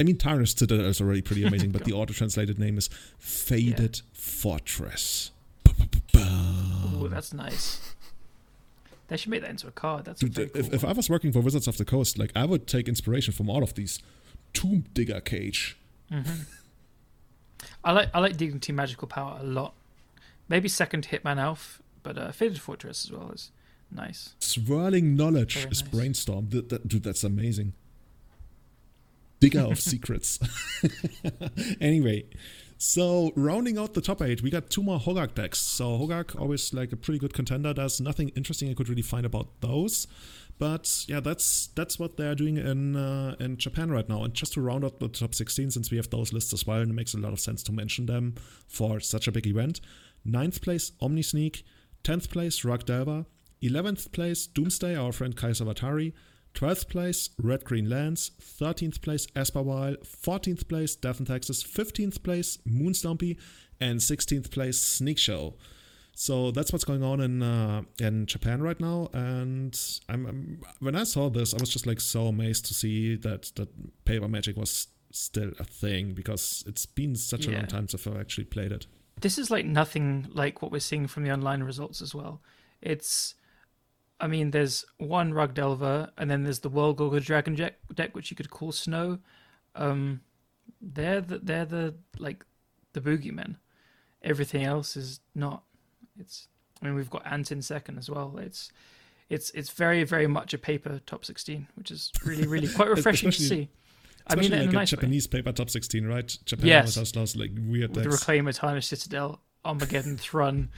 I mean, Tarnished Citadel is already pretty amazing, but the auto translated name is Faded yeah. Fortress. Oh, that's nice. They should make that into a card. That's Dude, if, cool if I was working for Wizards of the Coast, like I would take inspiration from all of these. Tomb Digger Cage. Mm-hmm. I like I like Dignity Magical Power a lot. Maybe second Hitman Elf, but uh, Faded Fortress as well is nice. Swirling Knowledge Very is nice. Brainstorm. That, that, dude, that's amazing. Digger of Secrets. anyway, so rounding out the top eight, we got two more Hogaak decks. So Hogaak always like a pretty good contender. There's nothing interesting I could really find about those. But yeah, that's that's what they're doing in uh, in Japan right now. And just to round out the top 16, since we have those lists as well, and it makes a lot of sense to mention them for such a big event. Ninth place, Omni Sneak. 10th place, Rug Delver. 11th place, Doomsday, our friend Kaiser Watari. 12th place, Red Green Lance. 13th place, Esper Vial. 14th place, Death and Taxes. 15th place, Moonstompy. And 16th place, Sneak Show. So that's what's going on in uh, in Japan right now. And I'm, I'm, when I saw this, I was just like so amazed to see that that paper magic was still a thing because it's been such a yeah. long time since I've actually played it. This is like nothing like what we're seeing from the online results as well. It's I mean, there's one Rug Delver, and then there's the Worldgorger Dragon deck, deck, which you could call Snow. Um, they're the, they're the like the boogeymen. Everything else is not. It's. I mean, we've got Ant in second as well. It's, it's it's very very much a paper top sixteen, which is really really quite refreshing to see. I mean, like a, nice Japanese way. paper top sixteen, right? Japan yes. always has like weird decks. The Reclaimer, Tarnished Citadel, Armageddon Thrun,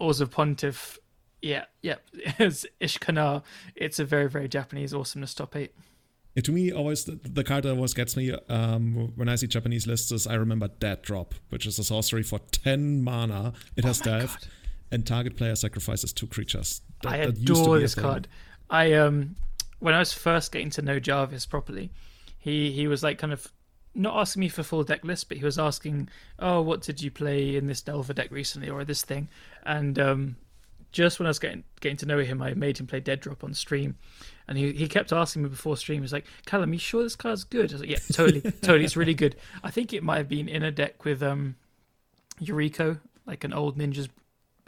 of Pontiff, yeah, yeah. It's Ishkanah. It's a very, very Japanese awesomeness top eight. Yeah, to me, always the, the, card that always gets me um, when I see Japanese lists is I remember Dead Drop, which is a sorcery for 10 mana. It has oh death, and target player sacrifices two creatures. That, I adore this card. I um, when I was first getting to know Jarvis properly, he he was like kind of not asking me for full deck list, but he was asking, "Oh, what did you play in this Delver deck recently, or this thing?" And um, just when I was getting getting to know him, I made him play Dead Drop on stream, and he, he kept asking me before stream. He's like, "Callum, you sure this card's good?" I was like, "Yeah, totally, totally. It's really good." I think it might have been in a deck with um, Yuriko, like an old ninjas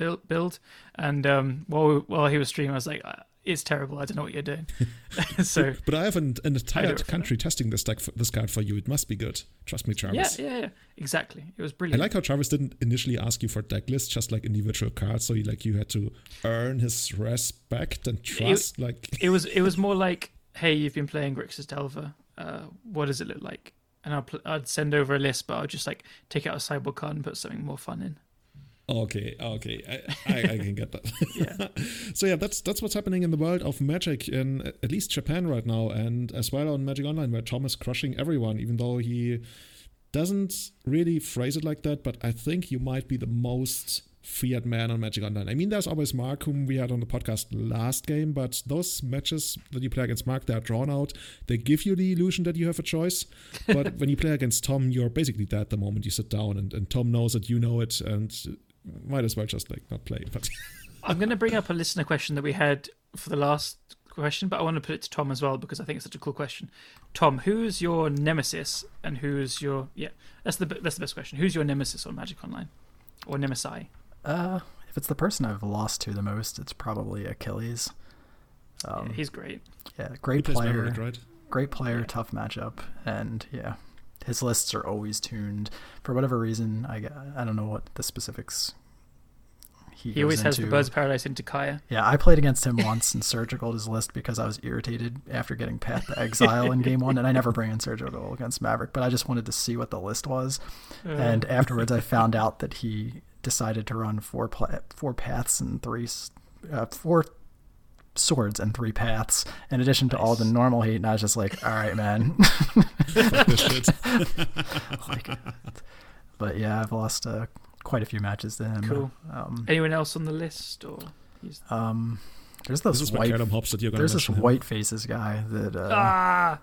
build, build. and um, while while he was streaming, I was like, it's terrible. I don't know what you're doing. so, but I have an, an entire country testing this deck for, this card for you. It must be good. Trust me, Travis. Yeah, yeah, yeah, exactly. It was brilliant. I like how Travis didn't initially ask you for deck lists, just like individual cards. So he like you had to earn his respect and trust. It, like it was, it was more like, hey, you've been playing Grixis Delver. Uh, what does it look like? And I'll pl- I'd send over a list, but I'll just like take out a sideboard card and put something more fun in. Okay, okay, I, I, I can get that. yeah. so yeah, that's that's what's happening in the world of Magic in at least Japan right now, and as well on Magic Online, where Tom is crushing everyone, even though he doesn't really phrase it like that. But I think you might be the most feared man on Magic Online. I mean, there's always Mark, whom we had on the podcast last game, but those matches that you play against Mark, they are drawn out. They give you the illusion that you have a choice. But when you play against Tom, you're basically dead the moment you sit down, and, and Tom knows that you know it, and might as well just like not play. But I'm going to bring up a listener question that we had for the last question, but I want to put it to Tom as well because I think it's such a cool question. Tom, who's your nemesis and who's your yeah? That's the that's the best question. Who's your nemesis on Magic Online or Nemesi? Uh, if it's the person I've lost to the most, it's probably Achilles. Um, yeah, he's great. Yeah, great player. right? Great player, yeah. tough matchup, and yeah, his lists are always tuned for whatever reason. I I don't know what the specifics. He, he always has the Birds of Paradise into Kaya. Yeah, I played against him once and surgical his list because I was irritated after getting Path to Exile in game one, and I never bring in surgical against Maverick, but I just wanted to see what the list was. Uh. And afterwards, I found out that he decided to run four pla- four paths and three uh, four swords and three paths in addition to nice. all the normal heat and i was just like all right man like, but yeah i've lost uh, quite a few matches to him cool um, anyone else on the list or um there's this, this white hopes that you're there's this him. white faces guy that uh, ah!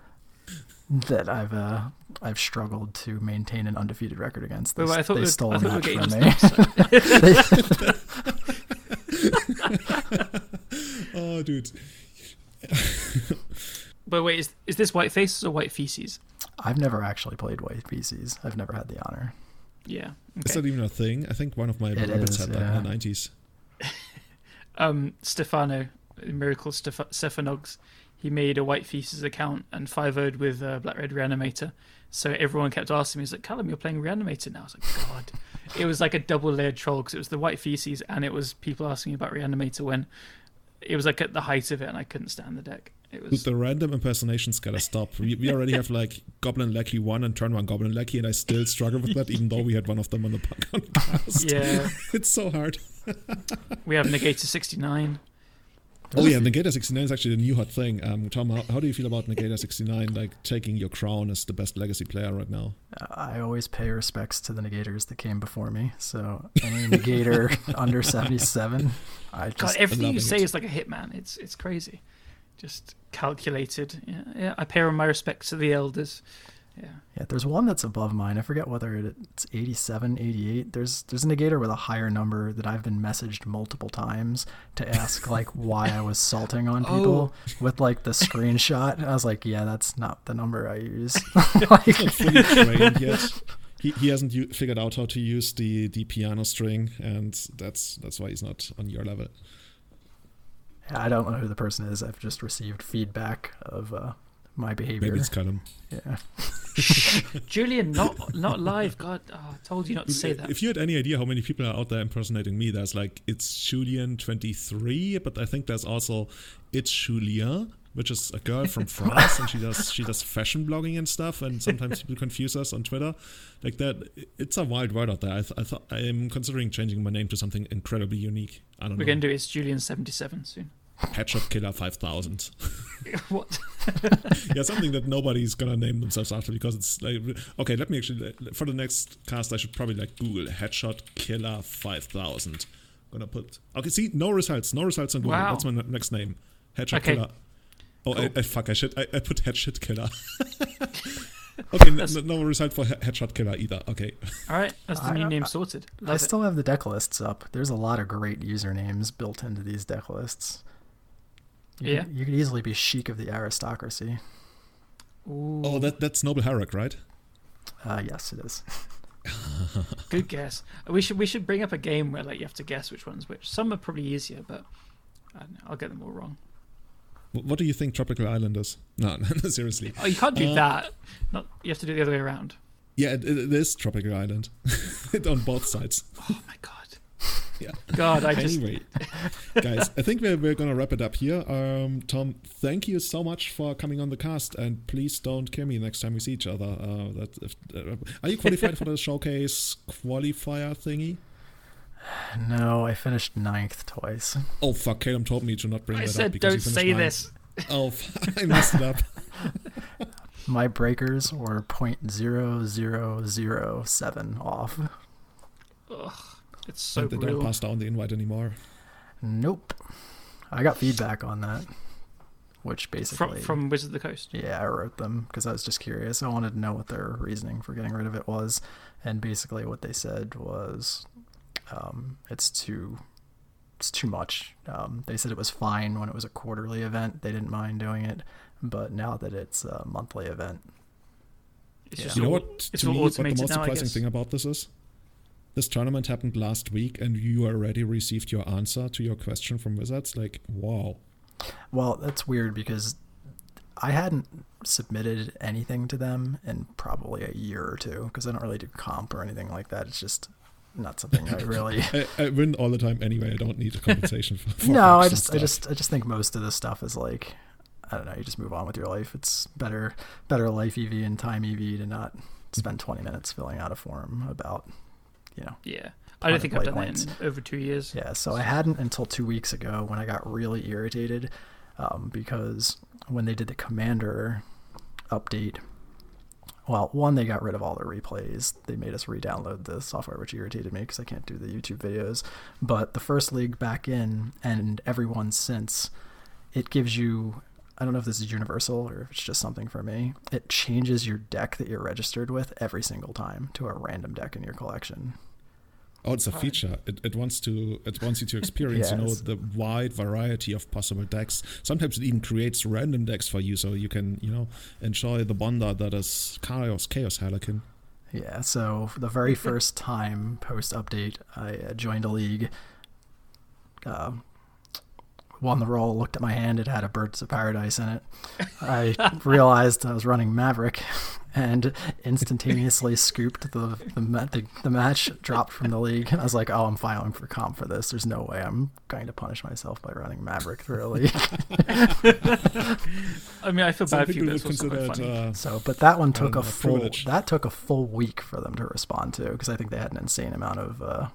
that I've uh, I've struggled to maintain an undefeated record against. They, wait, wait, I they stole a match from me. oh, dude. but wait, is, is this White Faces or White Feces? I've never actually played White Feces. I've never had the honor. Yeah. Okay. Is that even a thing? I think one of my rabbits had yeah. that in the 90s. um, Stefano, Miracle Steph- Stephanogs, he made a White Feces account and 5 0'd with uh, Black Red Reanimator. So everyone kept asking me, he's like, Callum, you're playing Reanimator now. I was like, God. it was like a double layered troll because it was the White Feces and it was people asking me about Reanimator when it was like at the height of it, and I couldn't stand the deck. It was the random impersonations gotta stop. We, we already have like Goblin Lackey one and turn one Goblin Lackey, and I still struggle with that, even though we had one of them on the podcast. Yeah, it's so hard. we have Negator sixty nine. Oh yeah, Negator 69 is actually a new hot thing. Um, Tom, how, how, do you feel about Negator 69, like taking your crown as the best legacy player right now? I always pay respects to the Negators that came before me. So any Negator under 77, I just God, everything you say it. is like a hitman. It's it's crazy, just calculated. Yeah, yeah. I pay my respects to the elders. Yeah. Yeah, there's one that's above mine. I forget whether it's 87, 88. There's there's a negator with a higher number that I've been messaged multiple times to ask like why I was salting on people oh. with like the screenshot. I was like, yeah, that's not the number I use. like, He, he hasn't u- figured out how to use the, the piano string, and that's that's why he's not on your level. I don't know who the person is. I've just received feedback of uh, my behavior. Maybe it's Callum. Yeah. Julian, not not live. God, oh, I told you not to say that. If you had any idea how many people are out there impersonating me, there's like it's Julian twenty three, but I think there's also it's Julia, which is a girl from France, and she does she does fashion blogging and stuff. And sometimes people confuse us on Twitter, like that. It's a wild world out there. I, th- I thought I'm considering changing my name to something incredibly unique. I don't We're know. We're gonna do it's Julian seventy seven soon. Headshot Killer 5000. what? yeah, something that nobody's gonna name themselves after because it's like okay. Let me actually for the next cast, I should probably like Google Headshot Killer 5000. Gonna put okay. See, no results. No results on Google. Wow. What's my next name? Headshot okay. Killer. Oh, cool. I, I, fuck! I should. I, I put Headshot Killer. okay, no, no, result for Headshot Killer either. Okay. All right, that's the new name sorted. Love I still have the deck lists up. There's a lot of great usernames built into these deck lists. You yeah. Could, you could easily be Sheik of the aristocracy. Ooh. Oh, that that's Noble Hierarch, right? Uh, yes, it is. Good guess. We should we should bring up a game where like you have to guess which one's which. Some are probably easier, but I don't know, I'll get them all wrong. What do you think Tropical Island is? No, no seriously. Oh, you can't do uh, that. Not you have to do it the other way around. Yeah, it, it is Tropical Island. on both sides. Oh my god. Yeah. God, I just. Anyway, guys, I think we're, we're going to wrap it up here. Um, Tom, thank you so much for coming on the cast, and please don't kill me next time we see each other. Uh, that, if, uh, are you qualified for the showcase qualifier thingy? No, I finished ninth twice. Oh fuck! Caleb told me to not bring I that said, up because don't say ninth. this. Oh, I messed it up. My breakers were point zero zero zero seven off. Ugh. It's so they don't pass down the invite anymore. Nope. I got feedback on that, which basically from, from Wizard of the Coast. Yeah, I wrote them because I was just curious. I wanted to know what their reasoning for getting rid of it was, and basically what they said was, um, it's too, it's too much. Um, they said it was fine when it was a quarterly event; they didn't mind doing it, but now that it's a monthly event, it's yeah. you know what? To me, what the most surprising thing about this is this tournament happened last week and you already received your answer to your question from Wizards. Like, wow. Well, that's weird because I hadn't submitted anything to them in probably a year or two because I don't really do comp or anything like that. It's just not something I really. I, I, win all the time anyway. I don't need a compensation for. for no, I just, I just, I just think most of this stuff is like, I don't know. You just move on with your life. It's better, better life EV and time EV to not spend 20 minutes filling out a form about you know. Yeah. I don't think I've done points. that in over two years. Yeah, so I hadn't until two weeks ago when I got really irritated um, because when they did the Commander update, well, one, they got rid of all the replays. They made us re download the software, which irritated me because I can't do the YouTube videos. But the first league back in, and everyone since, it gives you I don't know if this is universal or if it's just something for me. It changes your deck that you're registered with every single time to a random deck in your collection. Oh, it's a feature. It, it wants to it wants you to experience, yes. you know, the wide variety of possible decks. Sometimes it even creates random decks for you, so you can, you know, enjoy the bonder that is Chaos Chaos Harlequin. Yeah. So the very first time post update, I uh, joined a league. Uh, won the roll, looked at my hand, it had a Birds of Paradise in it. I realized I was running Maverick and instantaneously scooped the, the, the, the match, dropped from the league. And I was like, oh, I'm filing for comp for this. There's no way I'm going to punish myself by running Maverick through a league. I mean, I feel bad for you. This was uh, so, but that one took a full, privilege. that took a full week for them to respond to because I think they had an insane amount of, uh,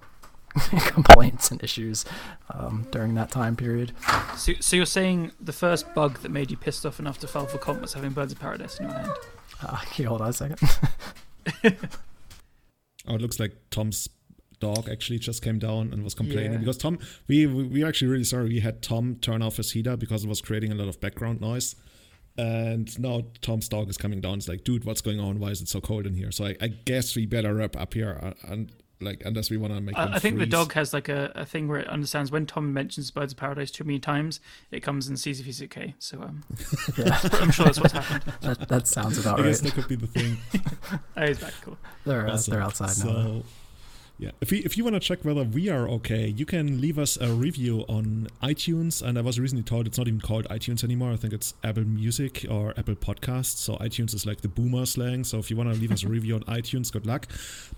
complaints and issues um, during that time period. So, so you're saying the first bug that made you pissed off enough to file for comp was having Birds of Paradise in your hand? Uh, can you hold on a second? oh, it looks like Tom's dog actually just came down and was complaining yeah. because Tom, we we are actually really sorry. We had Tom turn off his heater because it was creating a lot of background noise. And now Tom's dog is coming down. It's like, dude, what's going on? Why is it so cold in here? So I, I guess we better wrap up here. Uh, and like unless we want to make. I, I think the dog has like a, a thing where it understands when Tom mentions Birds of Paradise too many times, it comes and sees if he's okay. So um, yeah. I'm sure that's what's happened. That, that sounds about I right. guess that could be the thing. oh, he's back. Cool. They're uh, they're outside so, now. Yeah, if you if you want to check whether we are okay, you can leave us a review on iTunes. And I was recently told it's not even called iTunes anymore. I think it's Apple Music or Apple Podcasts. So iTunes is like the boomer slang. So if you want to leave us a review on iTunes, good luck.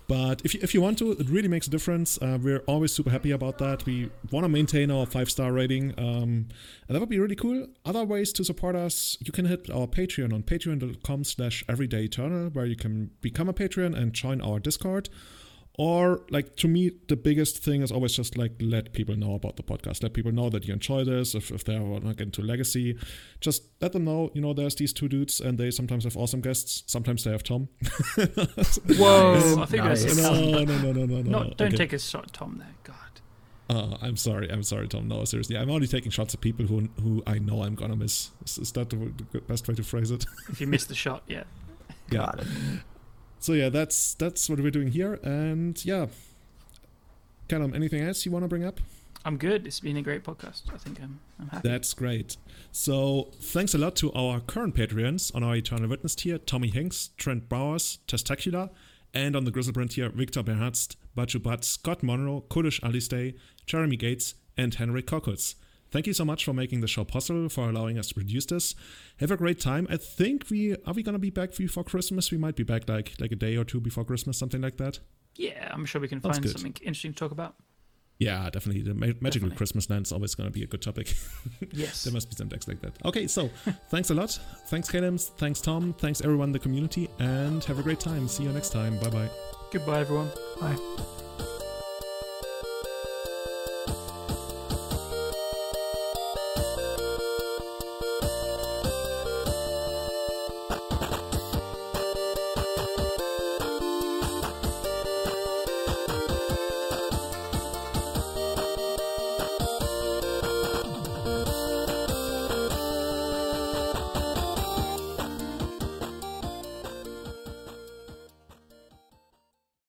But if you, if you want to, it really makes a difference. Uh, we're always super happy about that. We want to maintain our five star rating, um, and that would be really cool. Other ways to support us, you can hit our Patreon on patreon.com/slash Everyday Eternal, where you can become a Patreon and join our Discord or like to me the biggest thing is always just like let people know about the podcast let people know that you enjoy this if, if they're not into legacy just let them know you know there's these two dudes and they sometimes have awesome guests sometimes they have tom whoa i think nice. no, no no no no no no don't okay. take a shot tom there god uh, I'm sorry. I'm sorry, Tom. No, seriously. I'm only taking shots at people who who I know I'm gonna miss. Is, is that the, the, best way to phrase it? if you miss the shot, yeah. yeah. So yeah, that's that's what we're doing here, and yeah. Callum, anything else you want to bring up? I'm good. It's been a great podcast. I think I'm, I'm happy. That's great. So thanks a lot to our current Patreons on our Eternal Witness tier, Tommy Hinks, Trent Bowers, Testacular, and on the Griselbrand tier, Victor Bernhardt, Baju Butt, Scott Monroe, Kulish Alistay, Jeremy Gates, and Henry Cockles. Thank you so much for making the show possible, for allowing us to produce this. Have a great time. I think we are we gonna be back before Christmas. We might be back like like a day or two before Christmas, something like that. Yeah, I'm sure we can That's find good. something interesting to talk about. Yeah, definitely. The ma- magical definitely. Christmas land is always going to be a good topic. yes. there must be some decks like that. Okay, so thanks a lot. Thanks, Caleb. Thanks, Tom. Thanks, everyone in the community. And have a great time. See you next time. Bye bye. Goodbye, everyone. Bye.